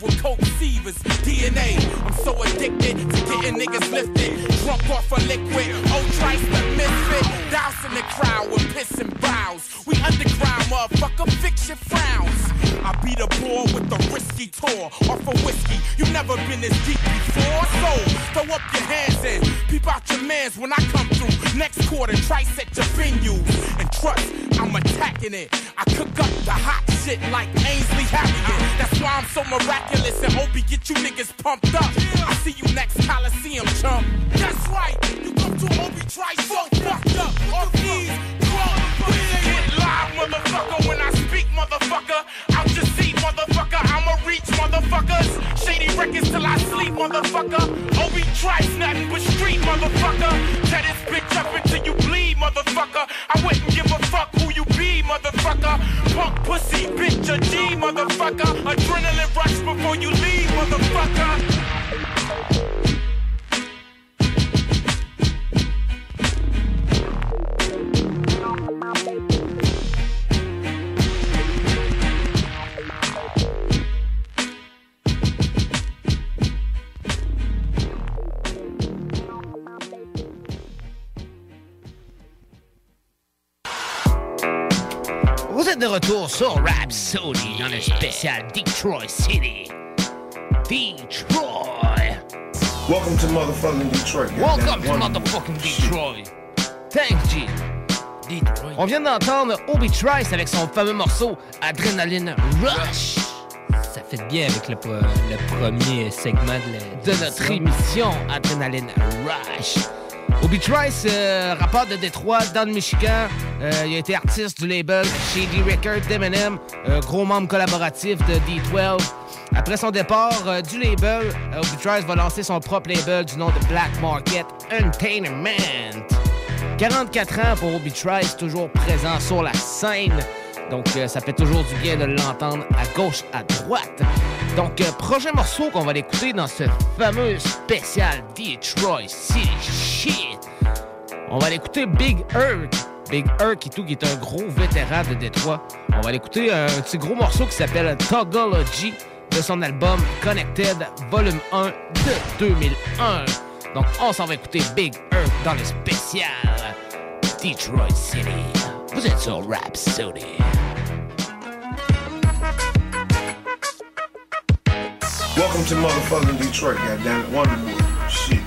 with coke sievers, DNA. I'm so addicted to getting niggas lifted. Drunk off a liquid, oh, old trice the misfit. Dousing the crowd with piss and bows. We underground, motherfucker, fix your frowns. I be the boy with the risky tour off a whiskey. You never been this deep before. So throw up your hands and peep out your mans when I come through. Next quarter, try set your venues. And trust, I'm attacking it. I cook up the hot shit like Ainsley Harriet. That's why I'm so miraculous and Opie get you niggas pumped up. I see you next Coliseum, chump. That's right, you come to Opie Trice so fucked up. These drunk Get live, motherfucker, when I speak, motherfucker. Out your seat, motherfucker. I'ma reach, motherfuckers. Shady records till I sleep, motherfucker. Opie Trice, nothing but street, motherfucker. Tear this bitch up until you bleed, motherfucker. I wouldn't give a fuck who you motherfucker. Punk pussy, bitch, a G, motherfucker. Adrenaline rush before you leave, motherfucker. Vous êtes de retour sur Rhapsody dans le spécial Detroit City. Detroit. Welcome to motherfucking Detroit. Welcome to motherfucking Detroit. Thanks, G. Detroit. On vient d'entendre Obi Trice avec son fameux morceau Adrenaline Rush. Ça fait bien avec le, premier segment de, la- de notre émission Adrenaline Rush. Obi Trice, euh, rappeur de Détroit, dans le Michigan. Euh, il a été artiste du label Shady Records d'Eminem, euh, gros membre collaboratif de D12. Après son départ du label, Obi Trice va lancer son propre label du nom de Black Market Entertainment. 44 ans pour Obi Trice, toujours présent sur la scène. Donc, ça fait toujours du bien de l'entendre à gauche, à droite. Donc, euh, prochain morceau qu'on va l'écouter dans ce fameux spécial Detroit City Shit. On va l'écouter Big Herc. Big Herc et tout, qui est un gros vétéran de Détroit. On va l'écouter un petit gros morceau qui s'appelle Toggology de son album Connected Volume 1 de 2001. Donc, on s'en va écouter Big Herc dans le spécial Detroit City. Vous êtes sur Rhapsody. Welcome to motherfucking Detroit, goddamn it. Wonderboy. Shit.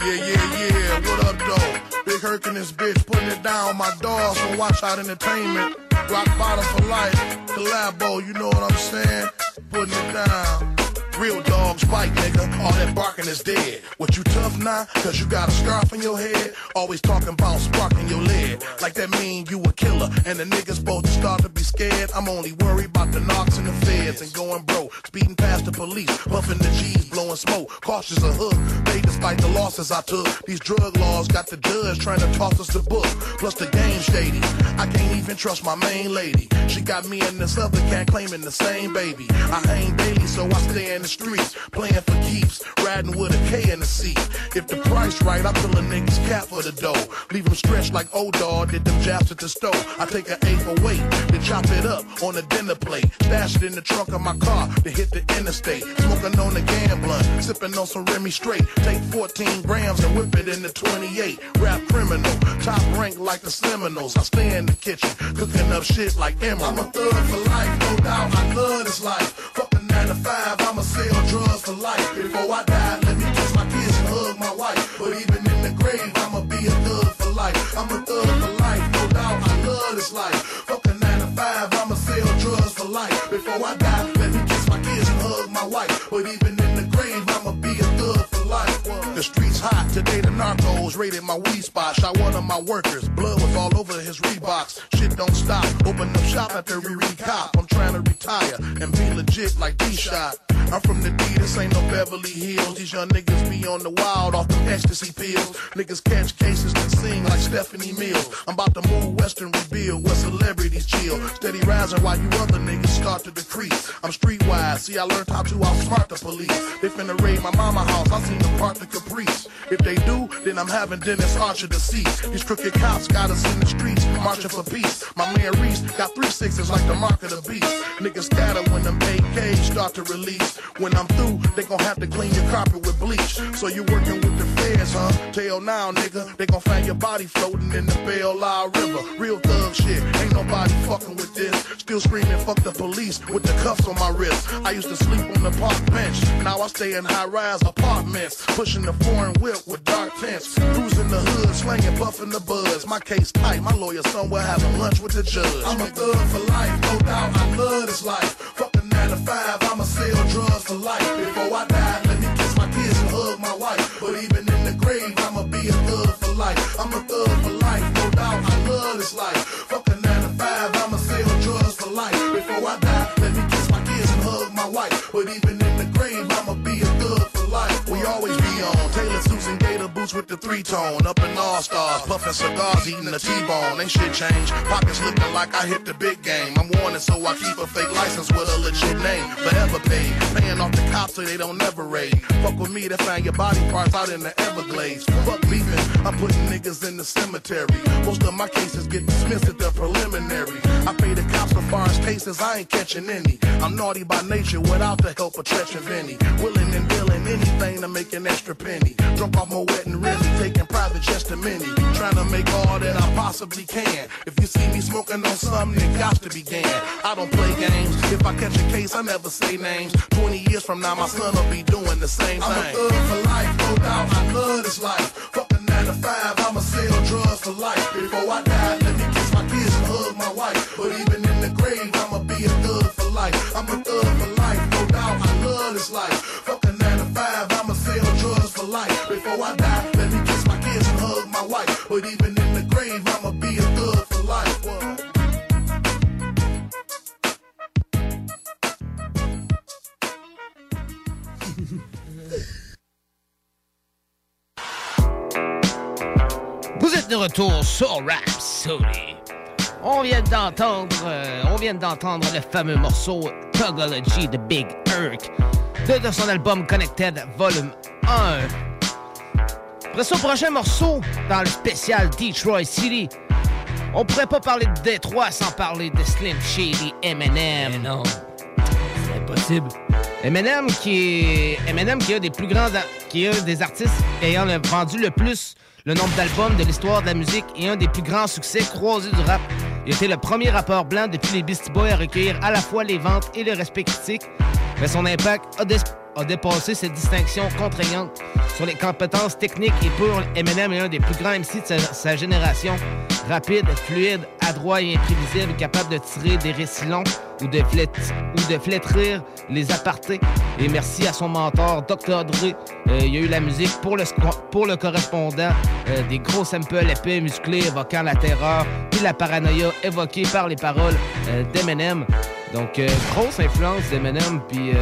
Yeah, yeah, yeah. What up, though? Big Herc in this bitch putting it down my dogs from Watch Out Entertainment. Rock bottom for life. Collabo, you know what I'm saying? Putting it down. Real dogs bite, nigga. All that barking is dead. What you tough now? Cause you got a scarf on your head. Always talking about sparking your lead. Like that mean you a killer. And the niggas both start to be scared. I'm only worried about the knocks and the feds and going broke. Speeding past the police, puffing the G's, blowing smoke. Cautious of hook. They despite the losses I took. These drug laws got the judge trying to toss us the book. Plus the game shady. I can't even trust my main lady. She got me and this other cat claiming the same baby. I hang daily, so I stay in the streets, playing for keeps, riding with a K in the seat. If the price right, I fill a nigga's cap for the dough. Leave him stretched like old dog did them jabs at the stove. I take an eight for weight, then chop it up on a dinner plate. Stash it in the trunk of my car to hit the interstate. Smoking on the gambling, sipping on some Remy straight. Take 14 grams and whip it in the 28. Rap criminal, top rank like the Seminoles. I stay in the kitchen, cooking up shit like Emerald. I'm a thug for life, no doubt. I love this life. Fuck the nine to five, I'ma sell drugs for life. Before I die, let me kiss my kids and hug my wife. But even in the grave, I'ma be a thug for life. I'm a thug for life, no doubt. I love this life. Fuck the nine to five, I'ma sell drugs for life. Before I die, let me kiss my kids and hug my wife. But even The streets hot, today the narcos raided my weed spot. Shot one of my workers, blood was all over his Reeboks. Shit don't stop, open up shop after Riri Cop. I'm trying to retire and be legit like D-Shot. I'm from the D, this ain't no Beverly Hills. These young niggas be on the wild off them ecstasy pills. Niggas catch cases and sing like Stephanie Mills. I'm about to move western rebuild where celebrities chill. Steady rising while you other niggas start to decrease. I'm streetwise, see I learned how to outsmart the police. They finna raid my mama house, I seen them part the caprice. If they do, then I'm having Dennis Archer deceased. These crooked cops got us in the streets, marching for peace. My man Reese got three sixes like the mark of the beast. Niggas scatter when them AKs start to release. When I'm through, they gon' have to clean your carpet with bleach. So you working with the feds, huh? Tell now, nigga, they gon' find your body floating in the Belle Isle River. Real thug shit, ain't nobody fucking with this. still screaming, fuck the police with the cuffs on my wrist. I used to sleep on the park bench. Now I stay in high rise apartments. Pushing the foreign whip with dark tents. Cruising the hood, slanging, buffing the buzz. My case tight, my lawyer somewhere having lunch with the judge. I'm a thug for life, no doubt. I love this life. Fuck 9 to 5, I'ma sell drugs for life. Before I die, let me kiss my kids and hug my wife. But even in the grave, I'ma be a thug for life. I'm a thug for life, no doubt. I love this life. Fuck the 9 to 5, I'ma sell drugs for life. Before I die, let me kiss my kids and hug my wife. But even boots with the three tone. Up in all stars, puffing cigars, eating a T-bone. Ain't shit changed. Pockets looking like I hit the big game. I'm warning, so I keep a fake license with a legit name. Forever paid. Paying off the cops so they don't never raid. Fuck with me, they find your body parts out in the Everglades. Fuck beefing, I'm putting niggas in the cemetery. Most of my cases get dismissed at the preliminary. I pay the cops for far as cases, I ain't catching any. I'm naughty by nature without the help of Tretch and Vinny. Willing and willing anything to make an extra penny. Drunk off my wet and really taking private just a mini. Trying to make all that I possibly can. If you see me smoking on something, it got to begin. I don't play games. If I catch a case, I never say names. 20 years from now, my son will be doing the same thing. I'm a thug for life, no doubt. I love this life. Fuck the 9 to 5, I'ma sell drugs for life. Before I die, let me kiss my kids and hug my wife. But even in the grave, I'ma be a thug for life. I'm a thug for life, no doubt. I love this life. Fuck the 9 to 5, I'ma sell drugs for life. Before I die, de retour sur Rhapsody. On vient d'entendre, euh, on vient d'entendre le fameux morceau Togology de Big Irk de, de son album Connected Volume 1. Après ça, prochain morceau dans le spécial Detroit City. On pourrait pas parler de Détroit sans parler de Slim Shady Eminem. non, c'est impossible. Eminem qui est Eminem qui est un des plus grands qui est un des artistes ayant le- vendu le plus le nombre d'albums de l'histoire de la musique et un des plus grands succès croisés du rap. Il était le premier rappeur blanc depuis les Beastie Boys à recueillir à la fois les ventes et le respect critique, mais son impact a, dé- a dépassé cette distinction contraignante sur les compétences techniques et pour Eminem est un des plus grands MC de sa génération. Rapide, fluide, adroit et imprévisible, capable de tirer des récits longs ou de, flétrir les apartés. Et merci à son mentor, Dr. Dre. Euh, il y a eu la musique pour le, correspondant, euh, des gros samples épais, musclés, évoquant la terreur, puis la paranoïa évoquée par les paroles euh, d'Eminem. Donc, grosse influence d'Eminem, puis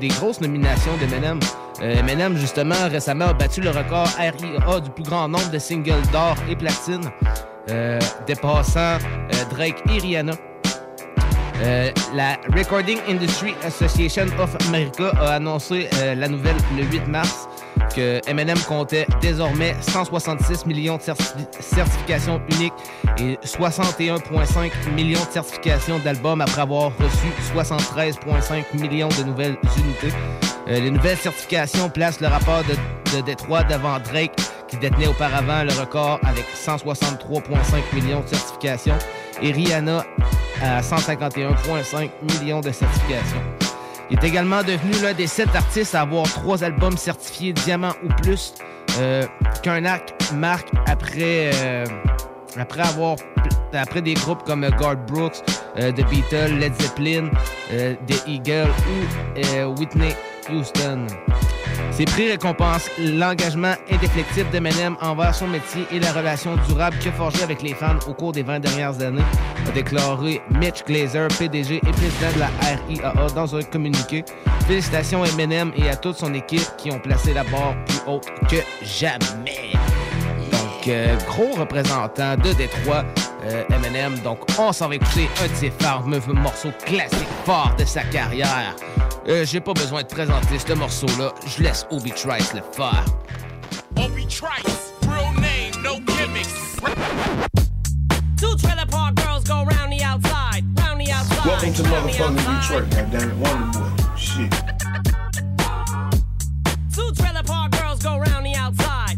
des grosses nominations d'Eminem. Eminem, justement, récemment a battu le record RIA du plus grand nombre de singles d'or et platine, dépassant euh, Drake et Rihanna. Euh, la Recording Industry Association of America a annoncé euh, la nouvelle le 8 mars que Eminem comptait désormais 166 millions de certifi- certifications uniques et 61,5 millions de certifications d'albums après avoir reçu 73,5 millions de nouvelles unités. Euh, les nouvelles certifications placent le rapport de, de Détroit devant Drake qui détenait auparavant le record avec 163,5 millions de certifications et Rihanna à 151,5 millions de certifications. Il est également devenu l'un des sept artistes à avoir trois albums certifiés diamant ou plus euh, qu'un acte marque après, euh, après avoir après des groupes comme euh, Garth Brooks, The Beatles, Led Zeppelin, The Eagles ou Whitney Houston. Ces prix récompensent l'engagement indéflectible d'Eminem envers son métier et la relation durable qu'il a forgée avec les fans au cours des 20 dernières années, a déclaré Mitch Glazer, PDG et président de la RIAA dans un communiqué. Félicitations à Eminem et à toute son équipe qui ont placé la barre plus haute que jamais. Donc, euh, gros représentant de Détroit, euh, Eminem. Donc, on s'en va écouter un de ses fameux morceaux classiques forts de sa carrière. Euh, J'ai pas besoin de présenter ce morceau-là. Je laisse Obi Trice le faire. Obi Trice, real name, no gimmicks. Two trailer park girls go round the outside, round the outside. Welcome to motherfucking. Detroit, goddammit. Wonder Boy. Shit. Two trailer park girls go round the outside,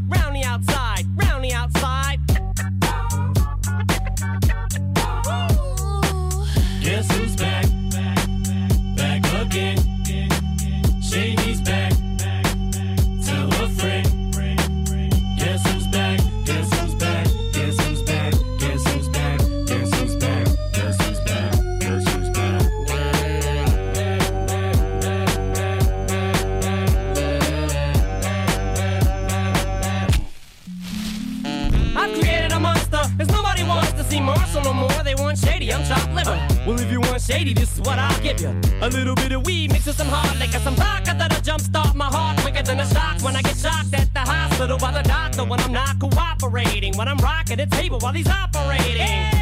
no more. They want shady, I'm chopped liver. Well, if you want shady, this is what I'll give you. A little bit of weed mixed with some hard liquor, some vodka that'll jumpstart my heart quicker than a shock when I get shocked at the hospital by the doctor when I'm not cooperating. When I'm rocking the table while he's operating.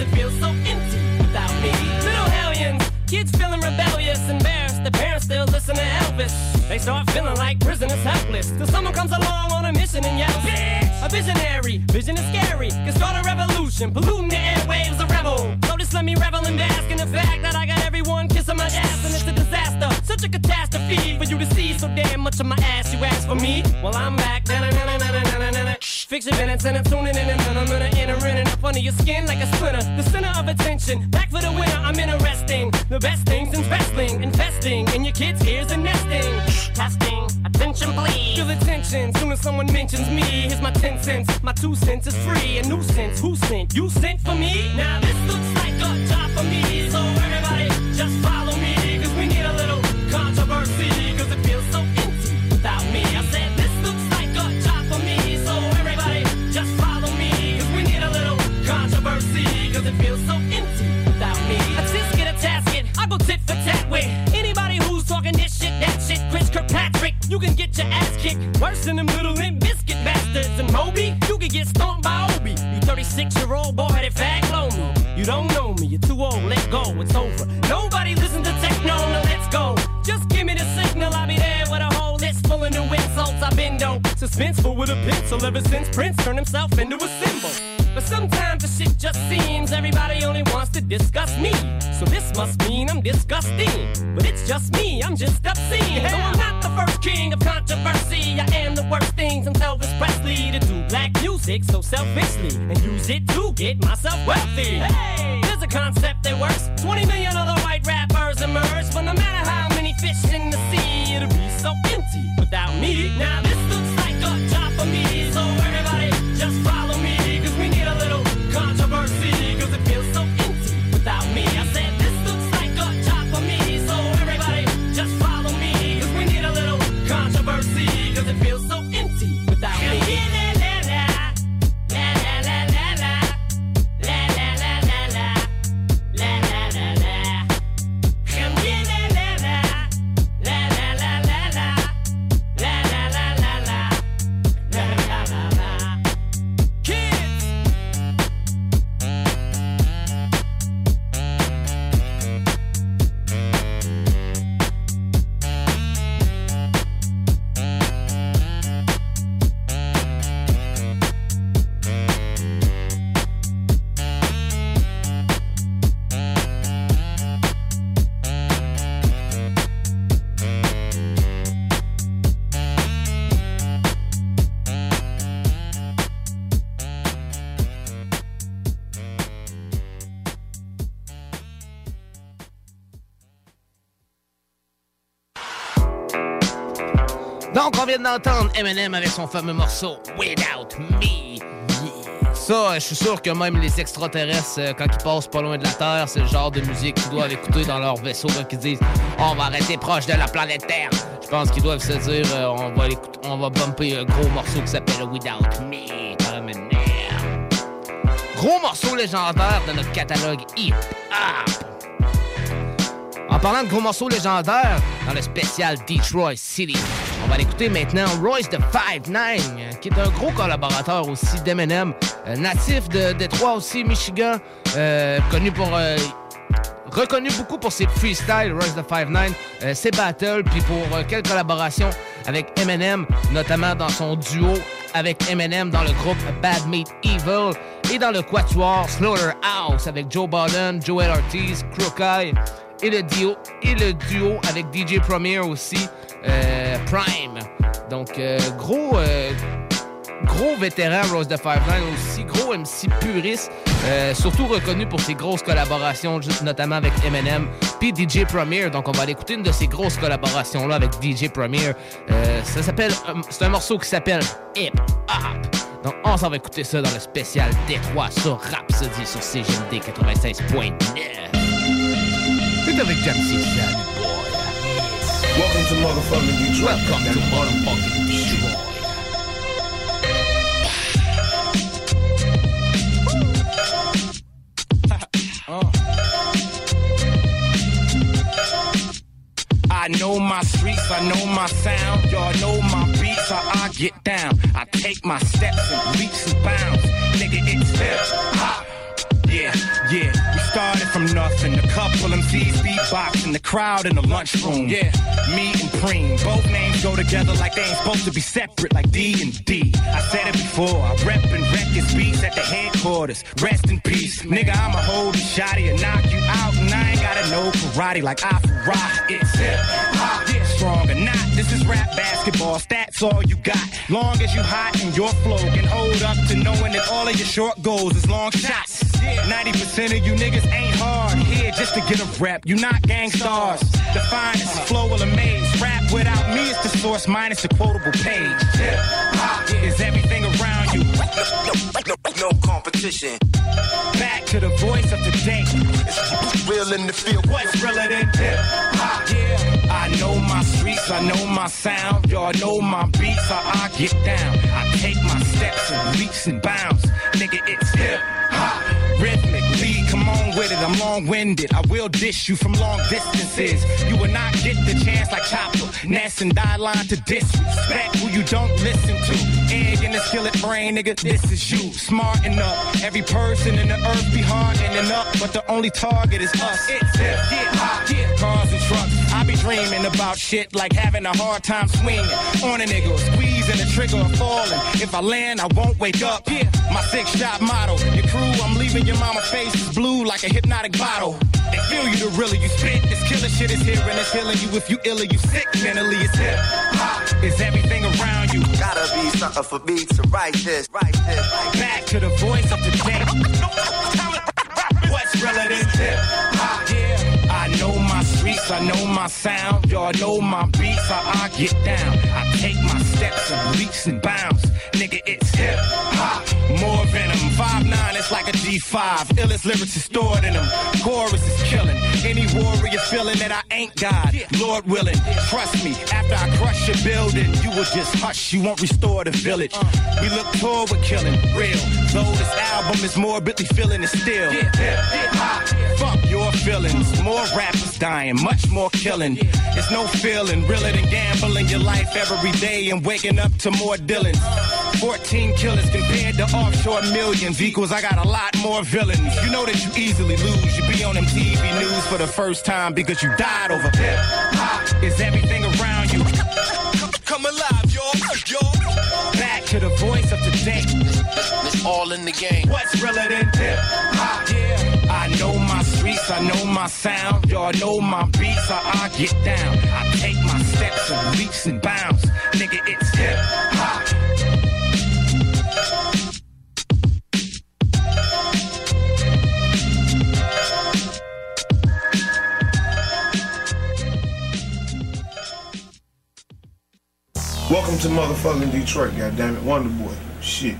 it feels so empty without me. Little hellions, kids feeling rebellious, embarrassed, the parents still listen to Elvis. They start feeling like prisoners helpless, till someone comes along on a mission and yells, Bitch! A visionary, vision is scary, can start a revolution, polluting the airwaves, a rebel. So just let me revel and bask in the fact that I got everyone kissing my ass, and it's a disaster, such a catastrophe for you to see so damn much of my ass. You ask for me, well I'm back. Na-na-na-na-na-na-na-na. Fix your minutes and I'm tuning in and I'm gonna enter in and up under your skin like a splinter. The center of attention, back for the winner. I'm interesting. The best things in wrestling, investing in your kids' ears and nesting. Testing, attention please. Feel the tension soon as someone mentions me. Here's my ten cents, my two cents is free. A nuisance, who sent? You sent for me? Now this looks like a job for me, so everybody just follow it feels so empty without me. Just get a tasket, I go tit for tat with anybody who's talking this shit, that shit, Chris Kirkpatrick. You can get your ass kicked worse than them little limp biscuit bastards. And Moby, you can get stomped by Obi. You 36 year old boy that fag me. You don't know me, you're too old, let go, it's over. Nobody listen to techno, now let's go. Just give me the signal, I'll be there with a whole list full of new insults. I've been dope, suspenseful with a pencil ever since Prince turned himself into a symbol. But sometimes the shit just seems everybody only wants to discuss me. So this must mean I'm disgusting. But it's just me, I'm just obscene. Though I'm not the first king of controversy, I am the worst things in Elvis Presley to do black music so selfishly and use it to get myself wealthy. Hey, there's a concept that works. 20 million other white rappers emerge, but no matter how many fish in the sea, it'll be so empty without me. Now this looks like a job for me, so everybody just follow d'entendre Eminem avec son fameux morceau Without Me. Ça, je suis sûr que même les extraterrestres, euh, quand ils passent pas loin de la Terre, c'est le genre de musique qu'ils doivent écouter dans leur vaisseau quand ils disent On va rester proche de la planète Terre. Je pense qu'ils doivent se dire euh, on, va l'écouter- on va bumper un gros morceau qui s'appelle Without Me. Gros morceau légendaire de notre catalogue hip-hop. En parlant de gros morceaux légendaires, dans le spécial Detroit City, on va l'écouter maintenant Royce de 5'9", euh, qui est un gros collaborateur aussi d'Eminem, euh, natif de Détroit aussi, Michigan, euh, connu pour... euh, reconnu beaucoup pour ses freestyles, Royce the 5'9", euh, ses battles, puis pour euh, quelques collaborations avec Eminem, notamment dans son duo avec Eminem dans le groupe Bad Meat Evil et dans le quatuor Slaughterhouse avec Joe Budden, Joel Ortiz, Crookeye et le duo, et le duo avec DJ Premier aussi, Prime. Donc, euh, gros, euh, gros vétéran Rose de Fireline aussi, gros MC puriste, euh, surtout reconnu pour ses grosses collaborations, notamment avec Eminem, puis DJ Premier. Donc on va aller écouter une de ces grosses collaborations-là avec DJ Premier. Euh, ça s'appelle, euh, c'est un morceau qui s'appelle Hip Hop. Donc on s'en va écouter ça dans le spécial Détroit sur Rhapsody sur CGMD 96.9. C'est avec Boy. Welcome to motherfucking Detroit. Welcome to motherfucking Detroit. Uh. I know my streets, I know my sound. Y'all know my beats, how I get down. I take my steps and leaps and MCs beatboxing, the crowd in the lunchroom. Yeah, me and Preem, both names go together like they ain't supposed to be separate, like D and D. I said it before, I rep and wreck his beats at the headquarters. Rest in peace, nigga. I'ma hold you shotty and knock you out, and I ain't gotta know karate like I rock. It's hip hop, yeah, strong or not. This is rap basketball, stats all you got. Long as you hot and your flow can hold up to knowing that all of your short goals is long shots. 90% of you niggas ain't hard here just to get a rep. You not gang stars. The finest flow will amaze. Rap without me is the source minus the quotable page. Hip hop is everything around you. No, competition. Back to the voice of today. It's real in the field. What's realer than hip hop? Yeah. I know my streets, I know my sound. Y'all know my beats, how I get down. I take my steps and leaps and bounds. Nigga, it's hip with it. I'm long winded. I will dish you from long distances. You will not get the chance like Chopper, Ness, and Die Line to disrespect who you don't listen to. Egg in the skillet brain, nigga, this is you. Smart enough. Every person in the earth be hardening up, but the only target is us. It's hip, yeah, hop, yeah. Cars and trucks. Dreaming about shit like having a hard time swinging on a nigga, squeezing the trigger or falling. If I land, I won't wake up. Yeah, my six shot motto. Your crew, I'm leaving your mama face is blue like a hypnotic bottle. They feel you the realer you spit. This killer shit is here and it's healing you. If you ill or you sick mentally, it's hip hop. It's everything around you. Gotta be something for me to write this, write this. Back to the voice of the day. *laughs* What's relevant? Hip streets, I know my sound. Y'all know my beats, how I get down. I take my steps and leaps and bounds. Nigga, it's hip hop. More venom. 5'9, it's like a G5. Illest lyrics is stored in them. Chorus is killing. Any warrior feeling that I ain't God. Lord willing, trust me. After I crush your building, you will just hush. You won't restore the village. We look with killing. Real. Though this album is morbidly feeling it still. Fuck your feelings. More rappers dying, much more killing. It's no feeling realer than gambling your life every day and waking up to more Dylans. 14 killers compared to offshore millions equals I got a lot more villains. You know that you easily lose. You be on them TV news for the first time because you died over hip hop. Is everything around you? *laughs* Come alive, y'all. y'all. Back to the voice of the today. It's all in the game. What's realer than hip hop? I know my sound. Y'all know my beats, how I get down. I take my steps and leaps and bounds. Nigga, it's hip hop. Welcome to motherfucking Detroit, goddammit. Wonder Boy. Shit.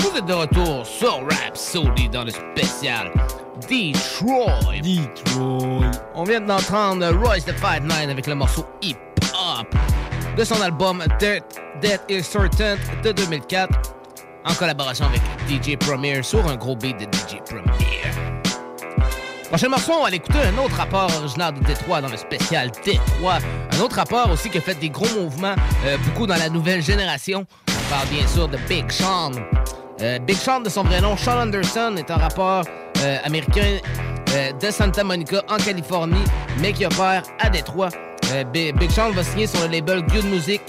Vous êtes de retour sur Rhapsody dans le spécial Detroit. Detroit. On vient d'entendre Royce the Fight Nine avec le morceau Hip Hop de son album Death, Death is Certain de 2004 en collaboration avec DJ Premier sur un gros beat de DJ Premier. Prochain morceau, on va aller écouter un autre rapport originaire de Détroit dans le spécial Détroit. Un autre rapport aussi qui a fait des gros mouvements, euh, beaucoup dans la nouvelle génération. On parle bien sûr de Big Sean. Euh, Big Sean, de son vrai nom, Sean Anderson, est un rappeur américain euh, de Santa Monica en Californie, mais qui opère à Détroit. Euh, Bi- Big Sean va signer sur le label Good Music,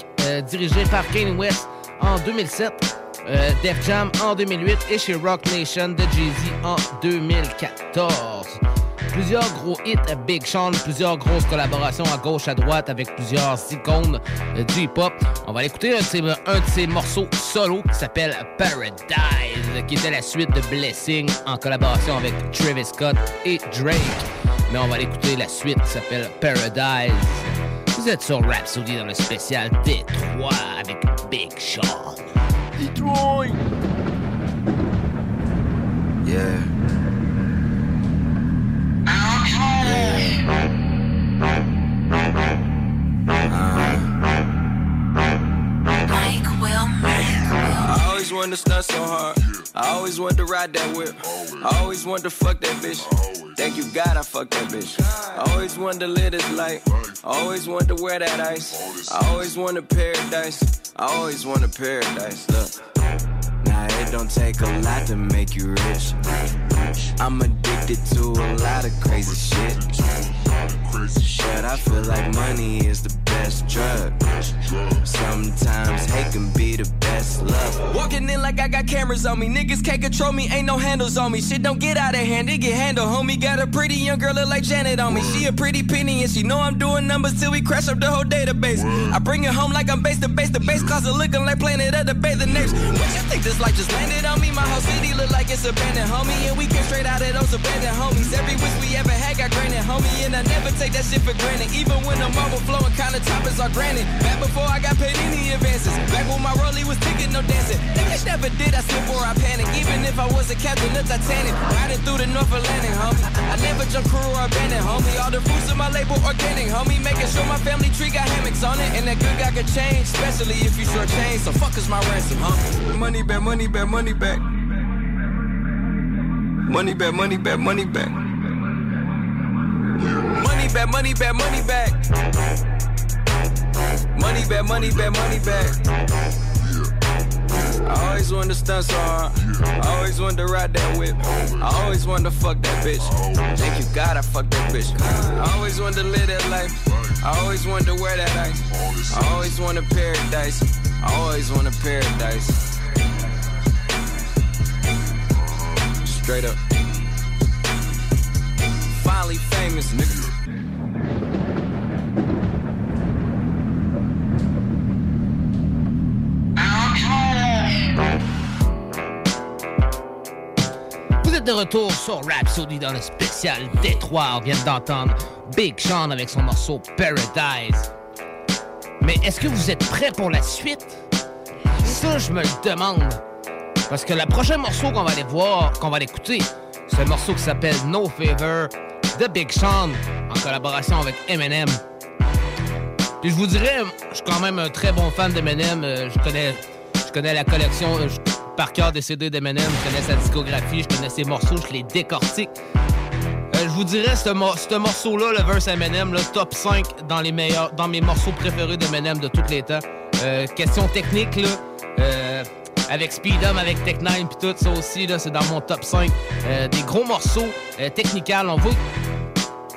dirigé par Kanye West en 2007, euh, Def Jam en 2008 et chez Rock Nation de Jay-Z en 2014. Plusieurs gros hits à Big Sean, plusieurs grosses collaborations à gauche, à droite avec plusieurs icônes du hip-hop. On va aller écouter un de, ses, un de ses morceaux solo qui s'appelle Paradise, qui était la suite de Blessing en collaboration avec Travis Scott et Drake. Mais on va aller écouter la suite qui s'appelle Paradise. Vous êtes sur Rhapsody dans le spécial Détroit avec Big Sean. Detroit! Yeah. Wanted to stunt so hard. I always wanted to ride that whip. I always wanted to fuck that bitch. Thank you God I fucked that bitch. I always wanted to live this life. I always wanted to wear that ice. I always wanted paradise. I always wanted paradise. Look. Now it don't take a lot to make you rich. I'm addicted to a lot of crazy shit. But I feel like money is the best drug. Sometimes hate can be the best love. Walking in like I got cameras on me. Niggas can't control me, ain't no handles on me. Shit don't get out of hand, it get handled. Homie got a pretty young girl look like Janet on me. She a pretty penny and she know I'm doing numbers till we crash up the whole database. I bring it home like I'm base to base. The base closet looking like Planet of the Bathing Apes. What you think this life just landed on me? My whole city look like it's abandoned, homie. And we came straight out of those abandoned homies. Every wish we ever had got granted, homie. And I never take that shit for granted. Even when the marble flowing, kinda toppers are granted. Back before I got paid any advances. Back when my rollie was ticking, no dancing. Niggas never did, I slip or I panic. Even if I was a captain of Titanic. Riding through the North Atlantic, homie. I never jump crew or abandoned, homie. All the fruits of my label organic, homie. Making sure my family tree got hammocks on it. And that good guy could change, especially if you short change. So fuck is my ransom, homie. Money back, money back, money back. Money back, money back, money back. Money back, money back, money back. Money back, money back, money back. I always wanted to stunt so hard. I always wanted to ride that whip. I always wanted to fuck that bitch. Thank you God I fucked that bitch. I always wanted to live that life. I always wanted to wear that ice. I always wanted paradise. I always wanted paradise. Straight up. Finally famous, nigga. Vous êtes de retour sur Rhapsody dans le spécial Détroit. On vient d'entendre Big Sean avec son morceau Paradise. Mais est-ce que vous êtes prêts pour la suite? Ça, je me le demande. Parce que le prochain morceau qu'on va aller voir, qu'on va aller écouter, c'est un morceau qui s'appelle No Favor de Big Sean en collaboration avec Eminem. Puis je vous dirais, je suis quand même un très bon fan d'Eminem. Euh, Je connais, je connais la collection euh, je- par cœur des CD d'Eminem. Je connais sa discographie, je connais ses morceaux, je les décortique. Euh, je vous dirais, ce, mo- ce morceau-là, le verse Eminem, là, top 5 dans, les meilleurs, dans mes morceaux préférés d'Eminem de tous les temps. Euh, question technique, là, euh, avec Speedum, avec Tech 9 puis tout ça aussi, là, c'est dans mon top 5. Euh, des gros morceaux euh, technical. On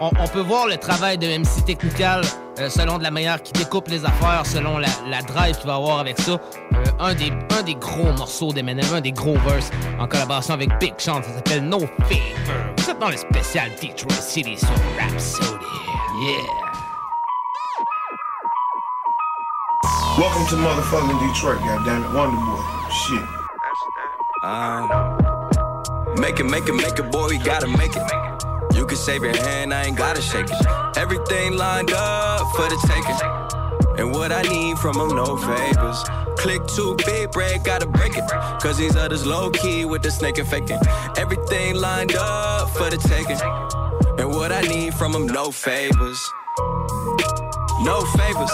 on, peut voir le travail de MC Technical euh, selon de la manière qu'il découpe les affaires, selon la, la drive qu'il va avoir avec ça. Euh, un, des, un des gros morceaux d'Eminem, un des gros verses en collaboration avec Big Sean, ça s'appelle No Favor. Vous êtes dans le spécial Detroit City sur Rhapsody. Yeah! Welcome to motherfucking Detroit, goddammit. Wonder Boy. Shit. Um, make it, make it, make it, boy, we gotta make it. You can save your hand, I ain't gotta shake it. Everything lined up for the taking. And what I need from them, no favors. Click too big, break, gotta break it. Cause these others low key with the snake and faking. Everything lined up for the taking. And what I need from them, no favors. No favors.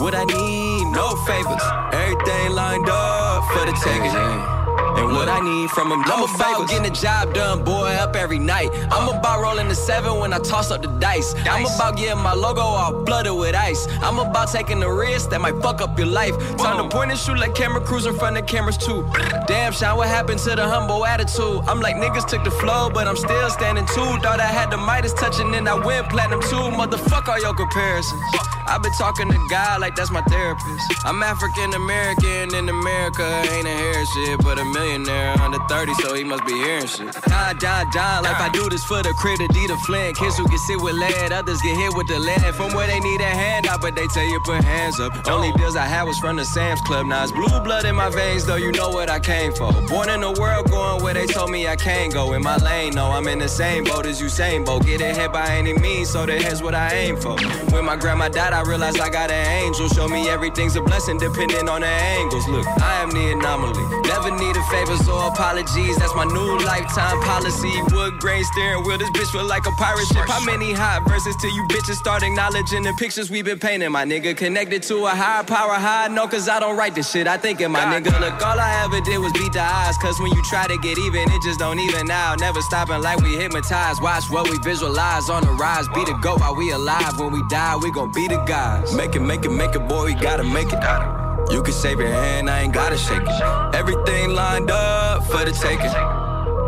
What I need, no favors. Everything lined up for the taking. And what I need from him, I'm about getting the job done, boy, up every night. I'm about rolling the seven when I toss up the dice. I'm about getting my logo all blooded with ice. I'm about taking the risk that might fuck up your life. Time to point and shoot like camera crews in front of cameras too. Damn, Sean, what happened to the humble attitude? I'm like niggas took the flow, but I'm still standing too. Thought I had the Midas touching, and I went platinum too. Motherfuck all your comparisons. I've been talking to God like that's my therapist. I'm African American in America, ain't a hair shit, but a millionaire under 30, so he must be hearing shit. Die, die, die, like I do this for the critter, D the Flint. Kids who can sit with lead, others get hit with the lead. From where they need a hand out, but they tell you put hands up. Only deals I had was from the Sam's Club. Now it's blue blood in my veins, though you know what I came for. Born in the world, going where they told me I can't go. In my lane, no, I'm in the same boat as Usain Bolt. Get ahead by any means, so the head's what I aim for. When my grandma died, I realized I got an angel. Show me everything's a blessing, depending on the angles. Look, I am the anomaly. Never needed favors or apologies. That's my new lifetime policy. Wood grain steering wheel. This bitch feel like a pirate ship. How many hot verses till you bitches start acknowledging the pictures we've been painting? My nigga connected to a higher power. High no, cause I don't write this shit. I think in my nigga. Look, all I ever did was beat the odds. Cause when you try to get even, it just don't even out. Never stopping like we hypnotized. Watch what we visualize on the rise. Be the go while we alive. When we die, we gon' be the guys. Make it, make it, make it, boy, we gotta make it. You can save your hand, I ain't gotta shake it. Everything lined up for the taking.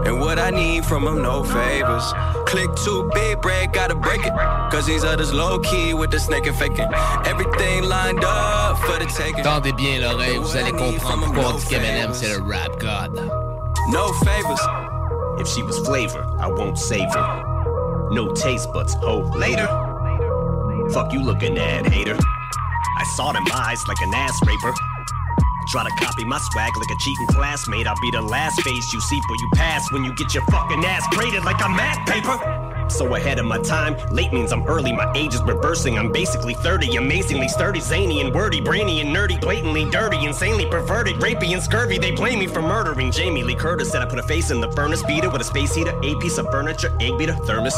And what I need from them, no favors. Click too big, break, gotta break it. Cause these others low key with the snake and faking. Everything lined up for the taking. Tendez bien l'oreille, vous allez comprendre pourquoi on dit qu'Eminem c'est le rap god. No favors. If she was flavor, I won't save her. No taste buds, ho. Later. Fuck you looking at, hater. I saw them eyes like an ass raper. Try to copy my swag like a cheating classmate. I'll be the last face you see for you pass when you get your fucking ass graded like a math paper. So ahead of my time, late means I'm early. My age is reversing. I'm basically 30, amazingly sturdy, zany and wordy, brainy and nerdy, blatantly dirty, insanely perverted, rapey and scurvy. They blame me for murdering Jamie Lee Curtis. Said I put a face in the furnace beater with a space heater, a piece of furniture, egg beater, thermos.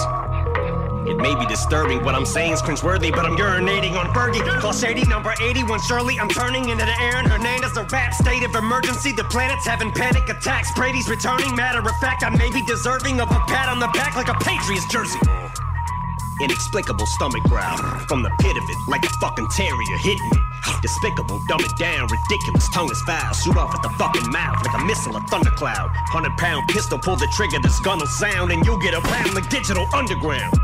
It may be disturbing, what I'm saying, cringeworthy, but I'm urinating on Fergie. Call Shady number 81 Shirley. I'm turning into the Aaron Hernandez, a rap state of emergency. The planet's having panic attacks. Brady's returning. Matter of fact, I may be deserving of a pat on the back like a Patriots jersey. Inexplicable stomach growl from the pit of it, like a fucking terrier hitting me. Despicable, dumb it down, ridiculous, tongue is foul. Shoot off at the fucking mouth like a missile, a thundercloud. Hundred pound pistol, pull the trigger, this gun'll sound, and you'll get around the digital underground.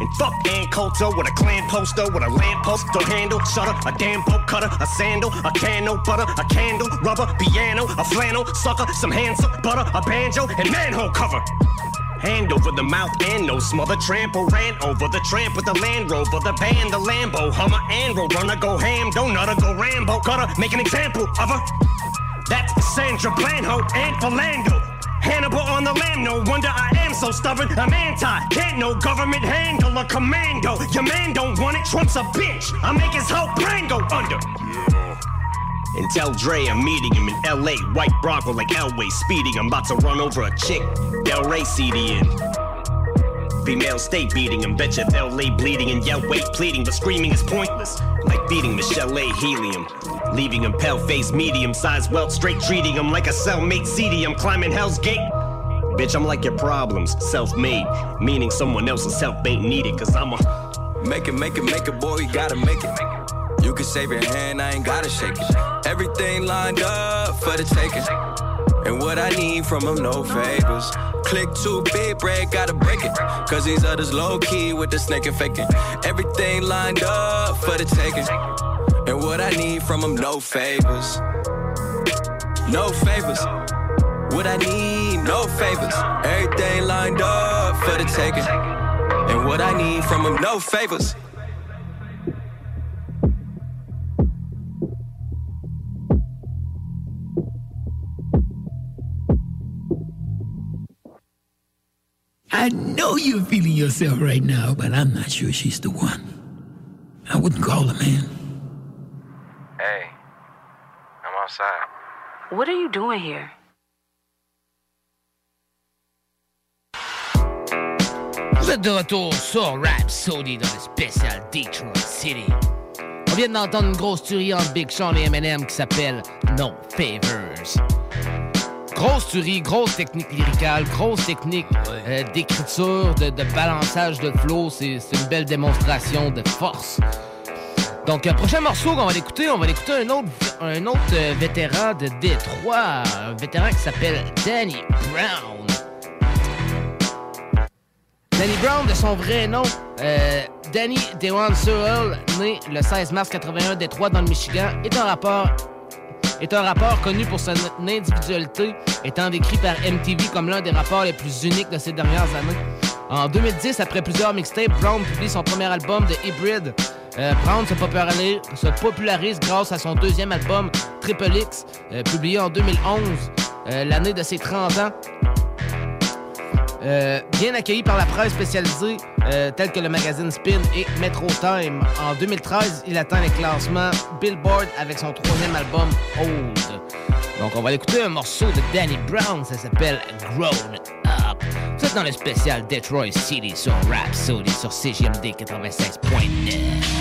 And fuck Ann Coulter with a clan poster with a lamppost, door handle, shutter, a damn bolt cutter, a sandal, a can no butter, a candle, rubber, piano, a flannel, sucker, some hand soap, butter, a banjo, and manhole cover. Hand over the mouth and no smother trample ran over the tramp with the Land Rover, the band, the Lambo, Hummer and road runner go ham, donutter go Rambo, cutter, make an example of her. That's Sandra Blanho and Philando. Hannibal on the lamb, no wonder I am so stubborn. I'm anti, can't no government handle a commando. Your man don't want it, Trump's a bitch. I make his whole brain go under. And tell Dre I'm meeting him in LA. White Bronco like Elway speeding. I'm about to run over a chick. Del Rey CD. Female state beating him. Betcha they'll lay bleeding and yell wait pleading, but screaming is pointless. Like feeding Michelle A. helium. Leaving him pale face, medium sized welt, straight treating him like a cellmate seedy. I'm climbing Hell's Gate. Bitch, I'm like your problems, self made. Meaning someone else's help ain't needed, cause I'm a. Make it, make it, make it, boy, you gotta make it. You can save your hand, I ain't gotta shake it. Everything lined up for the taking. And what I need from them, no favors. Click too big, break, gotta break it. Cause these others low key with the snake and faking. Everything lined up for the taking. And what I need from them, no favors. No favors. What I need, no favors. Everything lined up for the taking. And what I need from them, no favors. I know you're feeling yourself right now, but I'm not sure she's the one. I wouldn't call her, man. Hey, I'm outside. What are you doing here? Vous êtes de retour sur Rap Sody dans le spécial Detroit City. On vient d'entendre une grosse tuerie entre Big Sean et Eminem qui s'appelle No Favors. Grosse tuerie, grosse technique lyricale, grosse technique euh, d'écriture, de, de balançage de flow. C'est c'est une belle démonstration de force. Donc, euh, prochain morceau qu'on va l'écouter, on va l'écouter un autre, un autre euh, vétéran de Détroit, un vétéran qui s'appelle Danny Brown. Danny Brown, de son vrai nom, euh, Danny Dewan Sewell, né le 16 mars 81 à Détroit dans le Michigan, est un rappeur est un rappeur connu pour son individualité, étant décrit par MTV comme l'un des rappeurs les plus uniques de ces dernières années. En 2010, après plusieurs mixtapes, Brown publie son premier album de Hybrid. Euh, Brown se popularise, se popularise grâce à son deuxième album, Triple X, euh, publié en 2011, euh, l'année de ses 30 ans. Euh, bien accueilli par la presse spécialisée euh, telle que le magazine Spin et Metro Time. En 2013, il atteint les classements Billboard avec son troisième album Old. Donc on va écouter un morceau de Danny Brown, ça s'appelle Grown Up. Vous êtes dans le spécial Detroit City sur Rhapsody sur CGMD 96.9.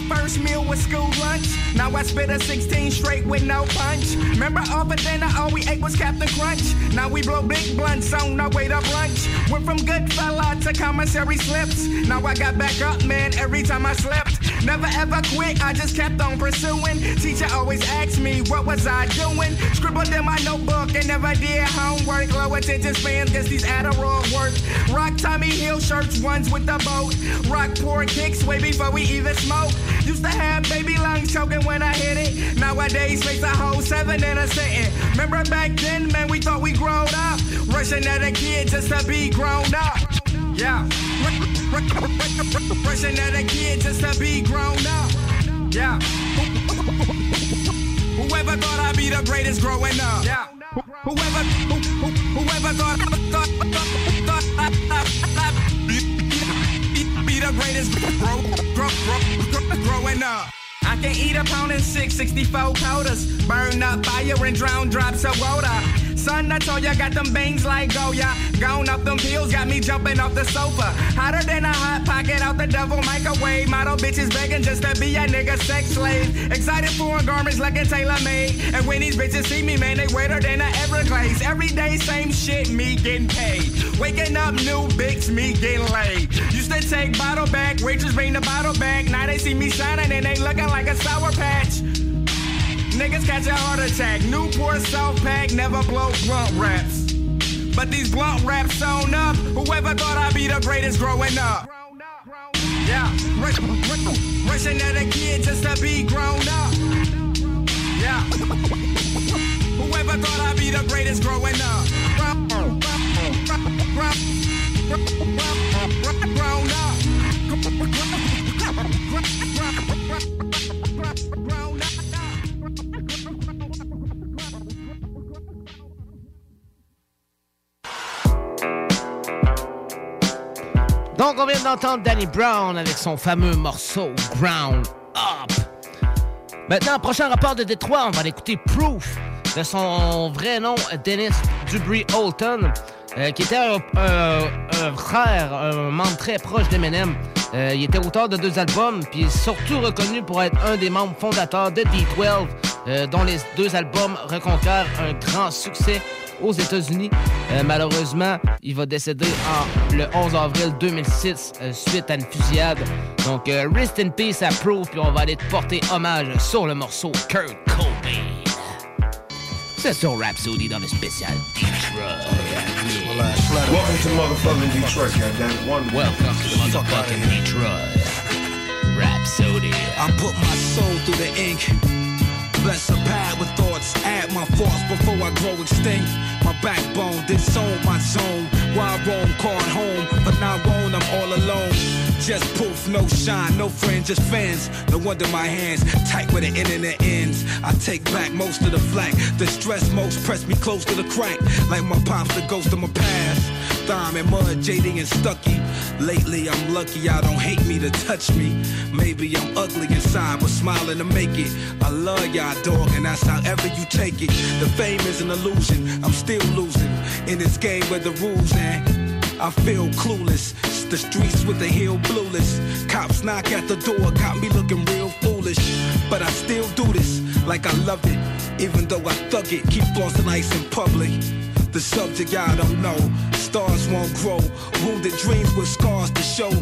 my first meal was school lunch? Now I spit a 16 straight with no punch. Remember all for dinner, all we ate was Captain Crunch. Now we blow big blunts on our way to brunch. Went from good fella to commissary slips. Now I got back up, man, every time I slept. Never ever quit, I just kept on pursuing. Teacher always asked me, what was I doing? Scribbled in my notebook and never did homework. Low attention spans, guess these Adderall work. Rock Tommy Hill shirts, ones with the boat. Rock poor kicks way before we even smoke. Used to have baby lungs choking when I hit it. Nowadays, face a whole seven in a sitting. Remember back then, man, we thought we grown up. Rushing at a kid just to be grown up. Yeah. Rushing at a kid just to be grown up. Yeah. Whoever thought I'd be the greatest growing up. Yeah. Whoever, who, who, whoever thought, thought, thought, thought I, I, be, the greatest grow, grow, grow, growing up. I can eat a pound and six, 64 quotas. Burn up fire and drown drops of water. Son, I told ya, got them bangs like Goya. Gone up them pills, got me jumping off the sofa. Hotter than a hot pocket out the devil microwave. Model bitches begging just to be a nigga sex slave. Excited for garments like a tailor made. And when these bitches see me, man, they wetter than a Everglades. Every day, same shit, me getting paid. Waking up, new bigs, me getting laid. Used to take bottle back, waitress bring the bottle back. Now they see me shining and they looking like a sour patch. Niggas catch a heart attack. Newport South Pack never blow blunt raps. But these blunt raps sewn up. Whoever thought I'd be the greatest growing up? Yeah, rush, rush, rushing at a kid just to be grown up. Yeah, whoever thought I'd be the greatest growing up? Donc, on vient d'entendre Danny Brown avec son fameux morceau Ground Up. Maintenant, prochain rapport de Détroit, on va l'écouter Proof, de son vrai nom, Dennis Dubry Holton, euh, qui était un, frère, un membre très proche d'Eminem. Euh, il était auteur de deux albums, puis surtout reconnu pour être un des membres fondateurs de D12, euh, dont les deux albums reconquèrent un grand succès aux États-Unis. Euh, malheureusement, il va décéder en, le 11 avril 2006 euh, suite à une fusillade. Donc, euh, rest in peace à Proof, puis on va aller te porter hommage sur le morceau Kurt Cobain. C'est sur Rhapsody dans le spécial Detroit. Welcome to motherfucking Detroit, goddamn. One Welcome to motherfucking Detroit. Rhapsody. I put my soul through the ink. Bless a pad with thoughts, add my thoughts before I grow extinct. My backbone, disown my zone. Why roam, called home, but now won't, I'm all alone. Just poof, no shine, no friends, just fans. No wonder my hands tight where the internet ends. I take back most of the flack. The stress most press me close to the crack. Like my pops, the ghost of my past. Thime and mud, JD and Stucky. Lately, I'm lucky I don't hate me to touch me. Maybe I'm ugly inside, but smiling to make it. I love y'all, dog, and that's however you take it. The fame is an illusion, I'm still losing. In this game where the rules and I feel clueless. The streets with the heel blueless. Cops knock at the door, got me looking real foolish. But I still do this like I loved it. Even though I thug it, keep flossing ice in public. The subject I don't know. Stars won't grow. Wounded dreams with scars to show.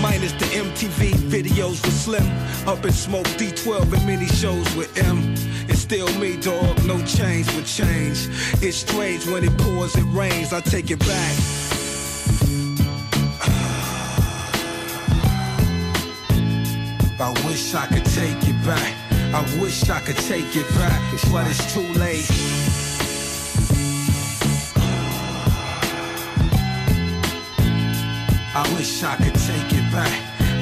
Minus the MTV videos with Slim. Up in smoke D12 and many shows with M. It's still me, dog. No change but change. It's strange when it pours, it rains. I take it back. *sighs* I wish I could take it back. I wish I could take it back, but it's too late. *sighs* I wish I could take it back.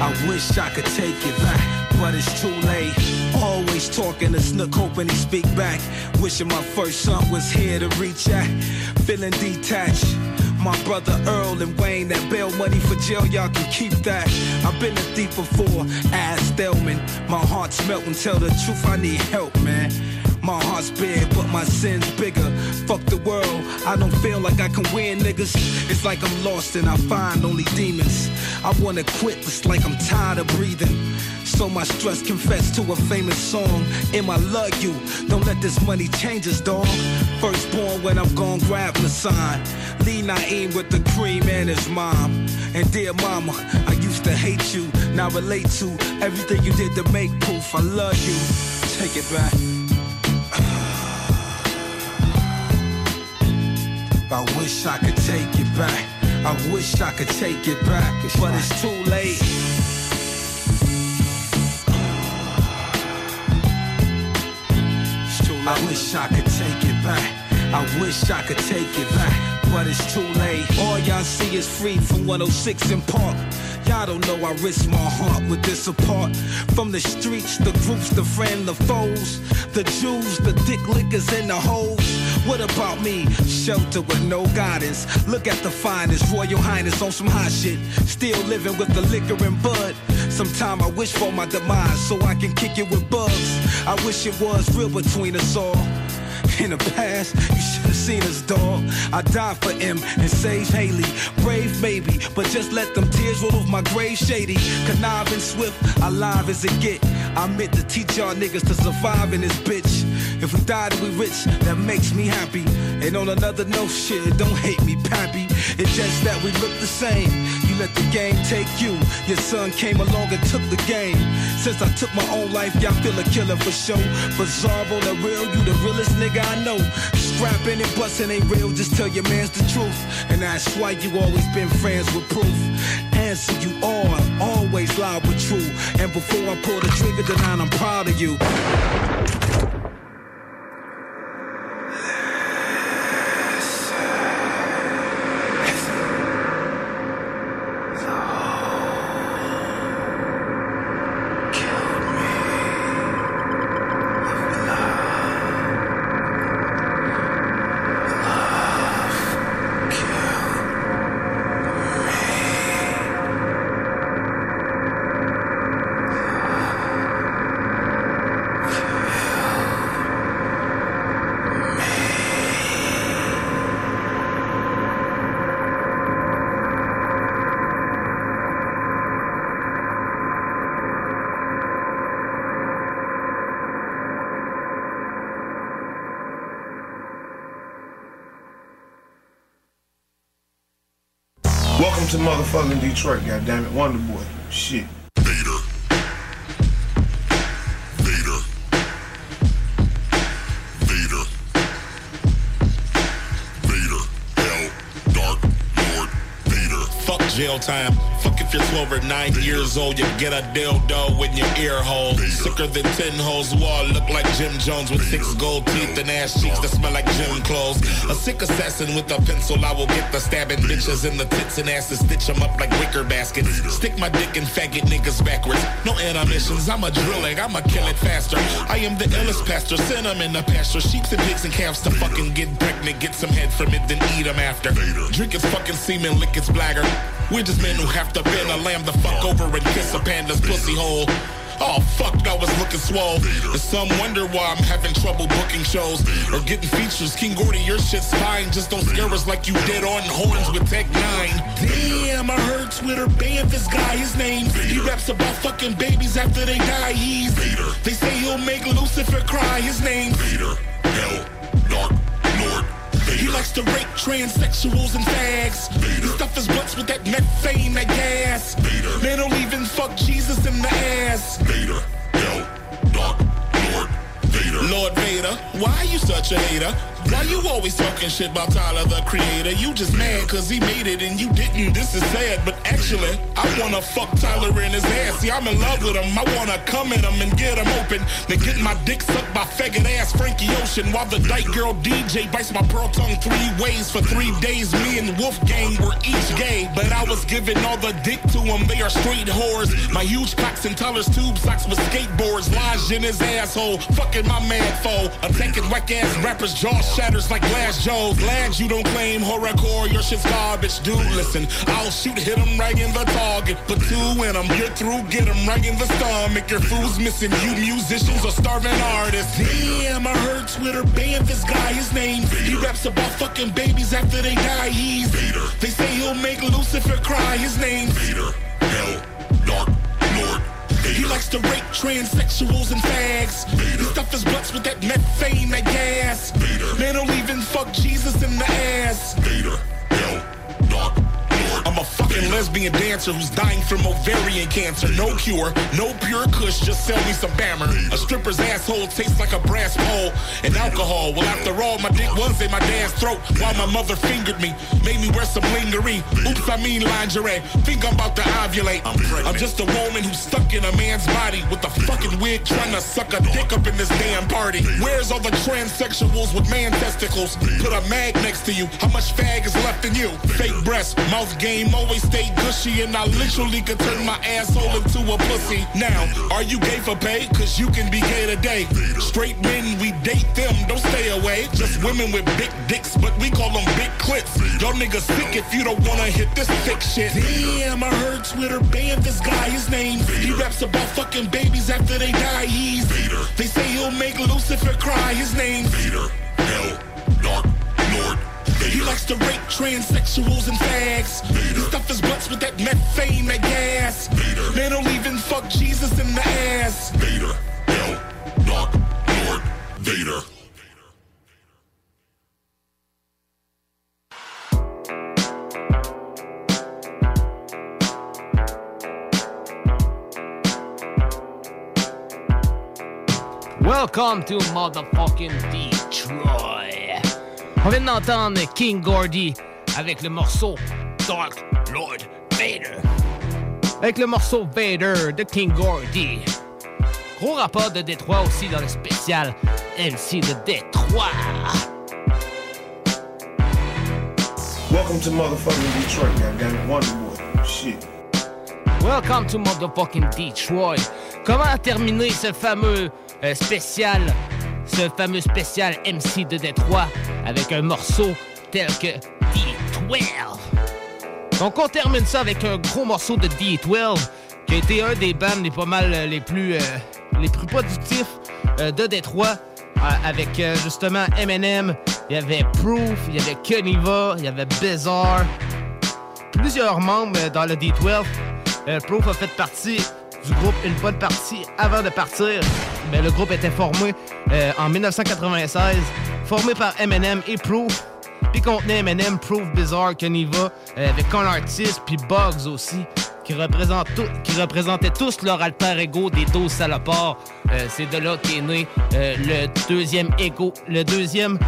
I wish I could take it back, but it's too late. Always talking to Snook, hoping he speak back. Wishing my first son was here to reach out. Feeling detached. My brother Earl and Wayne, that bail money for jail, y'all can keep that. I've been a thief before, ass Stelman. My heart's melting, tell the truth, I need help, man. My heart's big, but my sin's bigger. Fuck the world, I don't feel like I can win, niggas. It's like I'm lost and I find only demons. I wanna quit, it's like I'm tired of breathing. So my stress confess to a famous song. Em, I love you. Don't let this money change us, dog. Firstborn when I'm gone, grab the sign. Lee Naeem with the cream and his mom. And dear mama, I used to hate you. Now relate to everything you did to make proof. I love you. Take it back. I wish I could take it back. I wish I could take it back, but it's too late. I wish I could take it back. I wish I could take it back, but it's too late. All y'all see is free from 106 in Park. Y'all don't know I risk my heart with this apart. From the streets, the groups, the friends, the foes, the Jews, the dick lickers, and the hoes. What about me? Shelter with no guidance. Look at the finest, Royal Highness on some hot shit. Still living with the liquor and bud. Sometime I wish for my demise so I can kick it with bugs. I wish it was real between us all. In the past, you should have seen us, dog. I died for him and saved Haley. Brave, maybe, but just let them tears roll off my grave shady. Conniving swift, alive as it get. I meant to teach y'all niggas to survive in this bitch. If we die, then we rich, that makes me happy. And on another note, shit, don't hate me, pappy. It's just that we look the same. You let the game take you. Your son came along and took the game. Since I took my own life, y'all feel a killer for show. Bizarro, the real, you the realest nigga I know. Scrapping and busting ain't real, just tell your mans the truth. And that's why you always been friends with proof. Answer you are, always loud but true. And before I pull the trigger, then I'm proud of you. To motherfucking Detroit, goddammit. Wonder Boy. Shit. Vader. Vader. Vader. Vader. Hell. Dark Lord. Vader. Fuck jail time. If you're 12 or 9 years old, you get a dildo in your ear hole. Sicker than 10 hoes wall, look like Jim Jones with six gold teeth and ass cheeks that smell like gym clothes. A sick assassin with a pencil, I will get the stabbing bitches in the tits and asses, stitch them up like wicker baskets. Stick my dick in faggot niggas backwards. No intermissions, I'm a drilling, I'ma kill it faster. I am the illest pastor, send them in the pasture. Sheeps and pigs and calves to fucking get pregnant, get some head from it, then eat them after. Drink its fucking semen, lick its blagger. We're just men who have to bend a lamb the fuck over and kiss a panda's pussy hole. Oh fuck, I was looking swole. And some wonder why I'm having trouble booking shows or getting features. King Gordy, your shit's fine. Just don't scare us like you did on horns with Tech Nine. Damn, I heard Twitter banned this guy. His name. He raps about fucking babies after they die. He's They say he'll make Lucifer cry. His name. Vader. Hell. Dark. Lord. He likes to rape transsexuals and fags. He stuff his butts with that methane, that gas. Man don't even fuck Jesus in the ass. Vader, hell, dark, Lord, Vader. Lord Vader, why are you such a hater? Why you always talking shit about Tyler the Creator? You just mad cause he made it and you didn't. This is sad, but actually, I wanna fuck Tyler in his ass. See, I'm in love with him. I wanna come at him and get him open. Then get my dick sucked by faggot ass Frankie Ocean while the dyke girl DJ bites my pearl tongue three ways for three days. Me and Wolfgang were each gay, but I was giving all the dick to him. They are straight whores. My huge cocks and Tyler's tube socks with skateboards lodged in his asshole. Fucking my mad foe. Attacking whack ass rappers, jaw shatters like glass jaws. Glad you don't claim horrorcore, your shit's garbage. Dude, listen, I'll shoot, hit him right in the target. Put two in him, you're through, get him right in the stomach. Your food's missing, you musicians are starving artists. Damn, I heard Twitter banned this guy, his name. He raps about fucking babies after they die. He's They say he'll make Lucifer cry, his name. Vader, hell, dark. He likes to rape transsexuals and fags. He stuff his butts with that methane, that gas. Man don't even fuck Jesus in the ass. Vader. I'm a fucking lesbian dancer who's dying from ovarian cancer. No cure, no pure kush, just sell me some bammer. A stripper's asshole tastes like a brass pole and alcohol. Well, after all, my dick was in my dad's throat while my mother fingered me. Made me wear some lingerie. Oops, I mean lingerie. Think I'm about to ovulate. I'm, just a woman who's stuck in a man's body with a fucking wig trying to suck a dick up in this damn party. Where's all the transsexuals with man testicles? Put a mag next to you. How much fag is left in you? Fake breasts, mouth game, always stay gushy, and I literally could turn my asshole into a pussy. Now, are you gay for pay? Cause you can be gay today. Straight men, we date them, don't stay away. Just women with big dicks, but we call them big clits. Y'all niggas sick if you don't wanna hit this thick shit. Damn, I heard Twitter banned this guy, his name. He raps about fucking babies after they die. He's They say he'll make Lucifer cry, his name. Vader, hell, dark. He likes to rape transsexuals and fags. He stuff his butts with that methane, that gas. Man don't even fuck Jesus in the ass. Vader, hell, dark, Lord, Vader. Welcome to motherfucking Detroit. On vient d'entendre King Gordy avec le morceau Dark Lord Vader. Avec le morceau Vader de King Gordy. Gros rapport de Détroit aussi dans le spécial MC de Détroit. Welcome to motherfucking Detroit, goddamn Wonderwood. Shit. Welcome to motherfucking Detroit. Comment terminer ce fameux euh, spécial, ce fameux spécial MC de Détroit? Avec un morceau tel que D12. Donc on termine ça avec un gros morceau de D12 qui a été un des bands les pas mal euh, les plus euh, les plus productifs euh, de Détroit avec justement Eminem, il y avait Proof, il y avait Keniva, il y avait Bizarre, plusieurs membres dans le D12. Euh, Proof a fait partie du groupe une bonne partie avant de partir. Mais le groupe était formé euh, en 1996, formé par Eminem et Proof. Puis contenait Eminem, Proof, Bizarre, Keniva, euh, avec Con Artist, puis Bugs aussi, qui, représentent tout- qui représentaient tous leur alter ego des 12 salopards. Euh, C'est de là qu'est né le deuxième ego, le deuxième,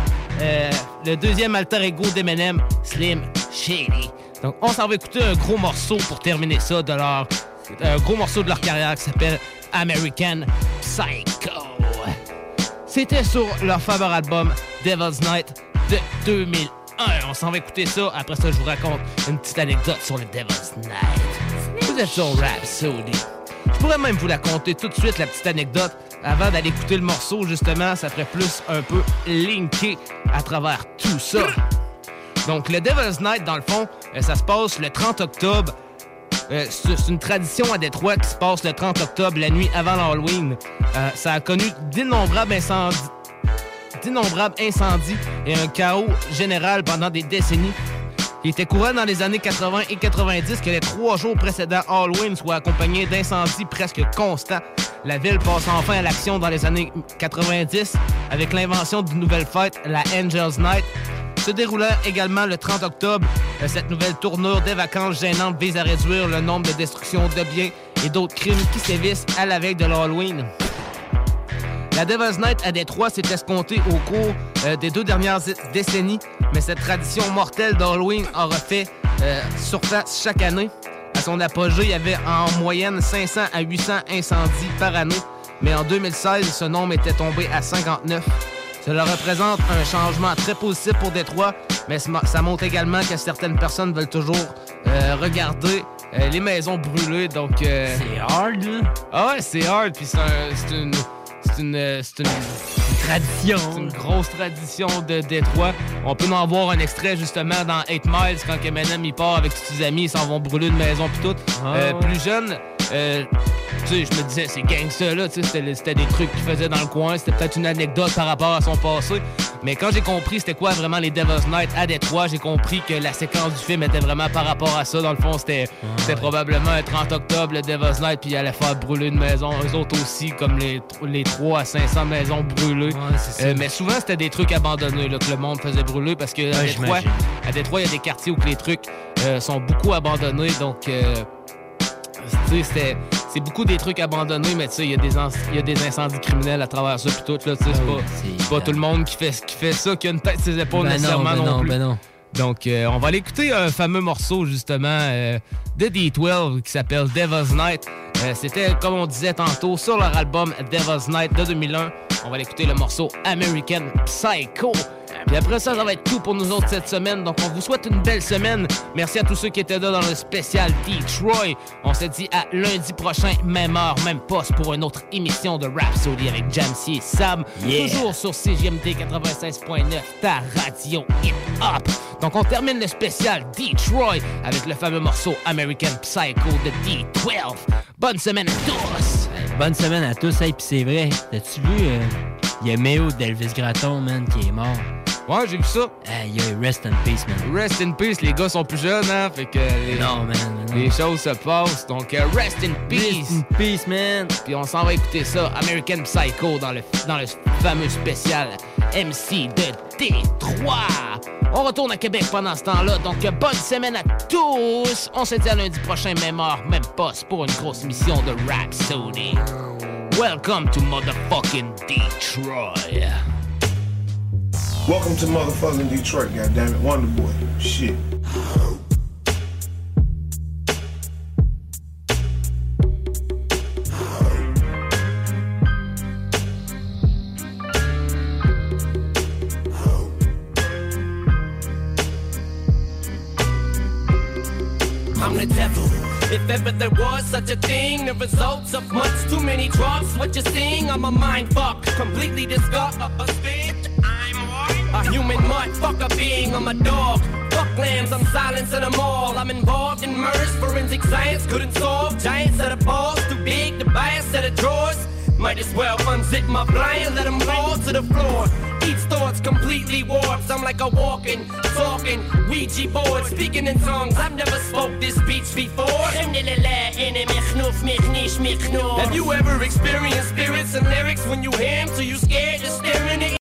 le deuxième alter ego d'Eminem, Slim Shady. Donc on s'en va écouter un gros morceau pour terminer ça de leur un gros morceau de leur carrière qui s'appelle American Psycho. C'était sur leur fameux album Devil's Night de 2001. On s'en va écouter ça. Après ça, je vous raconte une petite anecdote sur le Devil's Night. Vous êtes sur Rhapsody. Je pourrais même vous la conter tout de suite, la petite anecdote, avant d'aller écouter le morceau, justement. Ça ferait plus un peu linké à travers tout ça. Donc, le Devil's Night, dans le fond, euh, ça se passe le 30 octobre Euh, c'est une tradition à Détroit qui se passe le 30 octobre, la nuit avant l'Halloween. Euh, ça a connu d'innombrables incendies, d'innombrables incendies et un chaos général pendant des décennies. Il était courant dans les années 80 et 90 que les trois jours précédents Halloween soient accompagnés d'incendies presque constants. La ville passe enfin à l'action dans les années 90 avec l'invention d'une nouvelle fête, la Angels Night. Se déroulant également le 30 octobre, euh, cette nouvelle tournure des vacances gênantes vise à réduire le nombre de destructions de biens et d'autres crimes qui sévissent à la veille de l'Halloween. La Devil's Night à Détroit s'est escomptée au cours euh, des deux dernières décennies, mais cette tradition mortelle d'Halloween aura fait euh, surface chaque année. À son apogée, il y avait en moyenne 500 à 800 incendies par année, mais en 2016, ce nombre était tombé à 59. Cela représente un changement très positif pour Détroit, mais ça montre également que certaines personnes veulent toujours euh, regarder euh, les maisons brûlées, donc... c'est hard, là? Ah ouais, c'est hard, puis c'est un- c'est une... C'est une, euh, c'est une tradition. C'est une grosse tradition de Détroit. On peut en voir un extrait justement dans 8 Miles quand Eminem il part avec ses amis, ils s'en vont brûler une maison puis tout. Ah Euh. Plus jeune, euh, tu sais, je me disais, c'est gangsta là, tu sais, c'était des trucs qu'il faisait dans le coin, c'était peut-être une anecdote par rapport à son passé. Mais quand j'ai compris c'était quoi vraiment les Devil's Night à Détroit, j'ai compris que la séquence du film était vraiment par rapport à ça. Dans le fond, c'était probablement un 30 octobre, le Devil's Night, puis il allait faire brûler une maison. Eux autres aussi, comme les, les 3 à 500 maisons brûlées. Euh, mais souvent, c'était des trucs abandonnés là, que le monde faisait brûler parce que à Ouais, Détroit, à Détroit, il y a des quartiers où les trucs euh, sont beaucoup abandonnés. Donc, euh, tu sais, c'était- c'est beaucoup des trucs abandonnés, mais tu sais, il y, a des inc- il y a des incendies criminels à travers ça, puis tout. Là, tu sais, c'est Ah pas, pas tout le monde qui fait, qui fait ça, qui a une tête ses épaules Ben non, nécessairement ben non, non, plus. ben non. Donc, euh, on va aller écouter un fameux morceau, justement, euh, de D12 qui s'appelle Devil's Night. Euh, C'était, comme on disait tantôt, sur leur album Devil's Night de 2001. On va aller écouter le morceau American Psycho. Puis après ça, ça va être tout pour nous autres cette semaine. Donc, on vous souhaite une belle semaine. Merci à tous ceux qui étaient là dans le spécial Detroit. On se dit à lundi prochain, même heure, même poste, pour une autre émission de Rhapsody avec Jamsey et Sam. Yeah. Toujours sur CGMD 96.9, ta radio hip-hop. Donc, on termine le spécial Detroit avec le fameux morceau American Psycho de D12. Bonne semaine à tous! Bonne semaine à tous. Hey, puis c'est vrai, t'as-tu vu, euh, il y a Méo d'Elvis Gratton, man, qui est mort? Ouais, j'ai vu ça. Hey, yo, rest in peace, man. Rest in peace, les gars sont plus jeunes, hein? Fait que les, Non, man, non. les choses se passent. Donc, euh, rest in peace. Rest in peace, man. Puis on s'en va écouter ça, American Psycho, dans le, dans le fameux spécial MC de Détroit. On retourne à Québec pendant ce temps-là, donc euh, bonne semaine à tous. On se dit à lundi prochain, même heure, même poste, pour une grosse mission de Rhapsody. Welcome to motherfucking Detroit. Welcome to motherfucking Detroit, goddammit. Wonder Boy. Shit. I'm the devil. If ever there was such a thing, the results of much too many drugs. What you're seeing, I'm a mind fuck, completely disgusted. I'm a human motherfucker being. I'm a dog. Fuck lambs, I'm silencing them all. I'm involved in murders, forensic science couldn't solve. Giant set of balls, too big a set of drawers. Might as well unzip my blind, let them fall to the floor. Each thought's completely warped. I'm like a walking, talking Ouija board, speaking in tongues. I've never spoke this speech before. Have you ever experienced spirits and lyrics when you hear 'em till you scared to stare in the